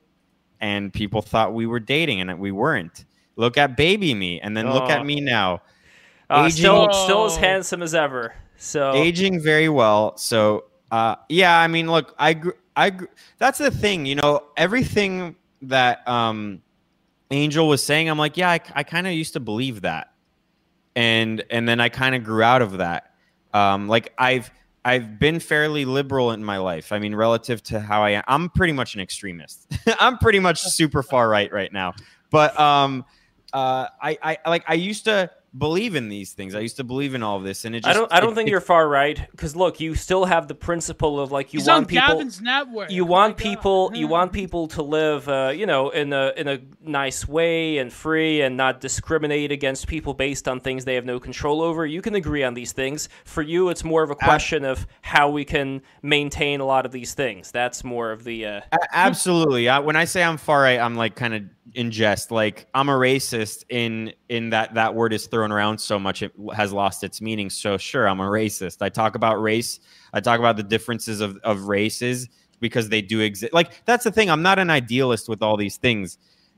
And people thought we were dating, and we weren't. Look at baby me, and then look Oh. at me now, Uh, aging- still, still as Oh. handsome as ever. So aging very well. So, uh, yeah, I mean, look, I, gr- I, gr- that's the thing, you know, everything that um, Angel was saying, I'm like, yeah, I, I kind of used to believe that, and and then I kind of grew out of that. Um, like I've I've been fairly liberal in my life. I mean, relative to how I am, I'm pretty much an extremist. I'm pretty much super far right right now. But um, uh, I, I like I used to believe in these things. I used to believe in all of this, and it just I don't. I don't it- think it- you're far right because look, you still have the principle of like you he's on want people. Gavin's network. you Oh want God. people you want people to live uh, you know in a in a nice way and free and not discriminate against people based on things they have no control over you can agree on these things for you it's more of a question of how we can maintain a lot of these things that's more of the uh, absolutely. I, when I say I'm far right, I'm like kind of in jest. Like I'm a racist in in that that word is thrown around so much it has lost its meaning. So sure, I'm a racist. I talk about race. I talk about the differences of of races because they do exist. Like that's the thing. I'm not an idealist with all these things,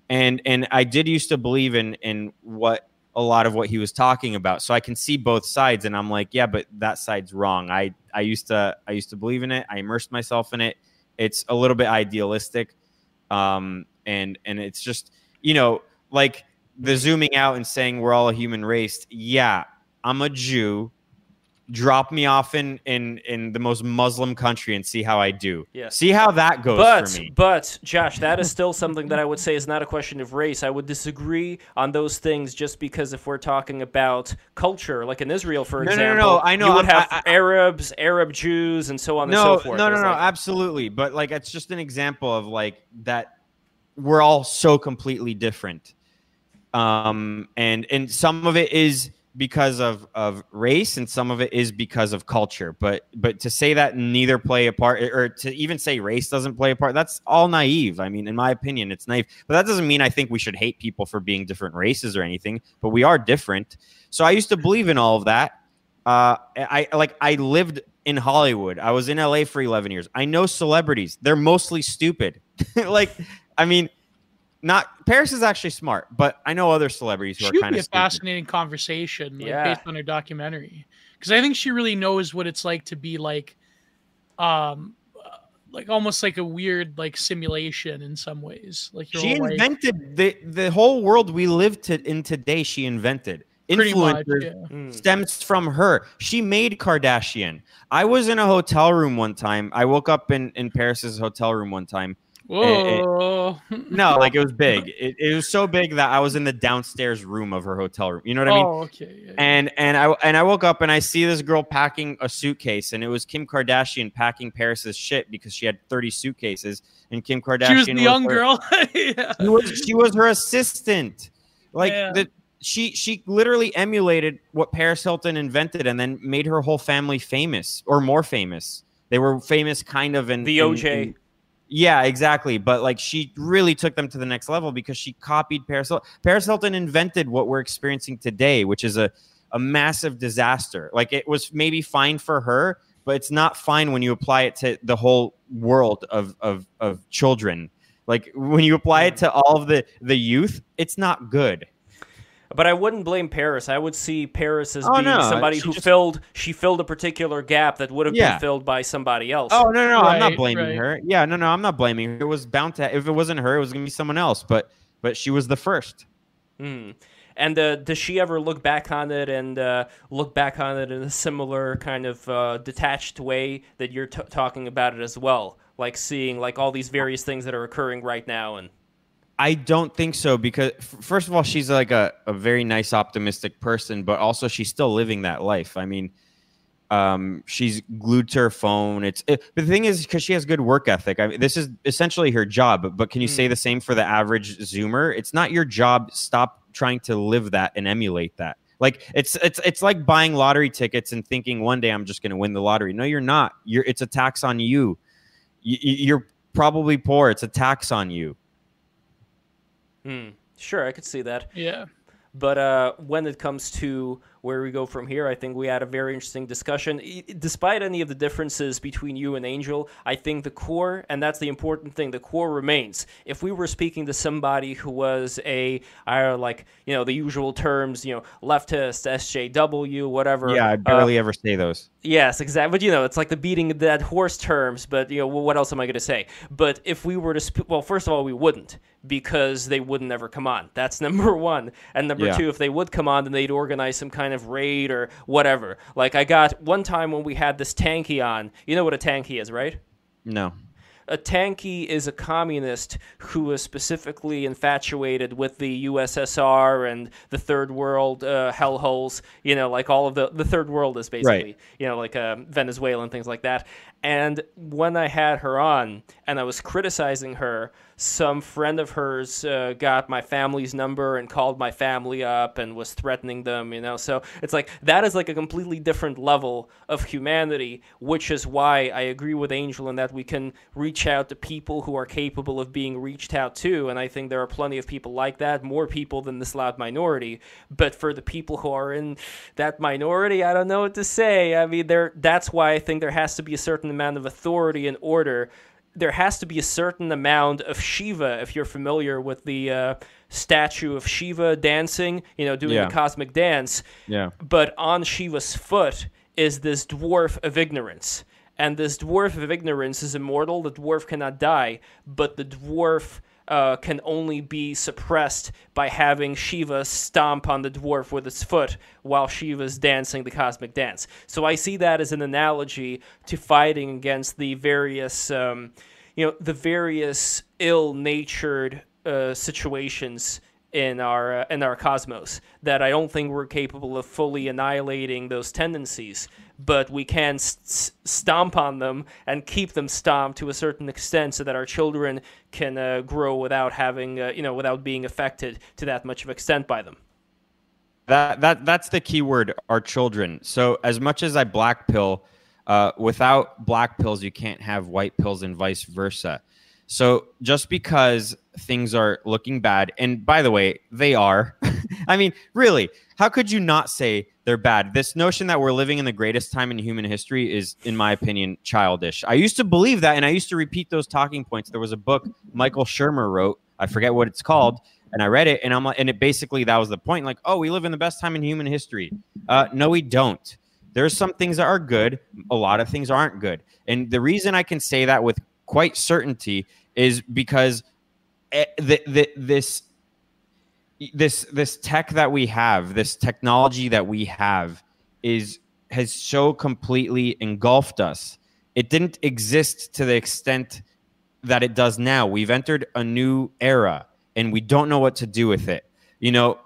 and and I did used to believe in in what a lot of what he was talking about. So I can see both sides, and I'm like, yeah, but that side's wrong. I I used to I used to believe in it. I immersed myself in it. It's a little bit idealistic, um, and and it's just you know like the zooming out and saying we're all a human race. Yeah, I'm a Jew. Drop me off in in in the most Muslim country and see how I do. Yeah. See how that goes but for me. but josh that is still something that i would say is not a question of race i would disagree on those things just because if we're talking about culture like in israel for No, no, no, example no, I know, you would I'm- have I- I- arabs arab jews and so on no, and so forth No, no, no, like- absolutely. But like, it's just an example of like that. We're all so completely different, um, and and some of it is because of of race, and some of it is because of culture. But but to say that neither play a part, or to even say race doesn't play a part, that's all naive. I mean, in my opinion, it's naive. But that doesn't mean I think we should hate people for being different races or anything. But we are different. So I used to believe in all of that. Uh, I like I lived in Hollywood. I was in LA for 11 years. I know celebrities. They're mostly stupid. like, I mean, not Paris is actually smart, but I know other celebrities who She are would kind be of a fascinating conversation, like, Yeah. based on her documentary, because I think she really knows what it's like to be like, um, uh, like almost like a weird like simulation in some ways. Like She whole life- invented the the whole world we live to, in today. She invented pretty much. influencers Yeah. Mm. stems from her. She made Kardashian. I was in a hotel room one time. I woke up in in Paris's hotel room one time. Whoa. Eh, eh, no, like it was big. It, it was so big that I was in the downstairs room of her hotel room. You know what I mean? oh, okay. yeah, yeah. And and I and I woke up and I see this girl packing a suitcase, and it was Kim Kardashian packing Paris's shit because she had thirty suitcases, and Kim Kardashian she was the young her- girl. yeah. She was she was her assistant. Like Yeah. the she she literally emulated what Paris Hilton invented, and then made her whole family famous or more famous. They were famous, kind of in The in- OJ. in- yeah, exactly. But like she really took them to the next level because she copied Paris Hilton. Paris Hilton invented what we're experiencing today, which is a, a massive disaster. Like it was maybe fine for her, but it's not fine when you apply it to the whole world of of, of children. Like when you apply it to all of the the youth, it's not good. But I wouldn't blame Paris. I would see Paris as Oh, being no, somebody she who just- filled she filled a particular gap that would have Yeah. been filled by somebody else. Oh no, no, no I'm not blaming right. her. Yeah, no, no, I'm not blaming her. It was bound to. If it wasn't her, it was gonna be someone else. But but she was the first. Mm. And uh, does she ever look back on it and uh, look back on it in a similar kind of uh, detached way that you're t- talking about it as well? Like seeing like all these various things that are occurring right now and I don't think so because first of all, she's like a, a very nice, optimistic person, but also she's still living that life. I mean, um, she's glued to her phone. It's it, but the thing is because she has good work ethic. I mean, this is essentially her job. But, can you say the same for the average Zoomer? It's not your job. Stop trying to live that and emulate that. Like it's it's it's like buying lottery tickets and thinking one day I'm just going to win the lottery. No, you're not. You're it's a tax on you. you you're probably poor. It's a tax on you. Hmm. Sure, I could see that. yeah. But uh, when it comes to where we go from here, I think we had a very interesting discussion. Despite any of the differences between you and Angel, I think the core, and that's the important thing, the core remains. If we were speaking to somebody who was a, I don't know, like, you know, the usual terms, you know, leftist, SJW, whatever. Yeah, I uh, barely ever say those. Yes, exactly. But you know, it's like the beating of that horse terms. But you know, what else am I going to say? But if we were to, sp- well, first of all, we wouldn't because they wouldn't ever come on. That's number one. And number Yeah. two, if they would come on, then they'd organize some kind of raid or whatever. Like I got one time when we had this tanky on. You know what a tanky is, right? No. A tanky is a communist who is specifically infatuated with the USSR and the third world uh, hellholes. You know, like all of the the third world is basically, Right. you know, like uh, Venezuela and things like that. And when I had her on and I was criticizing her, some friend of hers uh, got my family's number and called my family up and was threatening them, you know. So it's like that is like a completely different level of humanity, which is why I agree with Angel in that we can reach out to people who are capable of being reached out to. And I think there are plenty of people like that, more people than this loud minority. But for the people who are in that minority, I don't know what to say. I mean, there that's why I think there has to be a certain amount of authority and order there has to be a certain amount of Shiva, if you're familiar with the uh, statue of Shiva dancing, you know, doing Yeah. the cosmic dance. Yeah. But on Shiva's foot is this dwarf of ignorance. And this dwarf of ignorance is immortal. The dwarf cannot die, but the dwarf uh, can only be suppressed by having Shiva stomp on the dwarf with its foot while Shiva's dancing the cosmic dance. So I see that as an analogy to fighting against the various, um, you know, the various ill-natured uh, situations in our uh, in our cosmos that I don't think we're capable of fully annihilating those tendencies, but we can s- s- stomp on them and keep them stomped to a certain extent so that our children can uh, grow without having uh, you know without being affected to that much of extent by them. That that that's the key word. Our children. So as much as I black pill, uh, without black pills, you can't have white pills, and vice versa. So just because things are looking bad, and by the way, they are. I mean, really, how could you not say they're bad? This notion that we're living in the greatest time in human history is, in my opinion, childish. I used to believe that, and I used to repeat those talking points. There was a book Michael Shermer wrote. I forget what it's called. And I read it, and I'm like, and it basically that was the point. Like, oh, we live in the best time in human history. Uh, no, we don't. There's some things that are good. A lot of things aren't good. And the reason I can say that with quite certainty is because the, the, this this this tech that we have, this technology that we have, is has so completely engulfed us. It didn't exist to the extent that it does now. We've entered a new era and we don't know what to do with it. You know,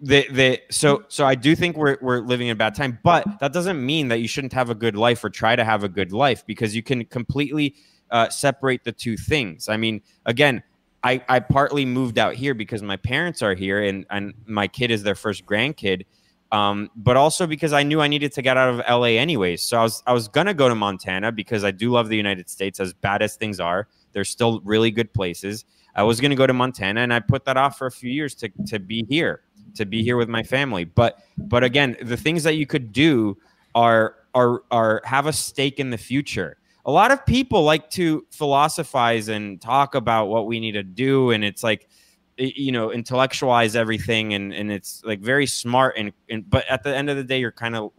the the so so I do think we're we're living in a bad time, but that doesn't mean that you shouldn't have a good life or try to have a good life because you can completely uh, separate the two things. I mean, again, I I partly moved out here because my parents are here and and my kid is their first grandkid. Um, but also because I knew I needed to get out of LA anyways. So I was I was gonna go to Montana because I do love the United States, as bad as things are. There's still really good places. I was gonna go to Montana, and I put that off for a few years to to be here, to be here with my family. But but again, the things that you could do are are are have a stake in the future. A lot of people like to philosophize and talk about what we need to do, and it's like you know intellectualize everything and and it's like very smart and, and but at the end of the day you're kind of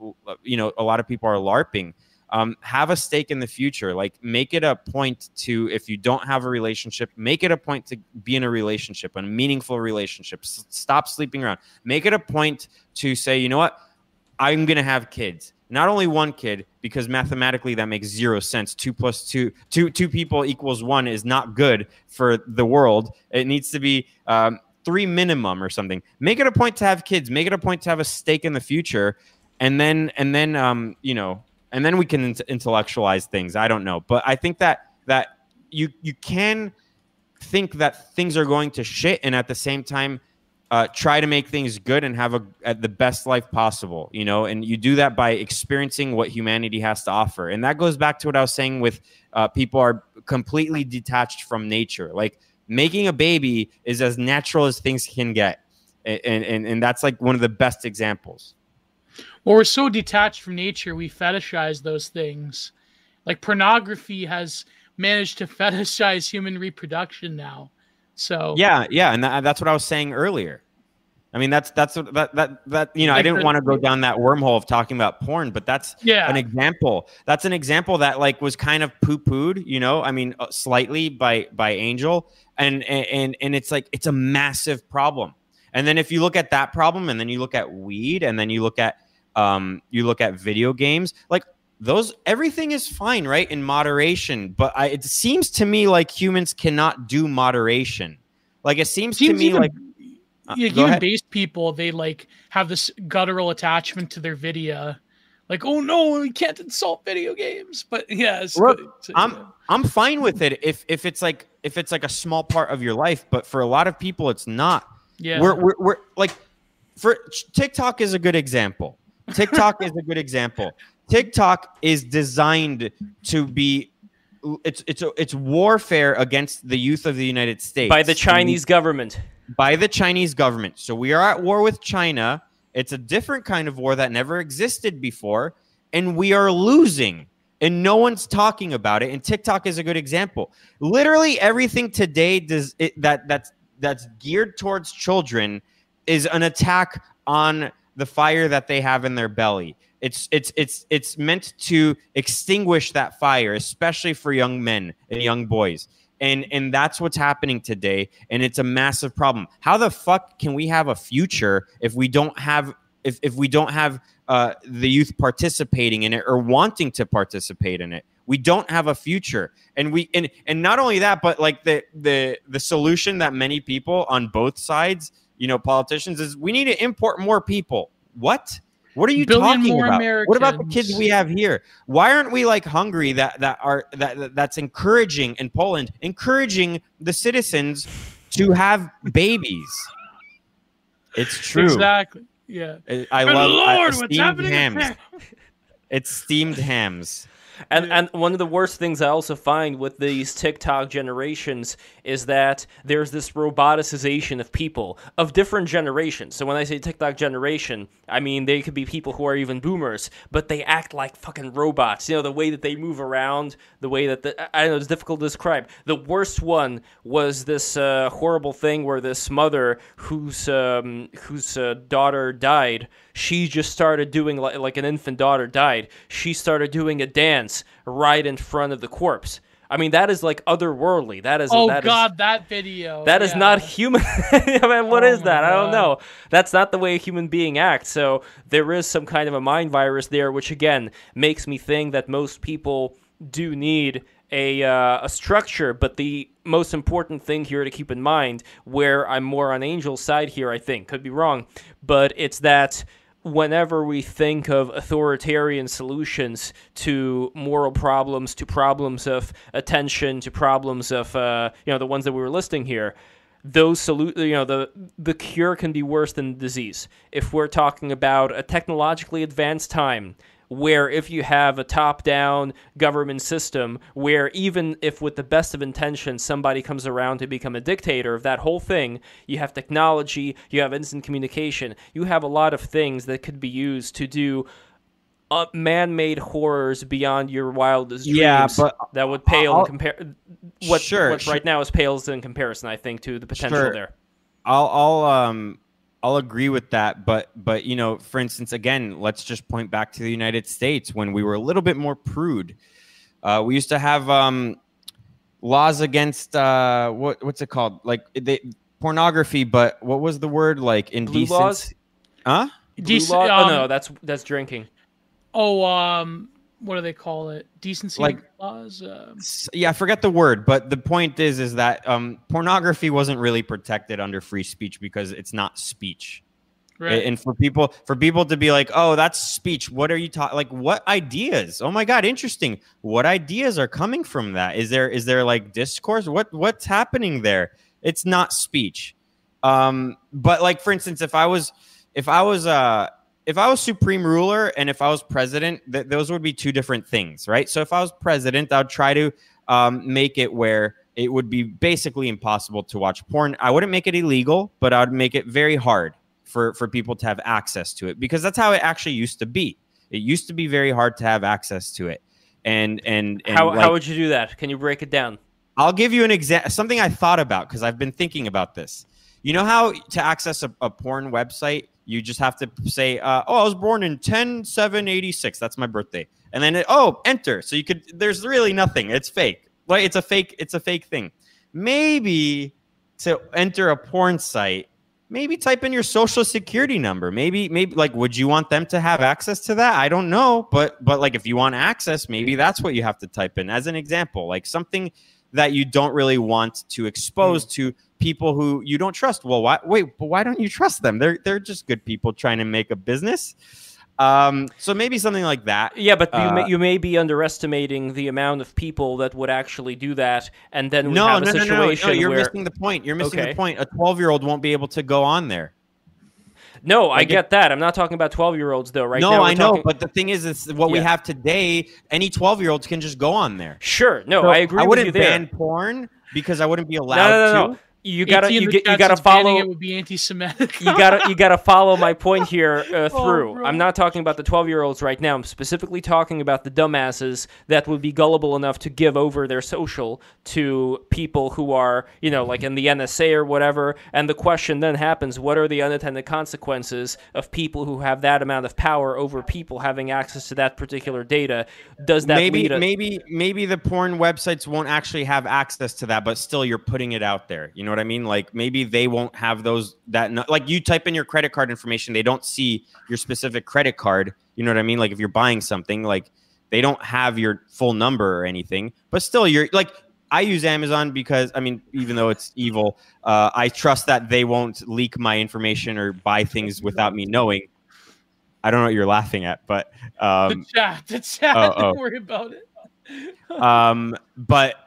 you know a lot of people are larping. Um, have a stake in the future. Like make it a point to if you don't have a relationship make it a point to be in a relationship a meaningful relationship. S- stop sleeping around. Make it a point to say you know what? I'm gonna have kids not only one kid because mathematically that makes zero sense. Two plus two two two people equals one is not good for the world. It needs to be um, three minimum or something. Make it a point to have kids. Make it a point to have a stake in the future. And then and then um, you know and then we can int- intellectualize things. I don't know. But i think that that you you can think that things are going to shit and at the same time uh, try to make things good and have a, a, the best life possible you know? And you do that by experiencing what humanity has to offer. And that goes back to what i was saying with uh, people are completely detached from nature. Like making a baby is as natural as things can get. And and, and that's like one of the best examples. Well we're so detached from nature we fetishize those things. Like pornography has managed to fetishize human reproduction now. So yeah, yeah, and that, that's what I was saying earlier. I mean, that's that's that that that you know, like I didn't want to go down that wormhole of talking about porn, but that's yeah. an example. That's an example that like was kind of poo pooed, you know. I mean, uh, slightly by by Angel, and and and it's like it's a massive problem. And then if you look at that problem, and then you look at weed, and then you look at um you look at video games, like those everything is fine right in moderation but I, it seems to me like humans cannot do moderation like it seems, seems to me even, like uh, yeah, human based people they like have this guttural attachment to their video. Like oh no we can't insult video games. But yeah Look, i'm yeah. i'm fine with it if if it's like if it's like a small part of your life but for a lot of people it's not. Yeah. We're we're, we're like for tiktok is a good example. Tiktok is a good example. TikTok is designed to be it's it's it's warfare against the youth of the United States. By the Chinese government. By the Chinese government. So we are at war with China. It's a different kind of war that never existed before and we are losing and no one's talking about it and TikTok is a good example. Literally everything today does it, that that's that's geared towards children is an attack on the fire that they have in their belly. It's it's it's it's meant to extinguish that fire, especially for young men and young boys. And and that's what's happening today, and it's a massive problem. How the fuck can we have a future if we don't have if if we don't have uh, the youth participating in it or wanting to participate in it? We don't have a future, and we and and not only that, but like the the the solution that many people on both sides, you know, politicians is we need to import more people. What? What are you talking about? Americans. What about the kids we have here? Why aren't we like Hungary that that are that that's encouraging in Poland, encouraging the citizens to have babies? It's true. Exactly. Yeah. I, I love Lord, I, steamed hams. it's steamed hams. And and one of the worst things I also find with these TikTok generations is that there's this roboticization of people of different generations. So when I say TikTok generation, I mean they could be people who are even boomers, but they act like fucking robots. You know, the way that they move around, the way that the, I don't know, it's difficult to describe. The worst one was this uh, horrible thing where this mother whose um, whose uh, daughter died, she just started doing like, like an infant daughter died. She started doing a dance right in front of the corpse. I mean, that is like otherworldly. That is. Oh that is- God, that video. that is yeah. not human. I mean, what Oh is that? I don't know. That's not the way a human being acts. So there is some kind of a mind virus there, which again makes me think that most people do need a uh, a structure. But the most important thing here to keep in mind, where I'm more on Angel's side here, I think could be wrong, but it's that whenever we think of authoritarian solutions to moral problems, to problems of attention, to problems of uh, you know the ones that we were listing here, those solu- you know the the cure can be worse than the disease. If we're talking about a technologically advanced time where if you have a top-down government system where even if with the best of intentions somebody comes around to become a dictator of that whole thing you have technology you have instant communication you have a lot of things that could be used to do uh, man-made horrors beyond your wildest dreams Yeah, but that would pale I'll- in compare what, Sure, what sure. right now is pales in comparison i think to the potential Sure. there I'll I'll um I'll agree with that, but but you know, for instance, again, let's just point back to the United States when we were a little bit more prude. Uh, we used to have um, laws against uh, what what's it called, like they, pornography, but what was the word like indecent? laws? Huh? Blue Dec- law- oh um, no that's that's drinking Oh, um, what do they call it? Decency Like- laws. Um, yeah, I forget the word, but the point is, is that um, pornography wasn't really protected under free speech because it's not speech. right. and for people for people to be like oh that's speech what are you talking like what ideas oh my god interesting what ideas are coming from that is there is there like discourse what what's happening there it's not speech um but like for instance if i was if i was uh if i was supreme ruler and if i was president th- those would be two different things right so if i was president i'd try to um, make it where it would be basically impossible to watch porn i wouldn't make it illegal but i'd make it very hard for for people to have access to it because that's how it actually used to be. It used to be very hard to have access to it. And and, and how, like, how would you do that can you break it down I'll give you an example something I thought about because I've been thinking about this. You know how to access a, a porn website, you just have to say, uh, "Oh, I was born in 10 7 86. That's my birthday." And then it, oh, enter. So you could there's really nothing. It's fake. Like it's a fake it's a fake thing. Maybe to enter a porn site, maybe type in your social security number. Maybe maybe like would you want them to have access to that? I don't know, but but like if you want access, maybe that's what you have to type in as an example. Like something that you don't really want to expose to people who you don't trust. Well, why wait, but why don't you trust them? They're they're just good people trying to make a business. Um, so maybe something like that. Yeah, but you, Uh, may, you may be underestimating the amount of people that would actually do that, and then we No, have no, a no, no, no, no. You're where missing the point. You're missing Okay. the point. A 12 year old won't be able to go on there. No, I like it- get that. I'm not talking about 12 year olds though. Right no, I know, talking- but the thing is, it's what we have today. Any 12 year olds can just go on there. sure, no, So I agree I with you wouldn't ban porn because I wouldn't be no, allowed no, no, to. No. You gotta, you get, you gotta follow. It would be anti-Semitic. you gotta you gotta follow my point here uh, through. Oh. I'm not talking about the 12 year olds right now. I'm specifically talking about the dumbasses that would be gullible enough to give over their social to people who are you know like in the NSA or whatever. And the question then happens: What are the unintended consequences of people who have that amount of power over people having access to that particular data? Does that maybe lead? A, maybe maybe the porn websites won't actually have access to that but still you're putting it out there you know what i mean like maybe they won't have those that no- like you type in your credit card information they don't see your specific credit card you know what i mean like if you're buying something like they don't have your full number or anything but still you're like I use Amazon because I mean, even though it's evil, uh, I trust that they won't leak my information or buy things without me knowing. I don't know what you're laughing at, but um, the chat, the chat. oh, Don't oh. worry about it. um but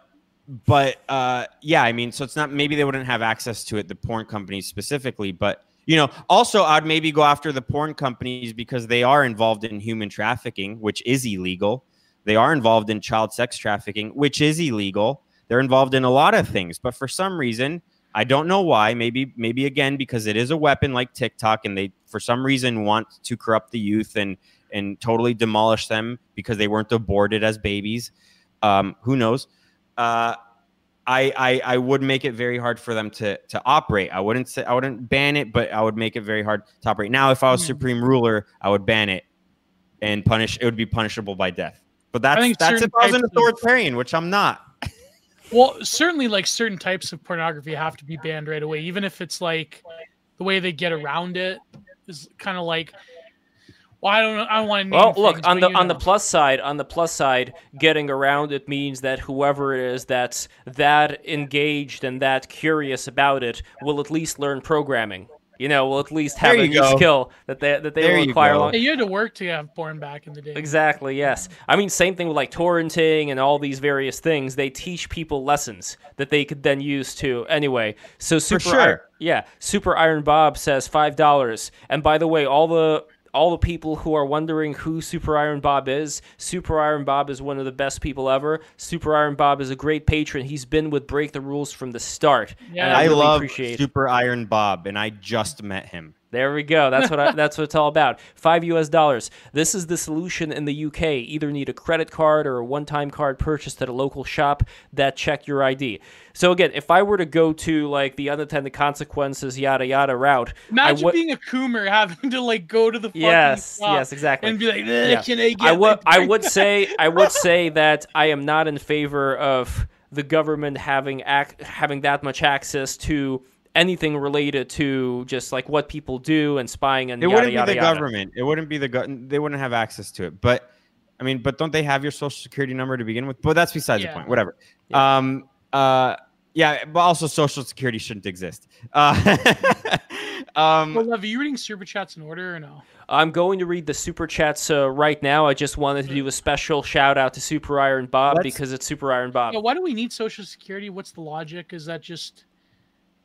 but uh yeah i mean so it's not maybe they wouldn't have access to it the porn companies specifically but you know also i'd maybe go after the porn companies because they are involved in human trafficking which is illegal They are involved in child sex trafficking, which is illegal. They're involved in a lot of things, but for some reason, I don't know why. Maybe, maybe again because it is a weapon like TikTok, and they for some reason want to corrupt the youth and and totally demolish them because they weren't aborted as babies. Um, who knows? Uh, I, I I would make it very hard for them to to operate. I wouldn't say I wouldn't ban it, but I would make it very hard to operate. Now, if I was Hmm. supreme ruler, I would ban it and punish. It would be punishable by death. But that's that's if I was an types of- authoritarian, which I'm not. Well, certainly, like certain types of pornography have to be banned right away, even if it's like the way they get around it is kind of like. Well, I don't know. I don't want to. Well, look on the on the plus side. On the plus side, getting around it means that whoever it is that's that engaged and that curious about it will at least learn programming. You know, will at least have a new go. skill that they that they There will you acquire go. along. Hey, you had to work to have porn back in the day. Exactly, yes. I mean, same thing with like torrenting and all these various things. They teach people lessons that they could then use to. Anyway, so Super For sure. Iron, yeah, Super Iron Bob says five dollars. And by the way, all the all the people who are wondering who Super Iron Bob is, Super Iron Bob is one of the best people ever. Super Iron Bob is a great patron. He's been with Break the Rules from the start. Yeah. and I, I, really love appreciate Super Iron Bob, and I just met him. There we go. That's what I, that's what it's all about. Five U.S. dollars. This is the solution in the UK. Either need a credit card or a one-time card purchased at a local shop that check your ID. So again, if I were to go to like the unintended consequences yada yada route, Imagine would- being a coomer having to like go to the fucking yes, shop yes, exactly. and be like, Yeah. "Eh, "Can I get?" I would I would say I would say that I am not in favor of the government having ac- having that much access to anything related to just like what people do and spying and It yada wouldn't yada be the yada. government. It wouldn't be the go- they wouldn't have access to it. But I mean, but don't they have your social security number to begin with? But that's besides Yeah. the point. Whatever. Um. Uh. Yeah. But also, social security shouldn't exist. Uh. um. Well, Lev, are you reading super chats in order or no? I'm going to read the super chats uh, right now. I just wanted to do a special shout out to Super Iron Bob Let's- because it's Super Iron Bob. Yeah, why do we need social security? What's the logic? Is that just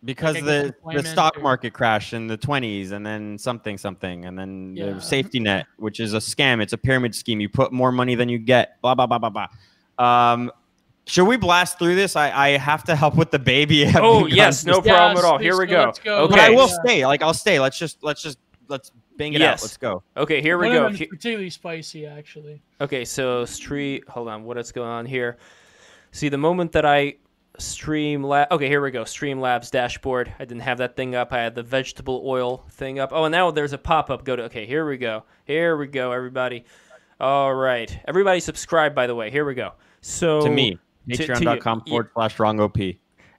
because like, the the stock or- market crashed in the 20s and then something something and then Yeah. the safety net which is a scam it's a pyramid scheme you put more money than you get blah blah blah blah blah um should we blast through this i i have to help with the baby Oh yes, gone no since- Yes, problem at all. Here we go, go. let's but i will Yeah. stay like i'll stay let's just let's just let's bang it out let's go okay, here we one go. of them is particularly spicy, actually. Okay, so street. Hold on, what is going on here? See, the moment that I stream lab. Okay, here we go. Streamlabs dashboard. I didn't have that thing up. I had the vegetable oil thing up. Oh, and now there's a pop up. Go to. Okay, here we go. Here we go, everybody. All right, everybody subscribe. By the way, here we go. So to me to- to you. patreon.com Yeah. forward slash wrong op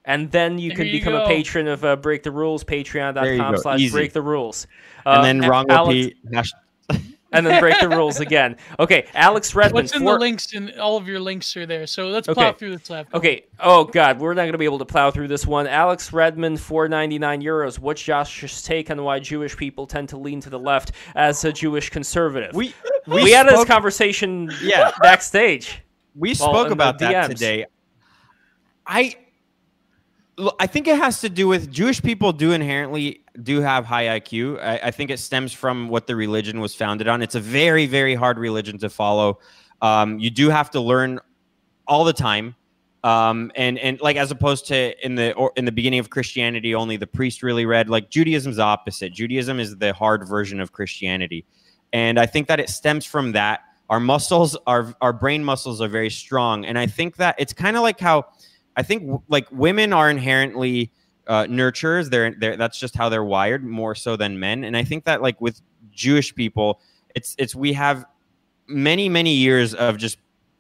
and then you There can you become a patron of uh, Break the Rules. Patreon.com go. slash Break the Rules. and Uh, then A- wrong Alex- hash- and then break the rules again. Okay, Alex Redmond. What's in four- the links? And all of your links are there. So let's Okay. plow through this left. Okay. Oh God, we're not going to be able to plow through this one. Alex Redmond, four ninety nine euros. What's Josh's take on why Jewish people tend to lean to the left as a Jewish conservative? we we, had this conversation Yeah. backstage. We spoke in the about that DMs. today. I look, I think it has to do with Jewish people do inherently do have high IQ. I, I think it stems from what the religion was founded on. It's a very, very hard religion to follow. Um, you do have to learn all the time. Um, and and like as opposed to in the or in the beginning of Christianity, only the priest really read. Like Judaism's opposite. Judaism is the hard version of Christianity, and I think that it stems from that. Our muscles, our our brain muscles are very strong, and I think that it's kind of like how I think like women are inherently uh, nurturers. They're, they're that's just how they're wired more so than men, and I think that like with Jewish people, it's it's we have many many years of just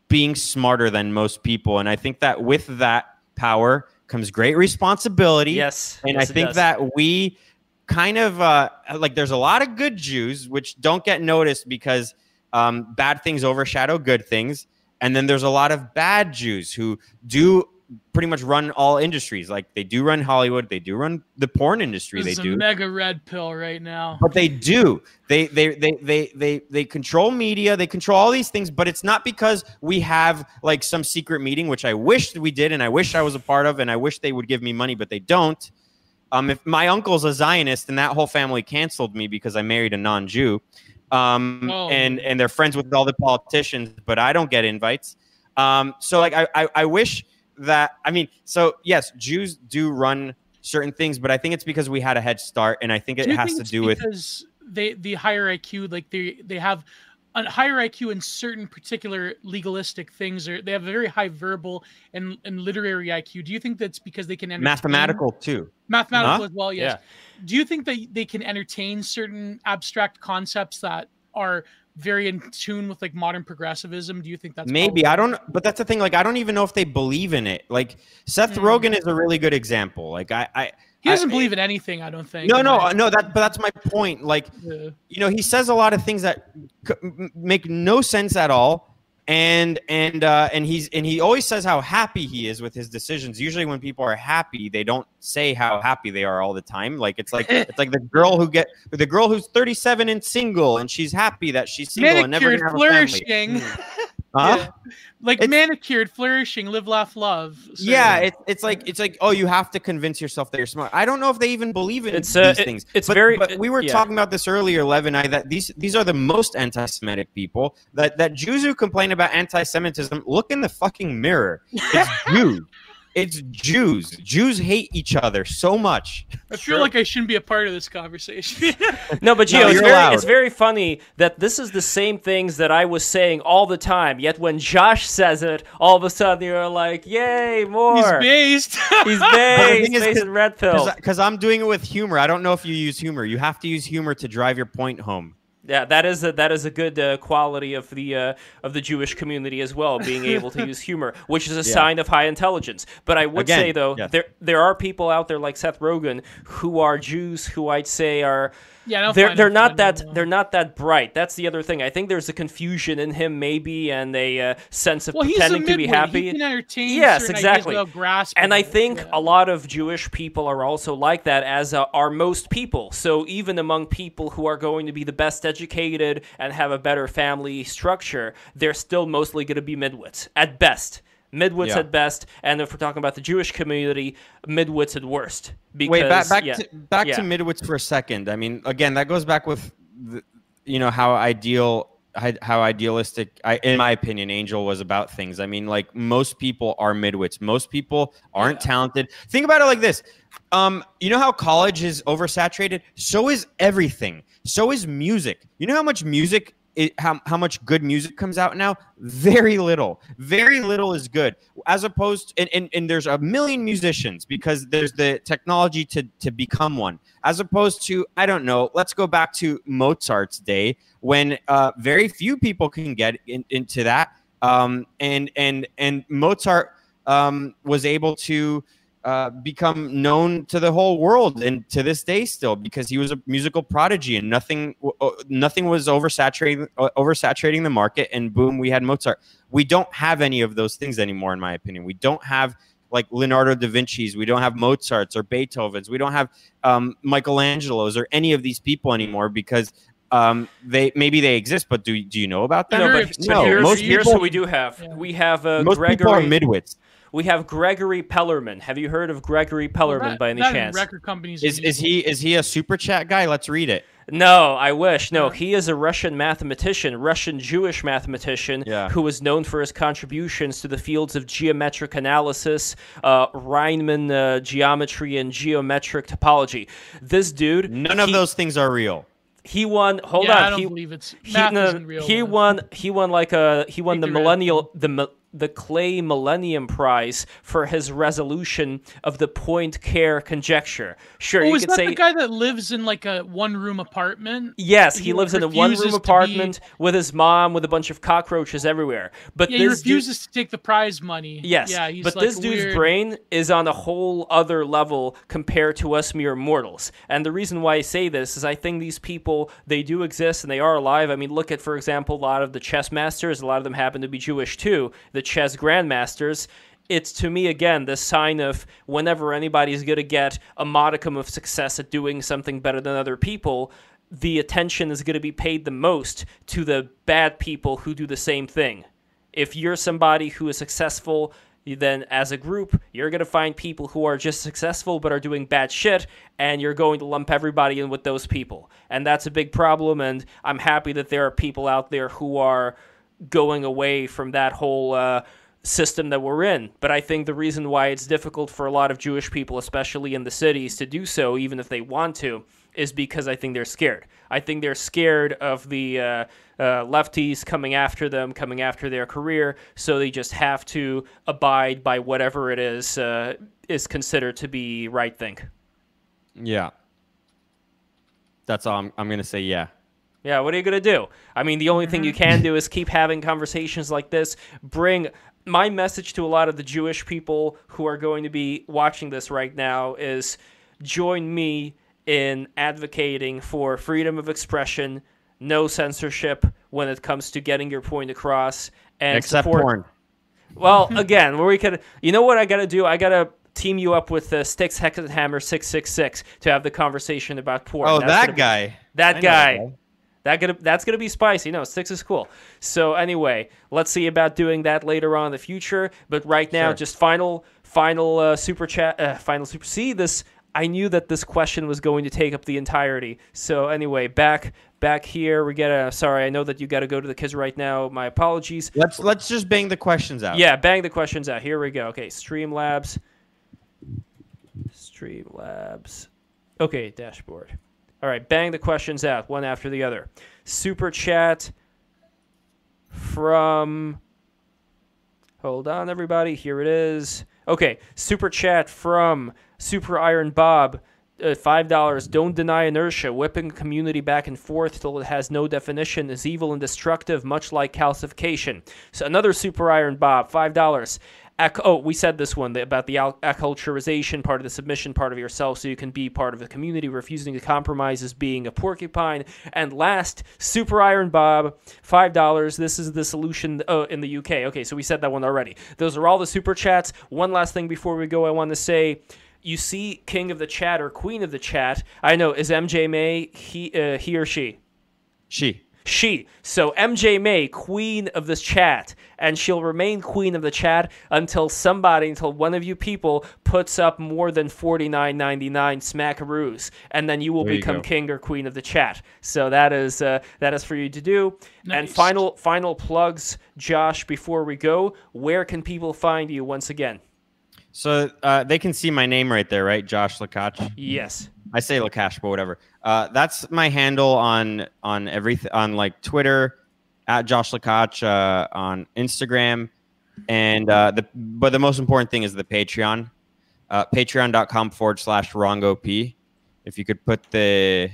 being smarter than most people, and I think that with that power comes great responsibility. Yes, And yes, I think that we kind of uh, like there's a lot of good Jews which don't get noticed because um, bad things overshadow good things. And then there's a lot of bad Jews who do pretty much run all industries. Like they do run Hollywood, they do run the porn industry, This they do. mega red pill right now. But they do. They they they they they they control media. They control all these things. But it's not because we have like some secret meeting, which I wish we did, and I wish I was a part of, and I wish they would give me money, but they don't. Um, if my uncle's a Zionist and that whole family canceled me because I married a non-Jew, um, Oh. and and they're friends with all the politicians, but I don't get invites. Um, so like I, I I wish that I mean so yes, Jews do run certain things, but I think it's because we had a head start, and I think it Do has think to it's do with because they the higher IQ, like they they have a higher IQ in certain particular legalistic things, or they have a very high verbal and, and literary IQ. Do you think that's because they can entertain- mathematical too. mathematical Huh? as well? Yes. Do you think that they can entertain certain abstract concepts that are very in tune with like modern progressivism? Do you think that's Maybe I don't, but that's the thing. Like I don't even know if they believe in it. Like Seth Mm. Rogen is a really good example. Like I, I He doesn't I- believe in anything. I don't think. no, no, no. That, but that's my point. Like Yeah. you know, he says a lot of things that make no sense at all. And and uh, and he's and he always says how happy he is with his decisions. Usually, when people are happy, they don't say how happy they are all the time. Like it's like it's like the girl who get the girl who's thirty seven and single, and she's happy that she's single and never manicured, gonna have a family. flourishing, Huh? Yeah. like It's- manicured, flourishing, live, laugh, love. So- Yeah, it, it's like it's like oh, you have to convince yourself that you're smart. I don't know if they even believe in It's, uh, these it- things. it's but, very- But we were yeah. talking about this earlier, Lev and I, that these these are the most anti-Semitic people. That that Jews who complain about anti-Semitism look in the fucking mirror. It's Jews. It's Jews. Jews hate each other so much. I feel like I shouldn't be a part of this conversation. No, but No, Gio, it's very it's very funny that this is the same things that I was saying all the time. Yet when Josh says it, all of a sudden you're like, "Yay, more!" He's based. He's based, thing is, based in red pill. Because I'm doing it with humor. I don't know if you use humor. You have to use humor to drive your point home. Yeah, that is a, that is a good uh, quality of the uh, of the Jewish community as well, being able to use humor, which is a Yeah. sign of high intelligence. But I would Again, say though, yes. there there are people out there like Seth Rogen who are Jews who I'd say are yeah, they're they're not that they're not that bright. That's the other thing. I think there's a confusion in him maybe and a uh, sense of Well, pretending to be happy. He can entertain Yes, exactly. ideas without grasping And I think Yeah. a lot of Jewish people are also like that, as uh, are most people. So even among people who are going to be the best educated and have a better family structure, they're still mostly going to be midwits at best. Midwits Yeah. at best, and if we're talking about the Jewish community, midwits at worst. Because, Wait, back back yeah. to back Yeah. to Midwits for a second. I mean, again, that goes back with, the, you know, how ideal, how how idealistic, I, in my opinion, Angel was about things. I mean, like most people are midwits. Most people aren't talented. Think about it like this. Um, you know how college is oversaturated? So is everything. So is music. You know how much music it, how, how much good music comes out now? Very little. Very little is good. As opposed and, and, and there's a million musicians because there's the technology to, to become one. As opposed to, I don't know, let's go back to Mozart's day when uh, very few people can get in, into that. Um, and and and Mozart um, was able to uh, become known to the whole world and to this day still because he was a musical prodigy and nothing uh, nothing was oversaturating uh, oversaturating the market and boom we had Mozart. We don't have any of those things anymore in my opinion. We don't have like Leonardo da Vinci's, we don't have Mozart's or Beethoven's, we don't have um, Michelangelo's or any of these people anymore because um, they maybe they exist, but do do you know about them? No, but, it's- but no, here's, most here's people- what we do have. Yeah. We have uh, Most Gregory. people are midwits. We have Gregory Perelman. Have you heard of Gregory Perelman Well, that- by any that chance? Record companies Is is he is he a super chat guy? Let's read it. No, I wish. No, he is a Russian mathematician, Russian Jewish mathematician, Yeah. who is known for his contributions to the fields of geometric analysis, uh, Riemann uh, geometry, and geometric topology. This dude, None of those things are real. He won. Hold yeah, on. I don't he, believe it's he, math no, isn't real. he man. won. He won like a. He won Take the the red millennial the mi- the Clay Millennium Prize for his resolution of the Poincaré conjecture. Sure, Oh, you is could that say the guy that lives in like a one room apartment? Yes, he He lives in a one-room apartment with his mom with a bunch of cockroaches everywhere. But Yeah, he refuses to take the prize money. yes, yeah, he's but like this dude's weird- brain is on a whole other level compared to us mere mortals. And the reason why I say this is I think these people they do exist and they are alive. I mean, look at for example a lot of the chess masters. A lot of them happen to be Jewish too. The chess grandmasters. It's to me again the sign of whenever anybody's going to get a modicum of success at doing something better than other people, the attention is going to be paid the most to the bad people who do the same thing. If you're somebody who is successful then as a group, you're going to find people who are just successful but are doing bad shit, and you're going to lump everybody in with those people. And that's a big problem, and I'm happy that there are people out there who are going away from that whole uh, system that we're in. But I think the reason why it's difficult for a lot of Jewish people, especially in the cities, to do so, even if they want to, is because I think they're scared. I think they're scared of the uh, uh, lefties coming after them, coming after their career, so they just have to abide by whatever it is uh, is considered to be right thing. Yeah. That's all I'm, I'm going to say. Yeah. Yeah, what are you going to do? I mean, the only thing you can do is keep having conversations like this. Bring my message to a lot of the Jewish people who are going to be watching this right now is join me in advocating for freedom of expression, no censorship when it comes to getting your point across, and Except support. porn. Well, again, where we could, you know what I got to do? I got to team you up with uh, Styx Hex Hexenhammer six six six to have the conversation about porn. Oh, That's that gonna guy. that I know guy. That gonna that's gonna be spicy. No, Styx is cool. So anyway, let's see about doing that later on in the future. But right now, Sure. just final final uh, super chat, uh, final super. See this. I knew that this question was going to take up the entirety. So anyway, back back here we get a. Sorry, I know that you got to go to the kids right now. My apologies. Let's let's just bang the questions out. Yeah, bang the questions out. Here we go. Okay, Streamlabs. Streamlabs. Okay, dashboard. All right, bang the questions out one after the other. Super chat from. Hold on, everybody. Here it is. Okay, super chat from Super Iron Bob. Uh, Five dollars. Don't deny inertia. Whipping community back and forth till it has no definition is evil and destructive, much like calcification. So another Super Iron Bob. Five dollars. Oh, we said this one about the acculturization part of the submission part of yourself, so you can be part of the community. Refusing to compromise is being a porcupine. And last, Super Iron Bob, five dollars. This is the solution uh, in the UK. Okay, so we said that one already. Those are all the super chats. One last thing before we go, I want to say. You see, King of the Chat or Queen of the Chat. I know is MJ May he uh, he or she She. She. So MJ May, queen of this chat, and she'll remain queen of the chat until somebody, until one of you people puts up more than forty nine ninety nine smackaroos, and then you will There become go. king or queen of the chat. So that is uh, that is for you to do. And final final plugs, Josh. Before we go, where can people find you once again? So uh, they can see my name right there, right? Josh Lakach. Yes. I say Lakash, but whatever. Uh, that's my handle on on everything on like Twitter at Josh Lakach, uh, on Instagram, and uh, the but the most important thing is the Patreon, uh, Patreon.com forward slash Rongo P. If you could put the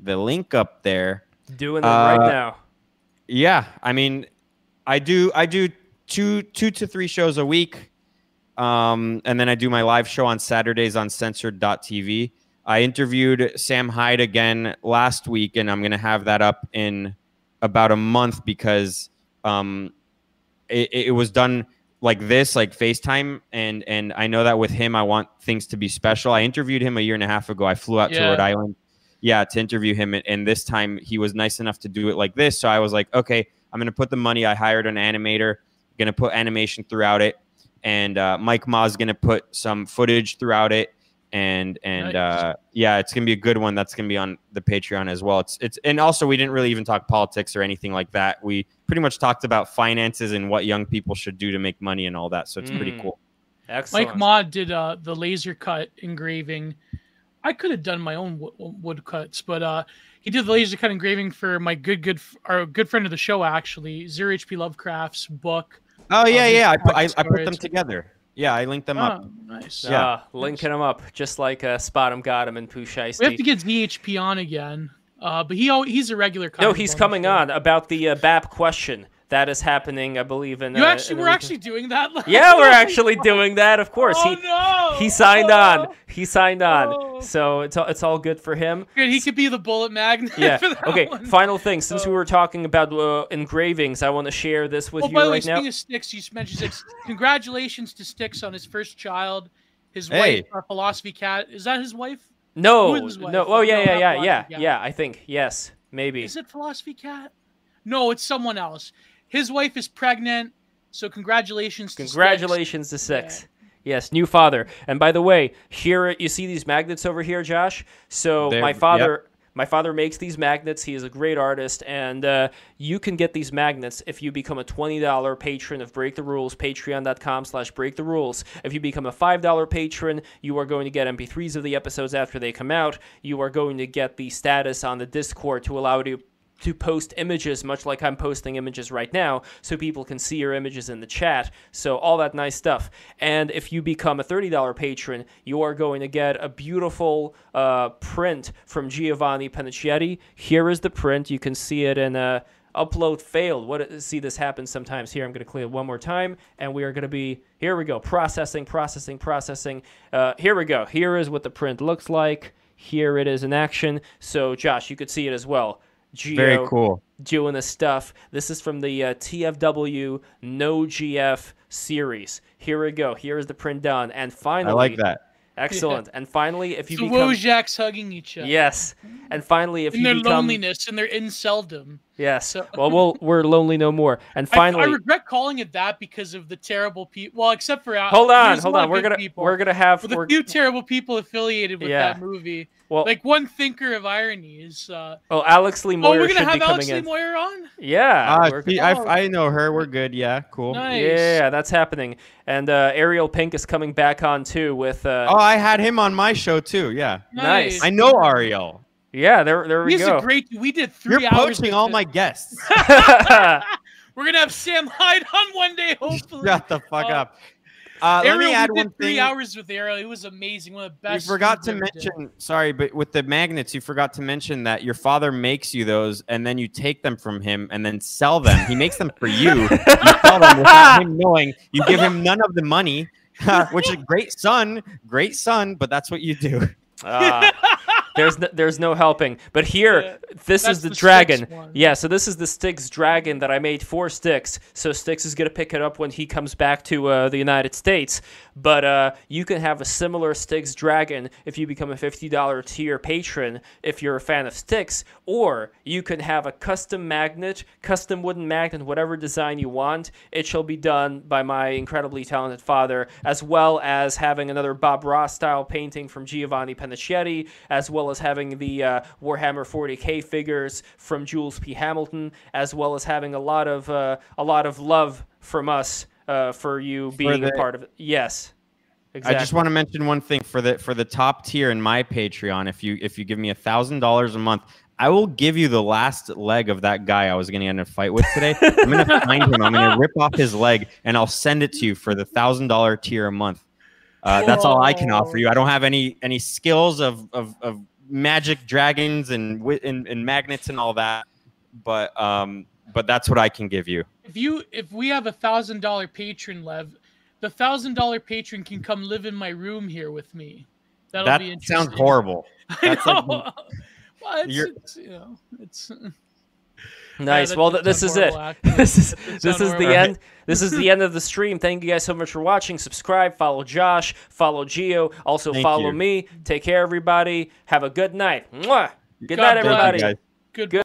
the link up there, Doing Uh, right now. yeah, I mean, I do I do two two to three shows a week, um, and then I do my live show on Saturdays on Censored.tv. I interviewed Sam Hyde again last week, and I'm gonna have that up in about a month because um, it, it was done like this, like FaceTime, and and I know that with him, I want things to be special. I interviewed him a year and a half ago. I flew out to Rhode Island yeah to interview him and, and this time he was nice enough to do it like this so i was like okay i'm gonna put the money i hired an animator gonna put animation throughout it and uh, mike ma's gonna put some footage throughout it and and Nice. uh, yeah it's gonna be a good one that's gonna be on the patreon as well it's it's and also we didn't really even talk politics or anything like that we pretty much talked about finances and what young people should do to make money and all that so it's pretty Mm. cool Excellent. Mike Mod did uh, the laser cut engraving. I could have done my own wo- wood cuts, but uh, he did the laser cut engraving for my good good f- our good friend of the show actually, Zero HP Lovecraft's book. oh yeah these yeah I put, I, I put them together yeah i linked them up Oh, nice. Yeah. Uh, linking them up, just like uh, got him, and Pooh We have to get ZHP on again, uh, but he he's a regular. No, he's coming on about the uh, BAP question that is happening, I believe. In You uh, actually in we're week. actually doing that. yeah, we're actually doing that. Of course, Oh he no! he signed on. Oh. He signed on. Oh. So it's all, it's all good for him. Good, he could be the bullet magnet. Yeah. for that Okay. one. Final thing. Since we Oh. were talking about uh, engravings, I want to share this with Oh, you by the way, now. speaking of Styx, you mentioned Styx. Congratulations to Styx on his first child. His Hey. wife, our philosophy cat. Is that his wife? No, his wife? no. Oh yeah, No, yeah, yeah, yeah, yeah. yeah. I think yes, maybe. Is it philosophy cat? No, it's someone else. His wife is pregnant, So congratulations. To Styx. Congratulations to Styx. Yes, new father. And by the way, here you see these magnets over here, Josh. So They're- my father, my father makes these magnets. He is a great artist, and uh, you can get these magnets if you become a twenty dollar patron of Break the Rules. Patreon.com/slash Break the Rules. If you become a five dollar patron, you are going to get MP3s of the episodes after they come out. You are going to get the status on the Discord to allow you to post images, much like I'm posting images right now, so people can see your images in the chat. So, all that nice stuff. And if you become a $30 patron, you are going to get a beautiful uh, print from Giovanni Panicietti. Here is the print. You can see it in a. Upload failed. What see this happen sometimes here. I'm going to clear it one more time, and we are going to be here. We go processing, processing, processing. Uh, here we go. Here is what the print looks like. Here it is in action. So, Josh, you could see it as well. Geo Very cool. doing the stuff. This is from the uh, TFW No GF series. Here we go. Here is the print done, and finally, I like that. Excellent. And finally, if you The become Wojaks hugging each other. yes, and finally, if In you their become loneliness and their inceldom. Yes, So- well, we'll we're lonely no more. And finally, I, regret calling it that because of the terrible people. Well, except for uh, hold on, hold on. We're gonna people, we're gonna have with a we're, few terrible people affiliated with Yeah. that movie. well, Like one thinker of irony is. Uh, oh, Alex Lee Moyer. oh, we're gonna have Alex coming Lee in. Moyer on. Yeah, Ah, we're- see, I, Oh. I know her. We're good. Yeah, cool. Nice. yeah, that's happening. And uh, Ariel Pink is coming back on too with uh, Oh, I had him on my show too. Yeah, Nice. I know Ariel. Yeah. There there we He's go. a great. We did 3 You're hours. poaching with all my guests. We're gonna have Sam Hyde on one day, hopefully. Shut the fuck Uh, up. Uh, let Ariel, me add we one did three thing. hours with Ariel. It was amazing. One of the best. You forgot to things ever did. mention, sorry, but with the magnets, you forgot to mention that your father makes you those, and then you take them from him and then sell them. He makes them for you. You sell them without him knowing. You give him none of the money, which is great son, great son. But that's what you do. Ah, there's no, there's no helping. But here, Yeah, this is the, the dragon. Yeah, so this is the Styx dragon that I made for Styx. So Styx is gonna pick it up when he comes back to uh, the United States. But uh, you can have a similar Styx dragon if you become a fifty dollar tier patron if you're a fan of Styx, or you can have a custom magnet, custom wooden magnet, whatever design you want. It shall be done by my incredibly talented father, as well as having another Bob Ross style painting from Giovanni Panicietti, as well as having the uh, Warhammer 40k figures from Jules P. Hamilton, as well as having a lot of uh, a lot of love from us uh, for you being the- a part of it. Yes, exactly. I just want to mention one thing for the for the top tier in my Patreon. If you if you give me a thousand dollars a month, I will give you the last leg of that guy I was going to in a fight with today. I'm going to find him. I'm going to rip off his leg, and I'll send it to you for the thousand dollar tier a month. Uh, that's all I can offer you. I don't have any any skills of of, of magic dragons and, and and magnets and all that, but um, but that's what I can give you. If you if we have a thousand dollar patron, Lev, the thousand dollar patron can come live in my room here with me. That'll that be interesting. sounds horrible. I That's like- know. well, it's, it's, you know, it's Nice. that well, th- this is it. This is this is the horrible. end. This is the end of the stream. Thank you guys so much for watching. Subscribe, follow Josh, follow Geo, also Thank follow you. me. Take care, everybody. Have a good night. Mwah. Good God night, bless. everybody. Good. Good.